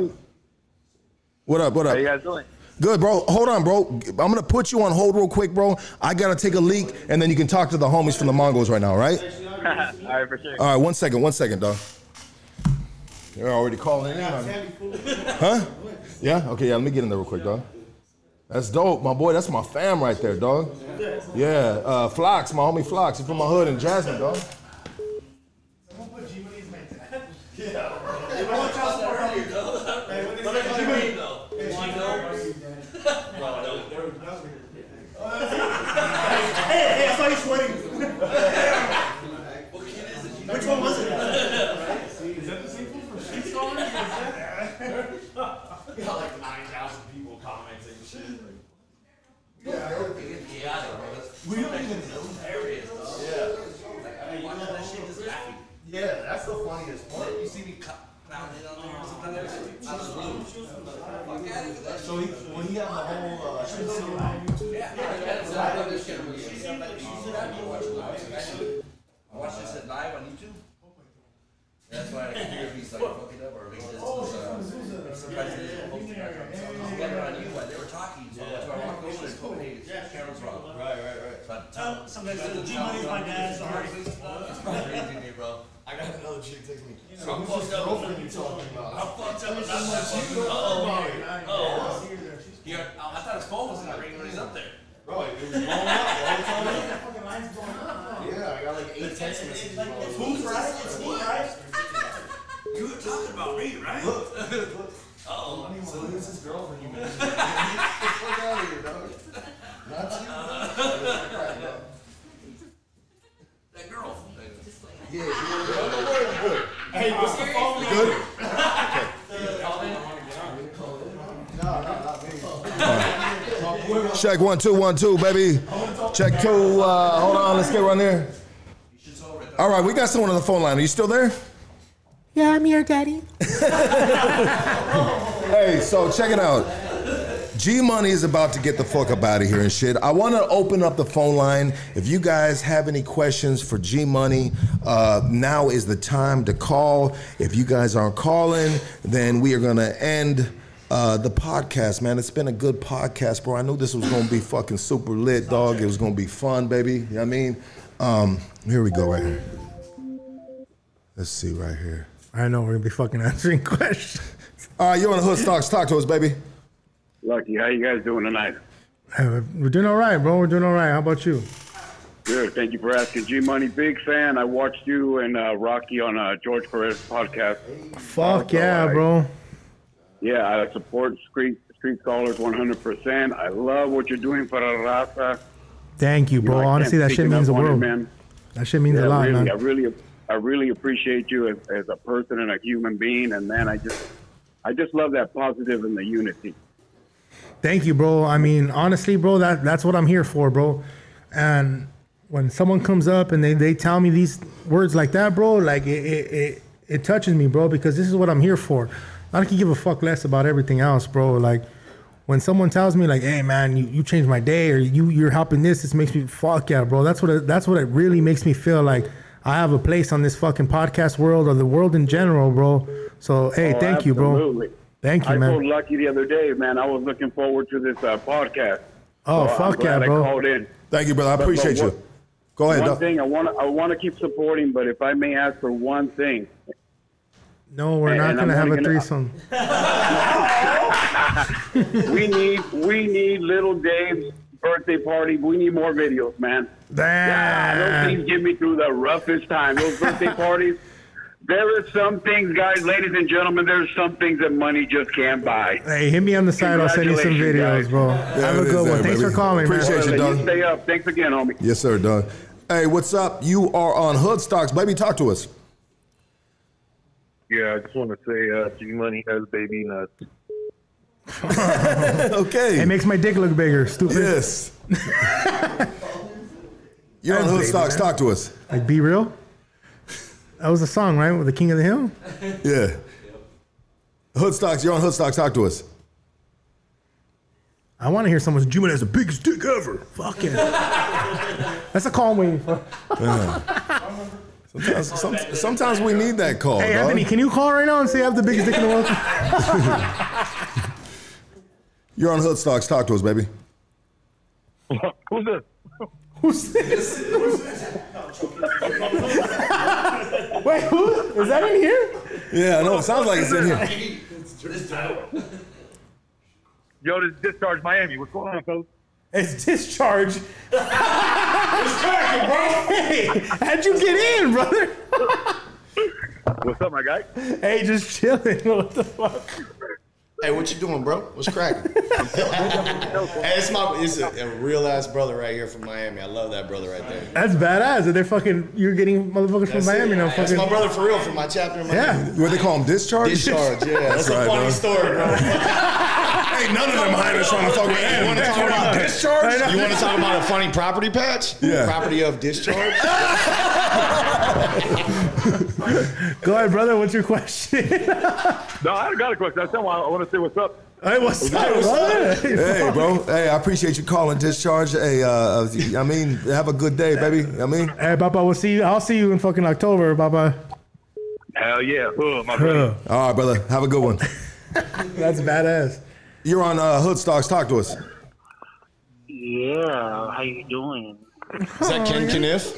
S3: What up? What up?
S9: How you guys doing?
S3: Good, bro. Hold on, bro. I'm gonna put you on hold real quick, bro. I gotta take a leak, and then you can talk to the homies from the Mongols right now, right?
S9: All right, for sure.
S3: All right, one second, one second, dog. You're already calling in on Huh? Yeah? Okay, yeah, let me get in there real quick, dog. That's dope, my boy. That's my fam right there, dog. Yeah, uh, Flox, my homie Flox. He's from my hood in Jasmine,
S10: dog.
S3: One, two, one, two, baby. Check two. Uh, hold on, let's get right there. All right, we got someone on the phone line. Are you still there?
S2: Yeah, I'm here, Daddy.
S3: Hey, so check it out. G Money is about to get the fuck up out of here and shit. I want to open up the phone line. If you guys have any questions for G Money, uh, now is the time to call. If you guys aren't calling, then we are gonna end uh, the podcast, man. It's been a good podcast, bro. I knew this was gonna be fucking super lit, dog. It was gonna be fun, baby. You know what I mean? Um, here we go, right here. Let's see, right here.
S2: I know we're gonna be fucking answering questions.
S3: All right, you're on the Hood Stocks. Talk to us, baby.
S9: Lucky, how you guys doing tonight?
S2: We're- We're doing all right, bro. We're doing all right. How about you?
S9: Good. Thank you for asking. G Money, big fan. I watched you and uh, Rocky on uh, George Perez podcast.
S2: Fuck
S9: So
S2: yeah,
S9: I-
S2: bro.
S9: Yeah, I support Street Street Scholars 100%. I love what you're doing for La Raza.
S2: Thank you,
S9: You know,
S2: bro.
S9: I can't
S2: Honestly, that shit means the
S9: enough on it,
S2: world.
S9: man.
S2: That shit means
S9: Yeah,
S2: a lot,
S9: really,
S2: man.
S9: I really, I really appreciate you as, as a person and a human being. And man, I just, I just love that positive and the unity.
S2: Thank you, bro. I mean, honestly, bro, that that's what I'm here for, bro. And when someone comes up and they, they tell me these words like that, bro, like it, it, it, it touches me, bro, because this is what I'm here for. I can give a fuck less about everything else, bro. Like when someone tells me like, "Hey, man, you, you changed my day," or "You you're helping this," this makes me fuck yeah, bro. That's what it, that's what it really makes me feel like. I have a place on this fucking podcast world or the world in general, bro. So hey,
S9: Oh,
S2: thank you, bro. Thank you,
S9: I
S2: man.
S9: told Lucky the other day, man, I was looking forward to this uh, podcast.
S2: Oh,
S9: So I'm
S2: fuck yeah, bro.
S9: I called in.
S3: Thank you, brother. I
S9: But- but
S3: appreciate
S9: what-
S3: you. Go ahead,
S9: One
S3: dog.
S9: thing I want to I want to keep supporting, but if I may ask for one thing,
S2: No, we're
S9: And
S2: not gonna have a
S9: gonna-
S2: threesome.
S9: we need we need little Dave's birthday party. We need more videos, man. Ah, those things get me through the roughest time. Those birthday parties. There are some things, guys, ladies and gentlemen. There's some things that money just can't buy.
S2: Hey, hit me on the side. I'll send you some videos,
S9: Congratulations,
S2: bro.
S9: guys.
S2: Have a
S3: is
S2: good
S3: there,
S2: one. Thanks
S3: baby.
S2: for calling, man.
S3: Appreciate you,
S9: Brother,
S3: dog.
S9: you stay up. Thanks again, homie.
S3: Yes, sir, dog. Hey, what's up? You are on Hood Stocks, baby. Talk to us.
S11: Yeah, I just want to say uh, G Money has baby nuts.
S3: okay.
S2: It makes my dick look bigger. Stupid.
S3: Yes. You're on
S2: That's
S3: Hood Stocks. Talk to us.
S2: Like be real. That was the song, right? With the King of the Hill.
S3: Yeah. Hood Stocks. You're on Hoodstocks, Talk to us.
S2: I want to hear someone's Juma has the biggest dick ever. Fuck yeah. That's a call I'm waiting for.
S3: Sometimes, some, sometimes we need that call.
S2: Hey
S3: dog.
S2: Anthony, can you call right now and say I have the biggest dick in the world?
S3: You're on Hoodstocks. Talk to us, baby.
S11: Who's this?
S2: Who's this? Wait, who? Is that in here?
S3: Yeah, I know. It sounds like it's in here.
S11: Yo, this is Discharge Miami. What's going on, folks?
S2: It's discharge. What's cracking, bro? Hey, how'd you get in, brother?
S11: What's up, my guy?
S2: Hey, just chilling. What the fuck?
S7: Hey, what you doing, bro? What's cracking? hey, it's my it's a, a real ass brother right here from Miami. I love that brother right there.
S2: That's badass. That they're fucking. You're getting motherfuckers from
S7: That's
S2: Miami
S7: it.
S2: now.
S7: That's
S2: Fucking.
S7: my brother for real from my chapter in Miami.
S2: Yeah.
S3: What they call him? Discharge?
S7: Discharge, yeah. That's,
S3: right,
S7: a funny
S3: bro.
S7: story, bro.
S3: Ain't none of them hiders trying to fuck with
S7: You want to talk about
S3: discharge?
S7: You want to talk about a funny property patch?
S3: Yeah.
S7: Property of discharge.
S2: Go ahead, brother. What's your question?
S11: No, I don't got a question. I tell you, I want to say what's up.
S2: hey, what's up, brother?
S3: Hey, bro. Hey, I appreciate you calling Discharge. Hey, uh, I mean, have a good day, baby. I mean,
S2: Hey, Papa, we'll see you. I'll see you in fucking October, Papa.
S11: Hell yeah. Oh, my brother.
S3: All right, brother. Have a good one.
S2: That's badass.
S3: You're on uh, Hood Stocks. Talk to us.
S12: Yeah, how you doing?
S7: Is that Ken Kniff?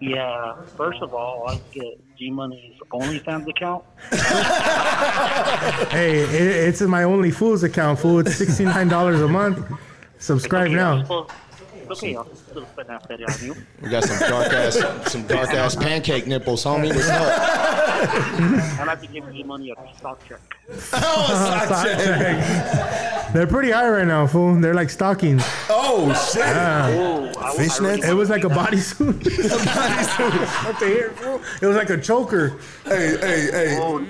S12: Yeah, first of all, I get G Money's OnlyFans account.
S2: Hey, it, it's in my only Fools account, fool. It's sixty nine dollars a month. Subscribe now.
S12: It's okay, I'll still spend that fetty on you.
S7: We got some dark ass, some dark ass pancake nipples, homie. What's up?
S12: I'd like to give G Money oh, a stock check. Stock check.
S2: They're pretty high right now, fool. They're like stockings.
S3: Oh shit!
S2: Yeah.
S12: Oh, I, I
S3: Fishnets?
S2: It was like a bodysuit. What the hair, fool? It was like a choker.
S3: Hey, hey, hey.
S12: Oh,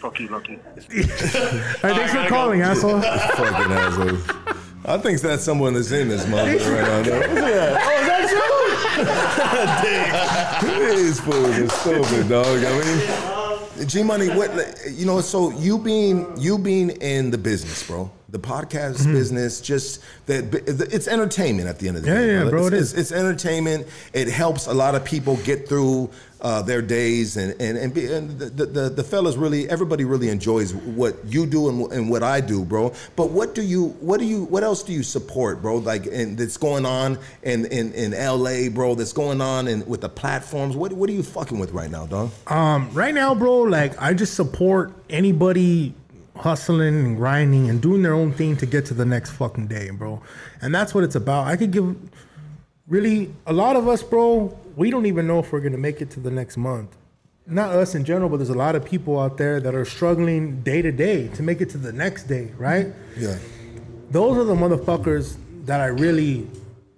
S12: fuck you, Lucky.
S2: Hey, thanks for calling, asshole.
S3: Fucking assholes. I think that's someone that's in this mother right now.
S2: Oh, is that
S3: These fools are stupid, dog. I mean, G Money, what you know? So you being you being in the business, bro. The podcast
S2: Mm-hmm.
S3: business, just that it's entertainment at the end of the
S2: Yeah,
S3: day.
S2: yeah, bro,
S3: It's,
S2: it
S3: it's, it's entertainment. It helps a lot of people get through uh, their days, and and and, be, and the, the- the the fellas really, everybody really enjoys what you do and, and what I do, bro. But what do you, what do you, what else do you support, bro? Like, and that's going on in in in L.A., bro. That's going on and with the platforms. What what are you fucking with right now, dog?
S2: Um, right now, bro, like I just support anybody hustling and grinding and doing their own thing to get to the next fucking day, bro. And that's what it's about. I could give really a lot of us, bro, we don't even know if we're gonna make it to the next month. Not us in general, but there's a lot of people out there that are struggling day to day to make it to the next day, right?
S3: Yeah.
S2: those are the motherfuckers that I really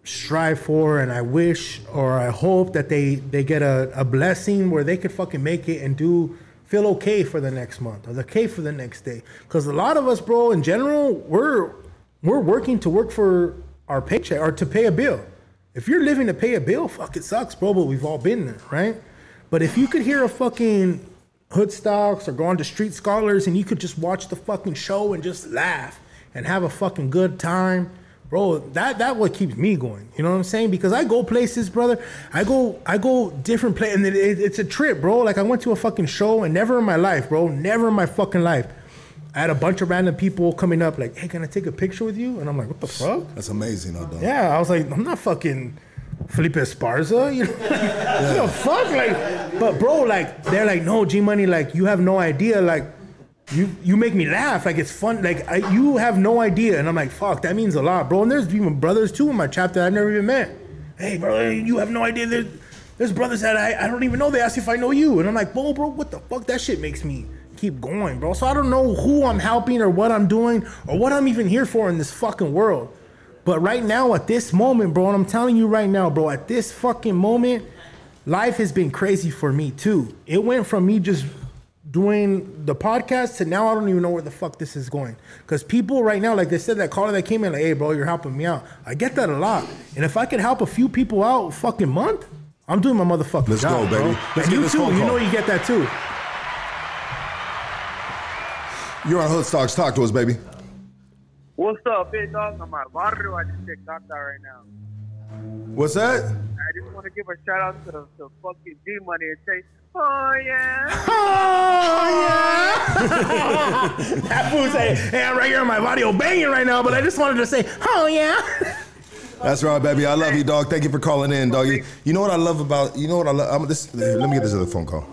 S2: strive for and I wish or I hope that they they get a, a blessing where they could fucking make it and do feel okay for the next month or okay for the next day. Cause a lot of us, bro, in general, we're we're working to work for our paycheck or to pay a bill. If you're living to pay a bill, fuck it sucks, bro, but we've all been there, right? But if you could hear a fucking hood stocks or go on to street scholars and you could just watch the fucking show and just laugh and have a fucking good time bro that that what keeps me going you know what i'm saying? Because i go places brother. I go i go different places and it, it- it's a trip bro. Like i went to a fucking show and never in my life bro never in my fucking life. I had a bunch of random people coming up like hey can i take a picture with you? And i'm like what the fuck?
S3: That's amazing, though,
S2: yeah, I was like, I'm not fucking Felipe Esparza, you know, what the fuck, like, but bro, like, they're like, no, G Money, like, you have no idea, like, you you make me laugh, like, it's fun, like, I, you have no idea, and I'm like, fuck, that means a lot, bro, and there's even brothers too in my chapter I've never even met. Hey, brother, you have no idea. There's, there's brothers that I, I don't even know. They ask if I know you, and I'm like, bro, bro, what the fuck? That shit makes me keep going, bro. So I don't know who I'm helping or what I'm doing or what I'm even here for in this fucking world. But right now, at this moment, bro, and I'm telling you right now, bro, at this fucking moment, life has been crazy for me too. It went from me just doing the podcast to now I don't even know where the fuck this is going. Because people right now, like they said, that caller that came in, like, hey, bro, you're helping me out. I get that a lot. And if I could help a few people out fucking month, I'm doing my motherfucking
S3: Let's
S2: job,
S3: go, baby.
S2: bro.
S3: Let's
S2: and
S3: get
S2: you too, you know you get that too.
S3: You're on Hood Stocks. Talk to us, baby.
S13: What's up, big dog? I'm out barrio. I just checked out that right now.
S3: What's that?
S13: I just want to give a shout out to, to fucking G Money and say, oh yeah. Oh yeah.
S2: that fool say, hey, I'm right here on my audio banging right now, but I just wanted to say, oh yeah.
S3: That's right, baby. I love you, dog. Thank you for calling in, dog. You, you know what I love about you know what I love. I'm this. Let me get this other phone call.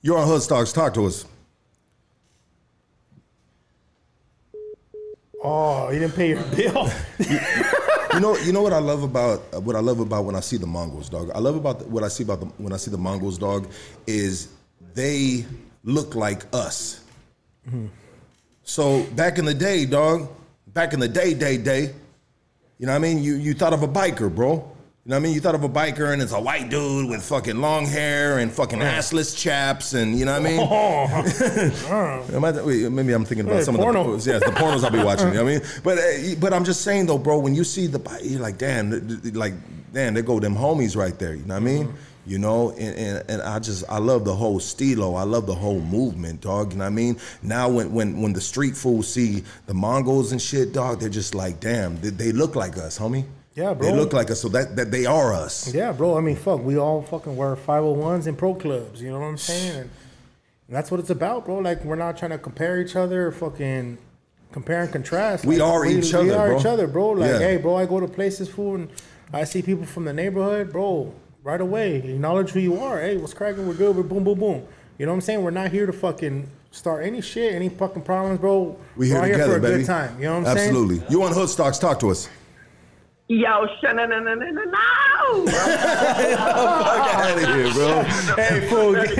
S3: You're on Hood. Talk to us.
S2: Oh, he didn't pay your bill.
S3: you know, you know what I love about what I love about when I see the Mongols, dog. I love about the, what I see about the, when I see the Mongols, dog, is they look like us. Mm-hmm. So back in the day, dog, back in the day, day, day, you know what I mean? You you thought of a biker, bro. You know what I mean? You thought of a biker and it's a white dude with fucking long hair and fucking assless chaps and you know what I mean? Am I, wait, maybe I'm thinking about
S2: Hey,
S3: some
S2: porno.
S3: of the pornos. yes, the pornos I'll be watching. You know what I mean? But uh, but I'm just saying though, bro, when you see the you're like, damn, like damn, there go them homies right there. You know what I mean? You know, and, and, and I just I love the whole stilo. I love the whole movement, dog. You know what I mean? Now when when when the street fools see the Mongols and shit, dog, they're just like, damn, they, they look like us, homie.
S2: Yeah, bro.
S3: They look like us, so that that they are us.
S2: Yeah, bro. I mean, fuck, we all fucking wear 501s and pro clubs. You know what I'm saying? And that's what it's about, bro. Like, we're not trying to compare each other, fucking compare and contrast.
S3: We
S2: Like,
S3: are each
S2: We
S3: other,
S2: are
S3: bro.
S2: each other, bro. Like,
S3: Yeah.
S2: hey, bro, I go to places, fool, and I see people from the neighborhood, bro. Right away, acknowledge who you are. Hey, what's cracking? We're good. We're boom, boom, boom. You know what I'm saying? We're not here to fucking start any shit, any fucking problems, bro.
S3: We here
S2: We're
S3: together,
S2: for a
S3: baby.
S2: good time. You know what I'm saying?
S3: Absolutely. You want Hood Stocks? Talk to us.
S13: Yo, shana na na na na no.
S3: Fuck out of here, bro.
S2: hey, fool, get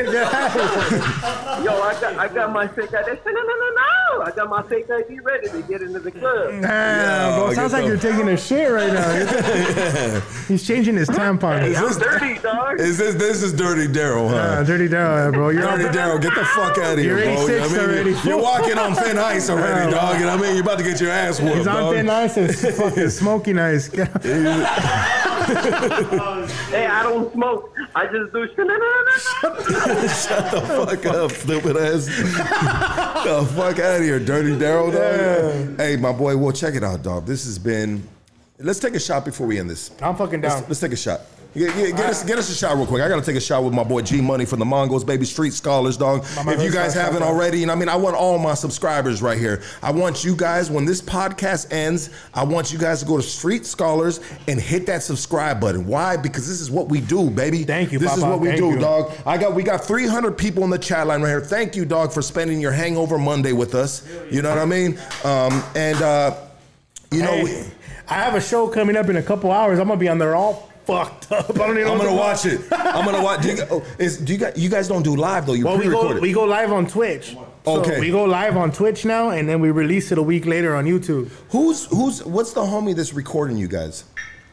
S13: Yo, I got I got my fake ID. No, no, no, no. I got my fake ID ready to get into the club.
S2: Nah, bro. Sounds
S3: get
S2: like you're taking a shit right now. He's changing his tampon.
S13: Hey, I'm dirty, dog.
S3: Is this this is Dirty Daryl, huh?
S2: Uh, dirty Daryl, bro. You're
S3: Dirty Daryl, get the fuck out of here,
S2: You're
S3: bro.
S2: 86
S3: I mean,
S2: already.
S3: You're walking on thin ice already,
S2: Yeah.
S3: dog. And I mean? You're about to get your ass whooped,
S2: He's on
S3: dog.
S2: thin ice and s- fucking smoking ice.
S13: Hey, I don't smoke. I just do.
S3: Shut the fuck up, stupid ass. the fuck out of here, Dirty Daryl, dog. Hey, my boy, well, check it out, dog. This has been. Let's take a shot before we end this.
S2: I'm fucking down.
S3: Let's, let's take a shot. Get, get- get us, get us a shot real quick. I gotta take a shot with my boy G Money from the Mongols, baby Street Scholars, dog.
S2: My
S3: if you guys haven't already, and I mean, I want all my subscribers right here. I want you guys, when this podcast ends, I want you guys to go to Street Scholars and hit that subscribe button. Why? Because this is what we do, baby. Thank
S2: you,
S3: This is what we
S2: Thank
S3: do,
S2: you.
S3: dog. I got we got 300 people in the chat line right here. Thank you, dog, for spending your hangover Monday with us. You know what I mean? Um, and uh, you know.
S2: Hey, I have a show coming up in a couple hours. I'm gonna be on there all fucked up. I don't even
S3: I'm gonna watch it. I'm gonna watch. Do you, oh, is, do you guys? You guys don't do live though. You
S2: Well, we go
S3: it.
S2: we go live on Twitch. So
S3: Okay.
S2: we go live on Twitch now, and then we release it a week later on YouTube.
S3: Who's who's? What's the homie that's recording you guys?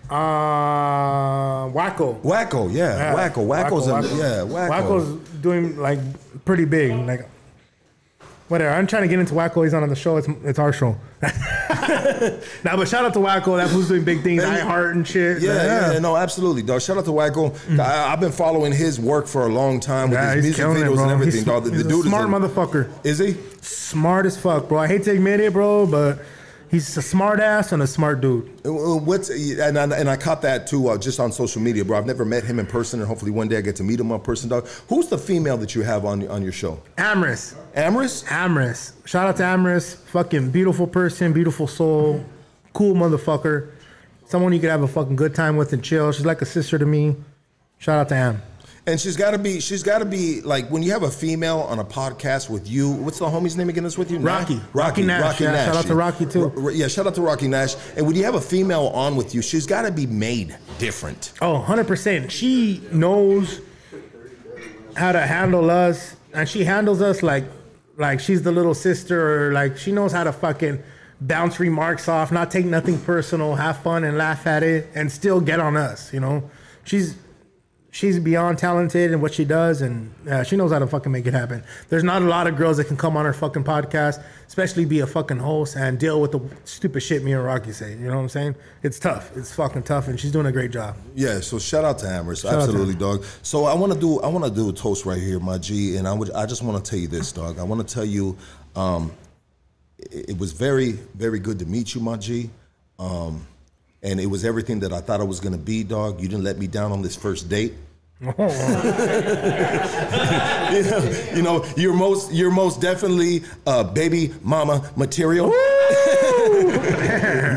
S2: Uh, Wacko.
S3: Wacko, yeah, Wacko. Wacko's a, yeah, Wacko.
S2: Wacko's doing like pretty big. Like whatever. I'm trying to get into Wacko. He's on the show. It's it's our show. now, but shout out to Wacko. That who's doing big things. I heart and shit.
S3: Yeah, yeah, no, absolutely, dog. Shout out to Wacko. I, I've been following his work for a long time with
S2: Mm. Yeah,
S3: his music
S2: killing it,
S3: videos and everything,
S2: He's,
S3: dog. The,
S2: he's
S3: the
S2: a
S3: dude
S2: smart
S3: is a,
S2: motherfucker.
S3: Is he?
S2: Smart as fuck, bro. I hate to admit it, bro, but he's a smart ass and a smart dude.
S3: Uh, What's and I, and I caught that too uh, just on social media, bro. I've never met him in person, and hopefully one day I get to meet him in person, dog. Who's the female that you have on on your show?
S2: Amorous.
S3: Amorous?
S2: Amorous. Shout out to Amorous. Fucking beautiful person, beautiful soul, cool motherfucker. Someone you could have a fucking good time with and chill. She's like a sister to me. Shout out to Am.
S3: And she's got to be, she's got to be like when you have a female on a podcast with you. What's the homie's name again? That's with you,
S2: Rocky.
S3: Rocky,
S2: Rocky Nash. Yeah, shout out to Rocky, too.
S3: R- yeah, shout out to Rocky Nash. And when you have a female on with you, she's got to be made different.
S2: Oh, 100%. She knows how to handle us, and she handles us like like she's the little sister, or like she knows how to fucking bounce remarks off, not take nothing personal, have fun and laugh at it, and still get on us, you know? She's she's beyond talented in what she does, and uh, she knows how to fucking make it happen. There's not a lot of girls that can come on her fucking podcast, especially be a fucking host and deal with the stupid shit me and Rocky say. You know what I'm saying? It's tough. It's fucking tough, and she's doing a great job.
S3: Yeah, so shout out to Amherst,
S2: Shout out to
S3: absolutely, dog. So I want to do I want to do a toast right here, my G, and I would I just want to tell you this, dog. I want to tell you, um, it, it was very very good to meet you, my G, um, and it was everything that I thought it was gonna be, dog. You didn't let me down on this first date. you, know, you know, you're most you're most definitely uh, baby mama material.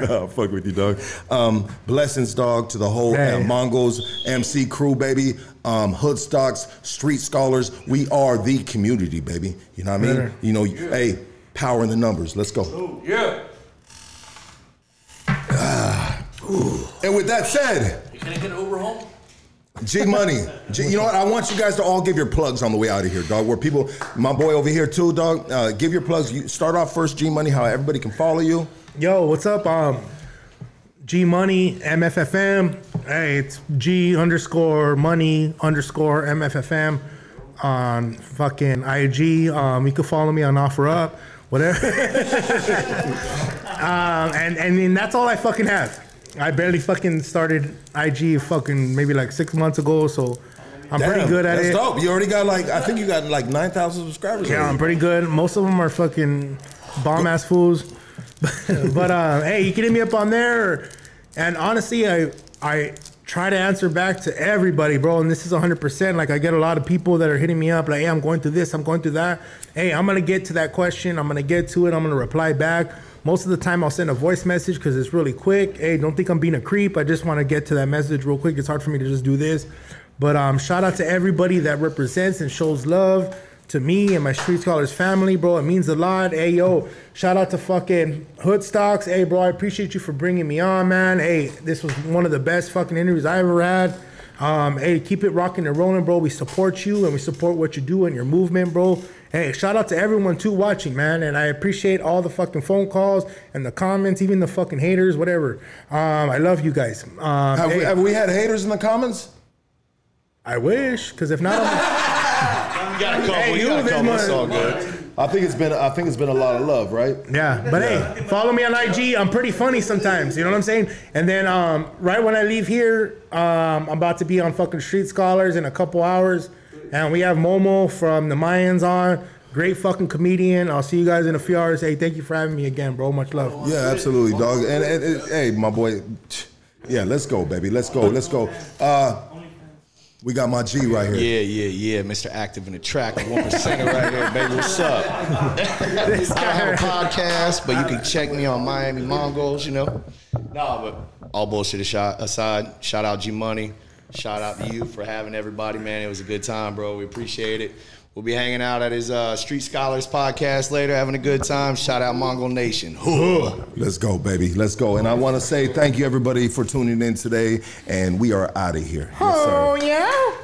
S3: no, fuck with you, dog. Um, blessings, dog, to the whole
S2: Hey.
S3: uh, Mongols MC crew, baby. Um, Hood Stocks, Street Scholars. We are the community, baby. You know what I mean?
S2: Better.
S3: You know, hey, power in the numbers. Let's go.
S14: Yeah.
S3: And with that said,
S14: can I get an Uber home?
S3: G Money. G, you know what? I want you guys to all give your plugs on the way out of here, dog. Where people, my boy over here too, dog. Uh, give your plugs. You start off first, G Money. How everybody can follow you.
S2: Yo, what's up? Um, G Money MFFM. Hey, it's G underscore Money underscore MFFM on fucking IG. Um, you can follow me on OfferUp, whatever. um, and and then that's all I fucking have. I barely fucking started IG fucking maybe like six months ago, so I'm pretty good at
S3: that's
S2: it.
S3: dope. You already got like I think you got like nine thousand subscribers.
S2: Yeah, I'm pretty good. Most of them are fucking bomb ass fools. but uh, hey, you can hit me up on there. And honestly, I I try to answer back to everybody, bro. And this is 100%. Like I get a lot of people that are hitting me up, like, hey, I'm going through this, I'm going through that. Hey, I'm gonna get to that question. I'm gonna get to it. I'm gonna reply back. Most of the time, I'll send a voice message because it's really quick. Hey, don't think I'm being a creep. I just want to get to that message real quick. It's hard for me to just do this. But um, shout out to everybody that represents and shows love to me and my Street Scholars family, bro. It means a lot. Hey, yo, shout out to fucking Hood Stocks. Hey, bro, I appreciate you for bringing me on, man. Hey, this was one of the best fucking interviews I ever had. Um, hey, keep it rocking and rolling, bro. We support you and we support what you do and your movement, bro. Hey, shout out to everyone too watching, man. And I appreciate all the fucking phone calls and the comments, even the fucking haters, whatever. Um, I love you guys. Um,
S3: Have, we, have we had haters in the comments?
S2: I wish, because if not, I'm
S7: You got a couple.
S2: Hey,
S7: you
S2: you,
S7: got a couple. It's all good.
S3: I think it's been I think it's been a lot of love, right?
S2: Yeah, but hey, follow me on IG. I'm pretty funny sometimes. You know what I'm saying? And then um, right when I leave here, um, I'm about to be on fucking Street Scholars in a couple hours, and we have Momo from the Mayans on. Great fucking comedian. I'll see you guys in a few hours. Hey, thank you for having me again, bro. Much love.
S3: Yeah, absolutely, dog. And, and, and- hey, my boy, yeah, let's go, baby. Let's go. Let's go. Uh, we got my G right here.
S7: Yeah, yeah, yeah. Mr. Active in the track, one percenter right here, baby. What's up? I don't have a podcast, but you can check me on Miami Mongols. You know. No, but all bullshit aside, aside shout out G Money. Shout out to you for having everybody, man. It was a good time, bro. We appreciate it. We'll be hanging out at his uh, Street Scholars podcast later, having a good time. Shout out Mongol Nation.
S3: Let's go, baby. Let's go. And I want to say thank you, everybody, for tuning in today. And we are out of here. Yes, sir.
S2: yeah.